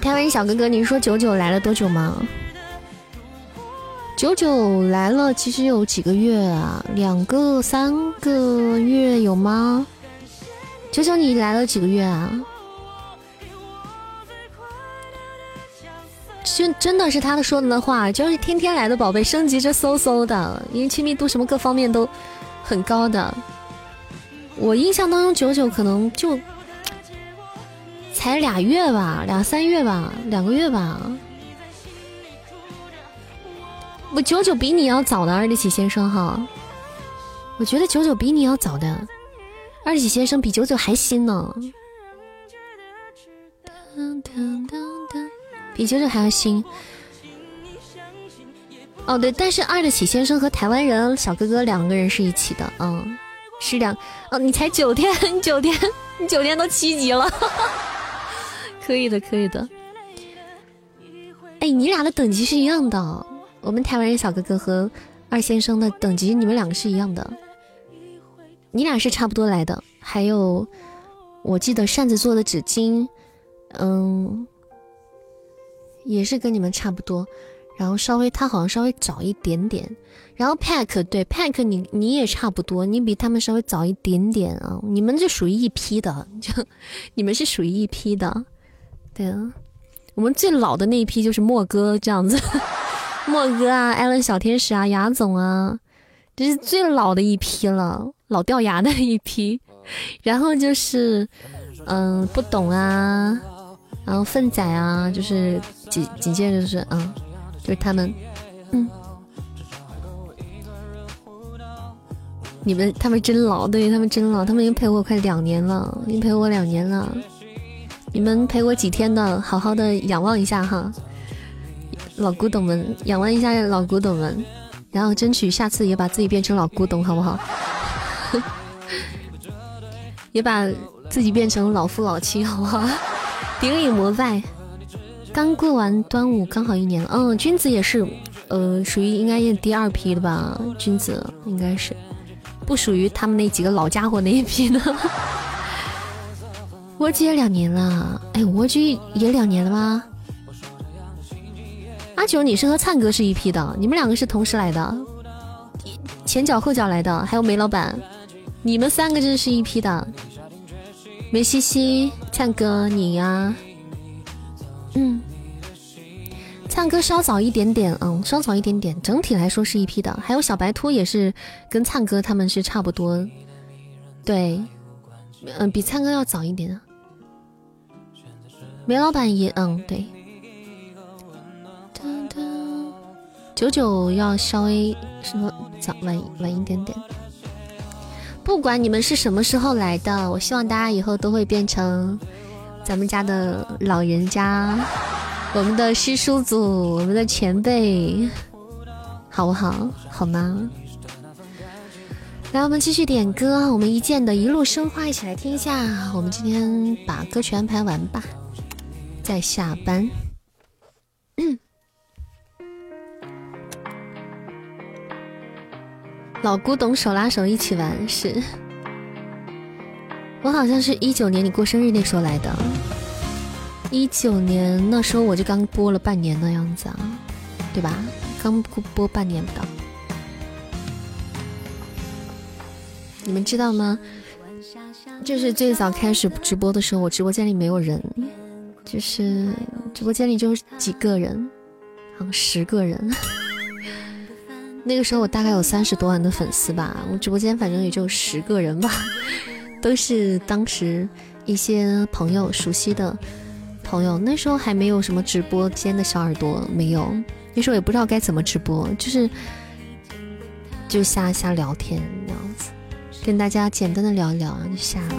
Speaker 1: 台湾小哥哥？你是说九九来了多久吗？九九来了，其实有几个月啊？两个、三个月有吗？九九你来了几个月啊？就真的是他说的那话，就是天天来的宝贝，升级着嗖嗖的，因为亲密度什么各方面都很高的。我印象当中，九九可能就才俩月吧，两三月吧，两个月吧。我九九比你要早的，二里起先生哈，我觉得九九比你要早的，二里起先生比九九还新呢。比九九还要新。哦，对，但是二的起先生和台湾人小哥哥两个人是一起的，嗯，是两，哦，你才九天，九天，你九天都七级了，可以的，可以的。哎，你俩的等级是一样的，我们台湾人小哥哥和二先生的等级，你们两个是一样的，你俩是差不多来的。还有，我记得扇子做的纸巾，嗯。也是跟你们差不多，然后稍微他好像稍微早一点点，然后 Pack 对 Pack 你你也差不多，你比他们稍微早一点点啊，你们就属于一批的，就你们是属于一批的，对啊，我们最老的那一批就是莫哥这样子，莫哥啊，艾伦小天使啊，牙总啊，这是最老的一批了，老掉牙的一批，然后就是嗯不懂啊。然后粪仔啊，就是紧紧接着就是，嗯，就是他们，嗯，你们他们真老，对他们真老，他们已经陪我快两年了，已经陪我两年了。你们陪我几天的，好好的仰望一下哈，老古董们，仰望一下老古董们，然后争取下次也把自己变成老古董，好不好？也把自己变成老夫老妻，好不好？顶礼膜拜，刚过完端午，刚好一年了。嗯，君子也是，呃，属于应该也第二批的吧？君子应该是不属于他们那几个老家伙那一批的。蜗居也两年了，哎，蜗居也两年了吗？阿九，你是和灿哥是一批的，你们两个是同时来的，前脚后脚来的，还有梅老板，你们三个真是一批的。梅西西，灿哥你呀，嗯，灿哥稍早一点点，嗯，稍早一点点，整体来说是一批的。还有小白兔也是跟灿哥他们是差不多，对，嗯，比灿哥要早一点。梅老板也，嗯，对。九九要稍微什么早晚晚一点点。不管你们是什么时候来的，我希望大家以后都会变成咱们家的老人家，我们的师叔祖，我们的前辈，好不好？好吗？来，我们继续点歌，我们一见的一路生花，一起来听一下。我们今天把歌曲安排完吧，再下班。嗯老古董手拉手一起玩，是我好像是一九年你过生日那时候来的，一九年那时候我就刚播了半年的样子啊，对吧？刚播半年不到，你们知道吗？就是最早开始直播的时候，我直播间里没有人，就是直播间里就几个人，好像十个人。那个时候我大概有三十多万的粉丝吧，我直播间反正也就十个人吧，都是当时一些朋友熟悉的朋友。那时候还没有什么直播间的小耳朵，没有。那时候也不知道该怎么直播，就是就瞎瞎聊天那样子，跟大家简单的聊一聊就下了。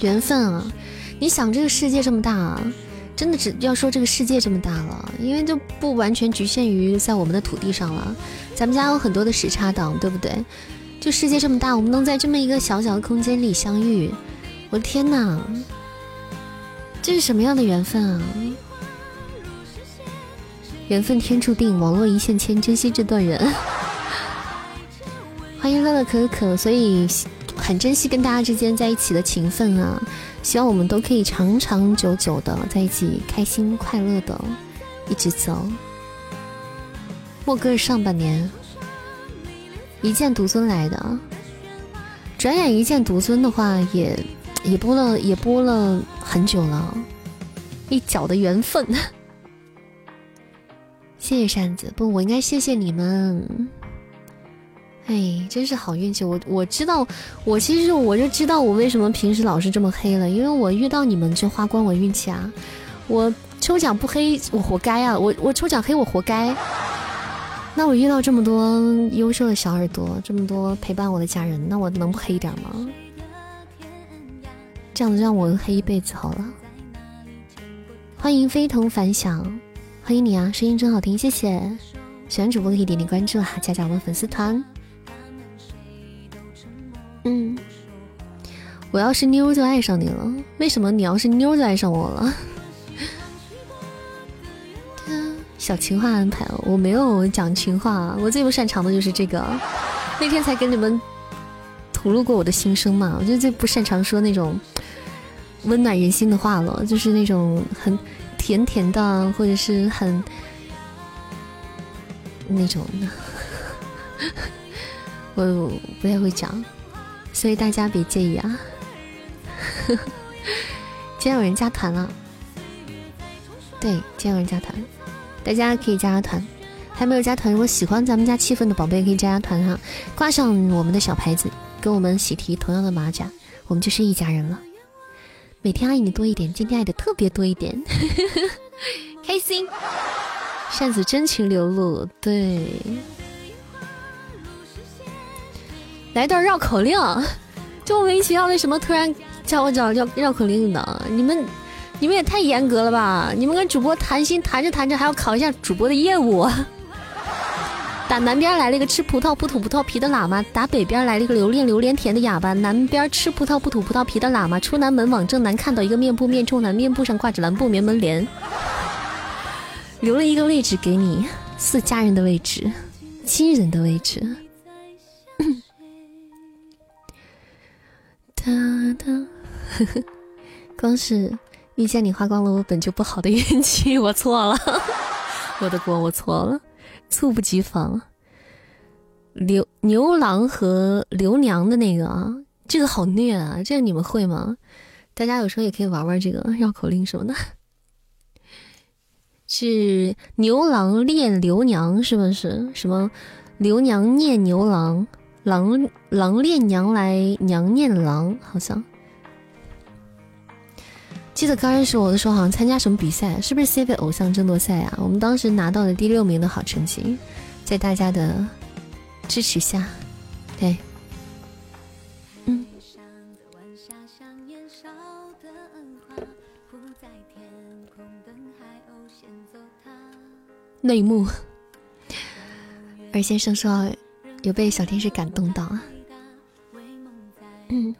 Speaker 1: 缘分啊，你想这个世界这么大。啊真的只要说这个世界这么大了，因为就不完全局限于在我们的土地上了。咱们家有很多的时差党，对不对？就世界这么大，我们能在这么一个小小的空间里相遇，我的天哪，这是什么样的缘分啊？缘分天注定，网络一线牵，珍惜这段人。欢迎乐乐可可，所以很珍惜跟大家之间在一起的情分啊。希望我们都可以长长久久的在一起，开心快乐的一直走。莫哥上半年一剑独尊来的，转眼一剑独尊的话也也播了也播了很久了，一脚的缘分。谢谢扇子，不，我应该谢谢你们。哎，真是好运气！我我知道，我其实我就知道我为什么平时老是这么黑了，因为我遇到你们就花光我运气啊！我抽奖不黑，我活该啊！我我抽奖黑，我活该。那我遇到这么多优秀的小耳朵，这么多陪伴我的家人，那我能不黑一点吗？这样子让我黑一辈子好了。欢迎飞腾凡响。欢迎你啊，声音真好听，谢谢！喜欢主播可以点点关注哈，加加我们粉丝团。嗯，我要是妞就爱上你了，为什么你要是妞就爱上我了？小情话安排了，我没有讲情话，我最不擅长的就是这个。那天才跟你们吐露过我的心声嘛，我就最不擅长说那种温暖人心的话了，就是那种很。甜甜的，或者是很那种的，我不太会讲，所以大家别介意啊。今天有人加团了，对，今天有人加团，大家可以加加团。还没有加团，如果喜欢咱们家气氛的宝贝，可以加加团哈，挂上我们的小牌子，跟我们喜提同样的马甲，我们就是一家人了。每天爱你多一点，今天爱的特别多一点，开心。扇子真情流露，对。来段绕口令，就莫名其妙为什么突然叫我找绕绕口令呢？你们你们也太严格了吧！你们跟主播谈心谈着谈着还要考一下主播的业务。打南边来了一个吃葡萄不吐葡萄皮的喇嘛，打北边来了一个留恋榴莲甜的哑巴。南边吃葡萄不吐葡萄皮的喇嘛，出南门往正南看到一个面部面冲南，面部上挂着蓝布棉门帘。留了一个位置给你，是家人的位置，亲人的位置。哒哒，光是遇见你花光了我本就不好的运气，我错了，我的锅，我错了。猝不及防，牛牛郎和刘娘的那个啊，这个好虐啊！这个你们会吗？大家有时候也可以玩玩这个绕口令什么的。是牛郎恋刘娘，是不是？什么刘娘念牛郎，郎郎恋娘来，娘念郎，好像。记得刚认识我的时候，好像参加什么比赛，是不是 C 位偶像争夺赛啊？我们当时拿到了第六名的好成绩，在大家的支持下，对，嗯。内幕，二先生说有被小天使感动到啊，嗯。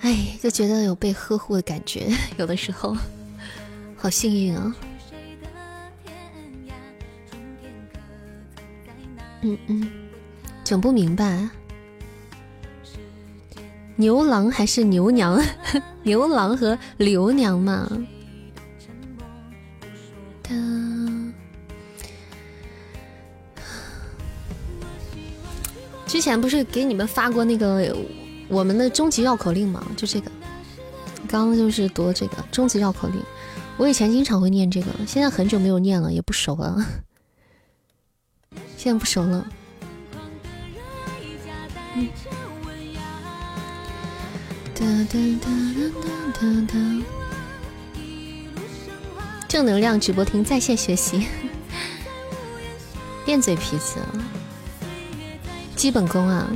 Speaker 1: 哎，就觉得有被呵护的感觉，有的时候好幸运啊！嗯嗯，整不明白，牛郎还是牛娘？牛郎和刘娘嘛？之前不是给你们发过那个？我们的终极绕口令嘛，就这个，刚刚就是读了这个终极绕口令。我以前经常会念这个，现在很久没有念了，也不熟了。现在不熟了。正能量直播厅在线学习，练嘴皮子，基本功啊。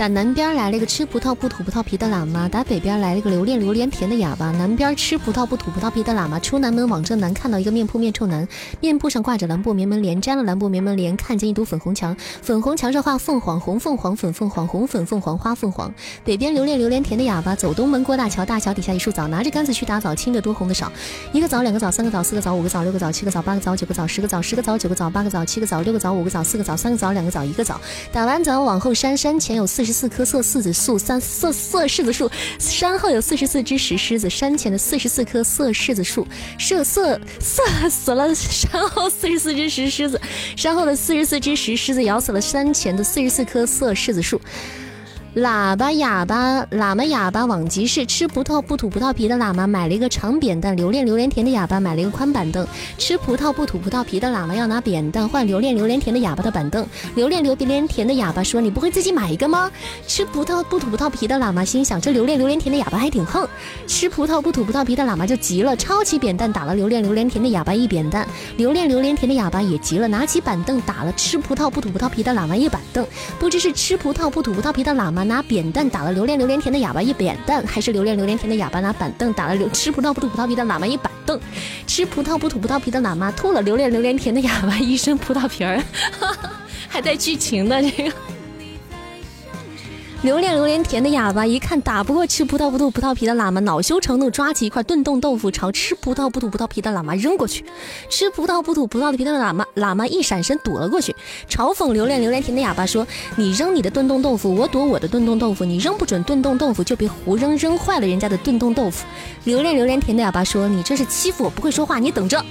Speaker 1: 打南边来了个吃葡萄不吐葡萄皮的喇嘛，打北边来了个留恋榴莲甜的哑巴。南边吃葡萄不吐葡萄皮的喇嘛，出南门往正南看到一个面铺面冲南，面铺上挂着蓝布棉门帘，沾了蓝布棉门帘，看见一堵粉红墙，粉红墙上画凤凰，红凤凰粉凤凰，红粉凤凰花凤凰。北边留恋榴莲甜的哑巴，走东门过大桥，大桥底下一束枣，拿着杆子去打枣，青的多红的少。一个枣，两个枣，三个枣，四个枣，五个枣，六个枣，七个枣，八个枣，九个枣，十个枣，十个枣，九个枣，八个枣，七个枣，六个枣，五个枣，四个枣，三个枣，两个枣，一个枣。打完枣往后山，山前有四十。四棵色柿子树，三色色柿子树，山后有四十四只石狮子，山前的四十四棵色柿子树，色色色死了山后四十四只石狮子，山后的四十四只石狮子咬死了山前的四十四棵色柿子树。喇叭哑巴，喇嘛哑巴往集市吃葡萄不吐葡萄皮的喇嘛买了一个长扁担，留恋榴莲甜的哑巴买了一个宽板凳。吃葡萄不吐葡萄皮的喇嘛要拿扁担换留恋榴莲甜的哑巴的板凳。留恋榴莲甜的哑巴说：“你不会自己买一个吗？”吃葡萄不吐葡萄皮的喇嘛心想：“这留恋榴莲甜的哑巴还挺横。”吃葡萄不吐葡萄皮的喇嘛就急了，抄起扁担打了留恋榴莲甜的哑巴一扁担。留恋榴莲甜的哑巴也急了，拿起板凳打了吃葡萄不吐葡萄皮的喇嘛一板凳。不知是吃葡萄不吐葡萄皮的喇嘛拿扁担打。了榴莲榴莲甜的哑巴一扁担，还是榴莲榴莲甜的哑巴拿板凳打了吃葡萄不吐葡萄皮的喇嘛一板凳？吃葡萄不吐葡萄皮的喇嘛吐了榴莲榴莲甜的哑巴一身葡萄皮儿，还带剧情的这个。留恋榴莲甜的哑巴一看打不过吃葡萄不吐葡萄皮的喇嘛，恼羞成怒，抓起一块炖冻豆腐朝吃葡萄不吐葡萄皮的喇嘛扔过去。吃葡萄不吐葡萄皮的喇嘛，喇嘛一闪身躲了过去，嘲讽留恋榴莲甜的哑巴说：“你扔你的炖冻豆腐，我躲我的炖冻豆腐。你扔不准炖冻豆腐，就别胡扔，扔坏了人家的炖冻豆腐。”留恋榴莲甜的哑巴说：“你这是欺负我，不会说话，你等着。”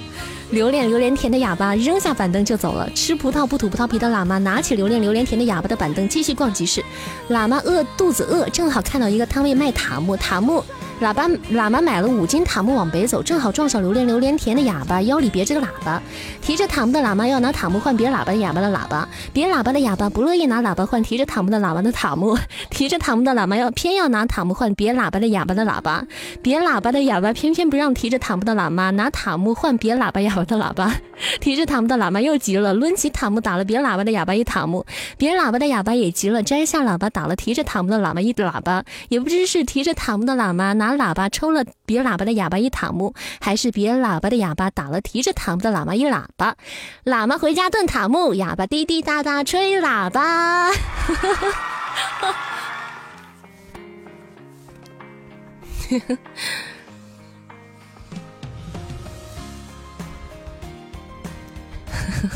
Speaker 1: 留恋榴莲甜的哑巴扔下板凳就走了。吃葡萄不吐葡萄皮的喇嘛拿起留恋榴莲甜的哑巴的板凳继续逛集市。喇嘛饿肚子饿，正好看到一个摊位卖塔木，塔木。喇叭喇嘛买了五斤塔木往北走，正好撞上榴莲榴莲甜的哑巴腰里别着个喇叭，提着塔木的喇嘛要拿塔木换别喇叭的哑巴的喇叭，别喇叭的哑巴不乐意拿喇叭换提着塔木的喇叭的塔木，提着塔木的喇嘛要偏要拿塔木换别喇叭的哑巴的喇叭，别喇叭的哑巴偏偏不让提着塔木的喇嘛拿塔木换别喇叭哑巴的喇叭，提着塔木的喇嘛又急了，抡起塔木打了别喇叭的哑巴一塔木，别喇叭的哑巴也急了，摘下喇叭打了提着塔木的喇嘛一喇叭，也不知是提着塔木的喇嘛拿。喇叭抽了别喇叭的哑巴一塔木，还是别喇叭的哑巴打了提着塔木的喇嘛一喇叭？喇嘛回家炖塔木，哑巴滴滴答答吹喇叭。呵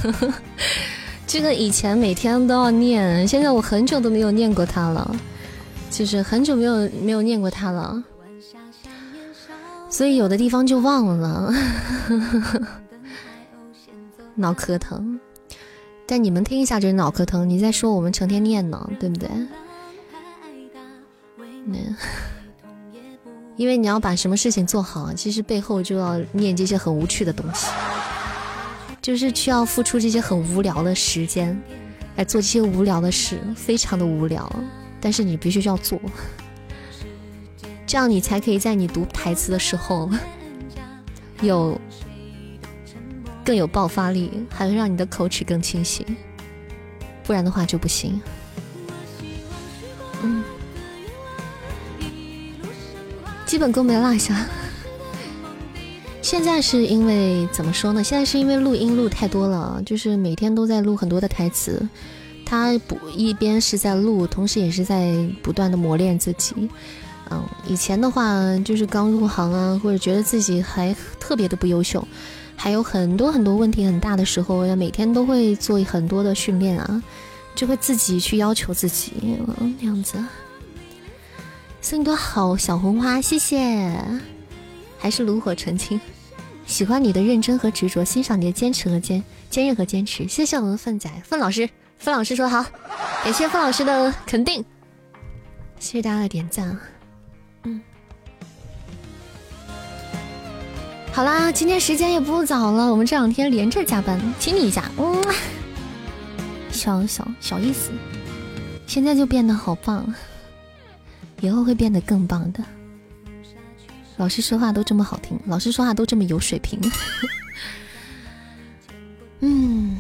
Speaker 1: 呵呵这个以前每天都要念，现在我很久都没有念过它了。就是很久没有没有念过它了，所以有的地方就忘了，脑壳疼。但你们听一下就是脑壳疼，你在说我们成天念呢，对不对？因为你要把什么事情做好，其实背后就要念这些很无趣的东西，就是需要付出这些很无聊的时间来做这些无聊的事，非常的无聊。但是你必须要做，这样你才可以在你读台词的时候 有更有爆发力，还能让你的口齿更清晰。不然的话就不行。嗯，基本功没落下。现在是因为怎么说呢？现在是因为录音录太多了，就是每天都在录很多的台词。他不一边是在录，同时也是在不断的磨练自己。以前的话就是刚入行啊，或者觉得自己还特别的不优秀，还有很多很多问题很大的时候，要每天都会做很多的训练啊，就会自己去要求自己，那样子。送你朵好小红花，谢谢。还是炉火纯青，喜欢你的认真和执着，欣赏你的坚持和坚坚韧和坚持。谢谢我们的奋仔奋老师。范老师说好，感谢范老师的肯定，谢谢大家的点赞。啊，好啦，今天时间也不早了，我们这两天连着加班，亲你一下，嗯，小小小意思，现在就变得好棒，以后会变得更棒的。老师说话都这么好听，老师说话都这么有水平，嗯。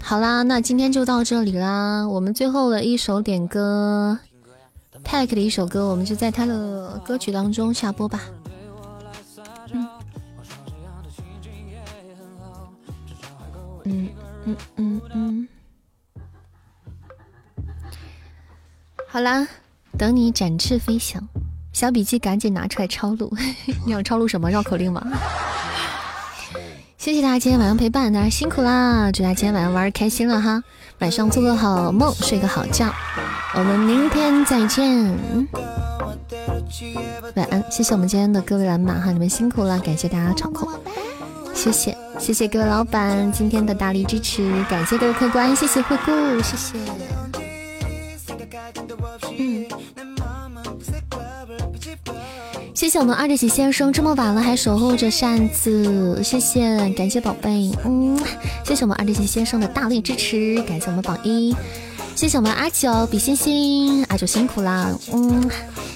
Speaker 1: 好啦，那今天就到这里啦。我们最后的一首点歌泰克的一首歌，我们就在他的歌曲当中下播吧。嗯嗯嗯嗯。好啦，等你展翅飞翔，小笔记赶紧拿出来抄录。你要抄录什么绕口令吗？谢谢大家今天晚上陪伴，大家辛苦啦！祝大家今天晚上玩开心了哈，晚上做个好梦，睡个好觉，我们明天再见，晚安！谢谢我们今天的各位蓝马哈，你们辛苦了，感谢大家场控，谢谢谢谢各位老板今天的大力支持，感谢各位客官，谢谢惠顾，谢谢。谢谢我们二十几先生这么晚了还守候着扇子，谢谢，感谢宝贝，嗯，谢谢我们二十几先生的大力支持，感谢我们榜一。谢谢我们阿九比心心，阿九辛苦了，嗯，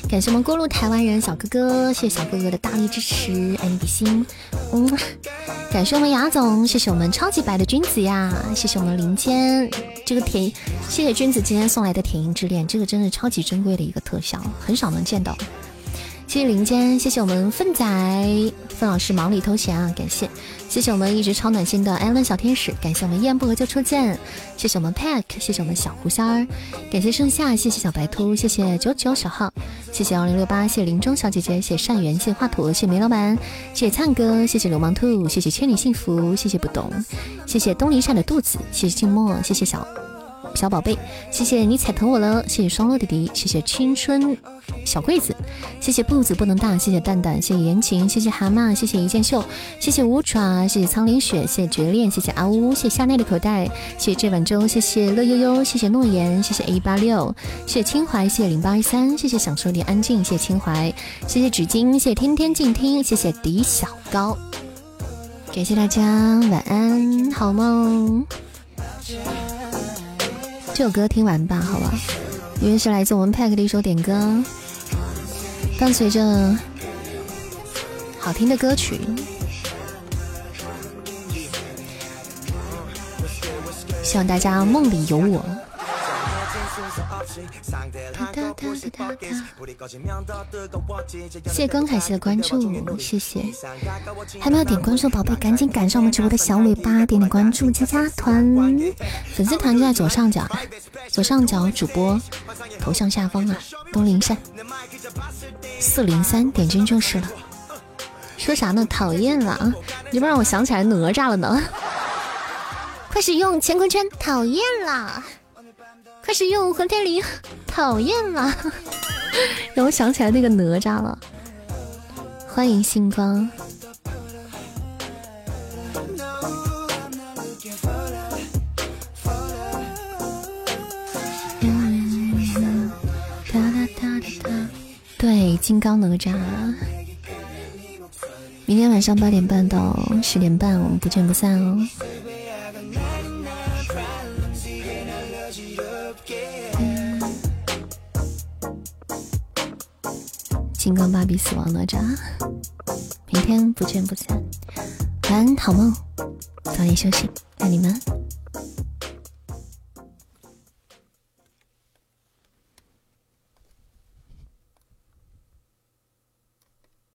Speaker 1: 感谢我们过路台湾人小哥哥，谢谢小哥哥的大力支持，爱你比心，嗯，感谢我们雅总，谢谢我们超级白的君子呀，谢谢我们林间，这个甜，谢谢君子今天送来的甜音之恋，这个真的超级珍贵的一个特效，很少能见到。谢谢林间，谢谢我们奋仔奋老师忙里偷闲啊，感谢，谢谢我们一直超暖心的艾伦小天使，感谢我们燕不合就初见，谢谢我们 Pack，谢谢我们小狐仙儿，感谢盛夏，谢谢小白兔，谢谢九九小号，谢谢幺零六八，谢谢林中小姐姐，谢善缘，谢谢华佗，谢谢梅老板，谢谢灿哥，谢谢流氓兔，谢谢千里幸福，谢谢不懂，谢谢东篱下的肚子，谢谢静默，谢谢小。小宝贝，谢谢你踩疼我了，谢谢双落弟弟，谢谢青春小桂子，谢谢步子不能大，谢谢蛋蛋，谢谢言情，谢谢蛤蟆，谢谢一件秀，谢谢无爪，谢谢苍林雪，谢谢绝恋，谢谢阿乌，谢谢夏奈的口袋，谢谢这碗粥，谢谢乐悠悠，谢谢诺言，谢谢 A 八六，谢谢清怀，谢谢零八二三，谢谢享受点安静，谢谢清怀，谢谢纸巾，谢谢天天静听，谢谢迪小高，感谢大家，晚安，好梦。这首歌听完吧，好吧，因为是来自我们 Pack 的一首点歌，伴随着好听的歌曲，希望大家梦里有我。谢谢刚凯西的关注，谢谢。还没有点关注的宝贝，赶紧赶上我们直播的小尾巴，点点关注，加加团。粉丝团就在左上角，左上角主播头像下方啊，东林山四零三，点进就是了。说啥呢？讨厌了啊！你不让我想起来哪吒了呢？快使用乾坤圈！讨厌了。开始用混天绫，讨厌了，让我想起来那个哪吒了。欢迎星光。对，金刚哪吒。明天晚上八点半到十点半，我们不见不散哦。金刚芭比死亡哪吒，明天不见不散，晚安好梦，早点休息，爱你们。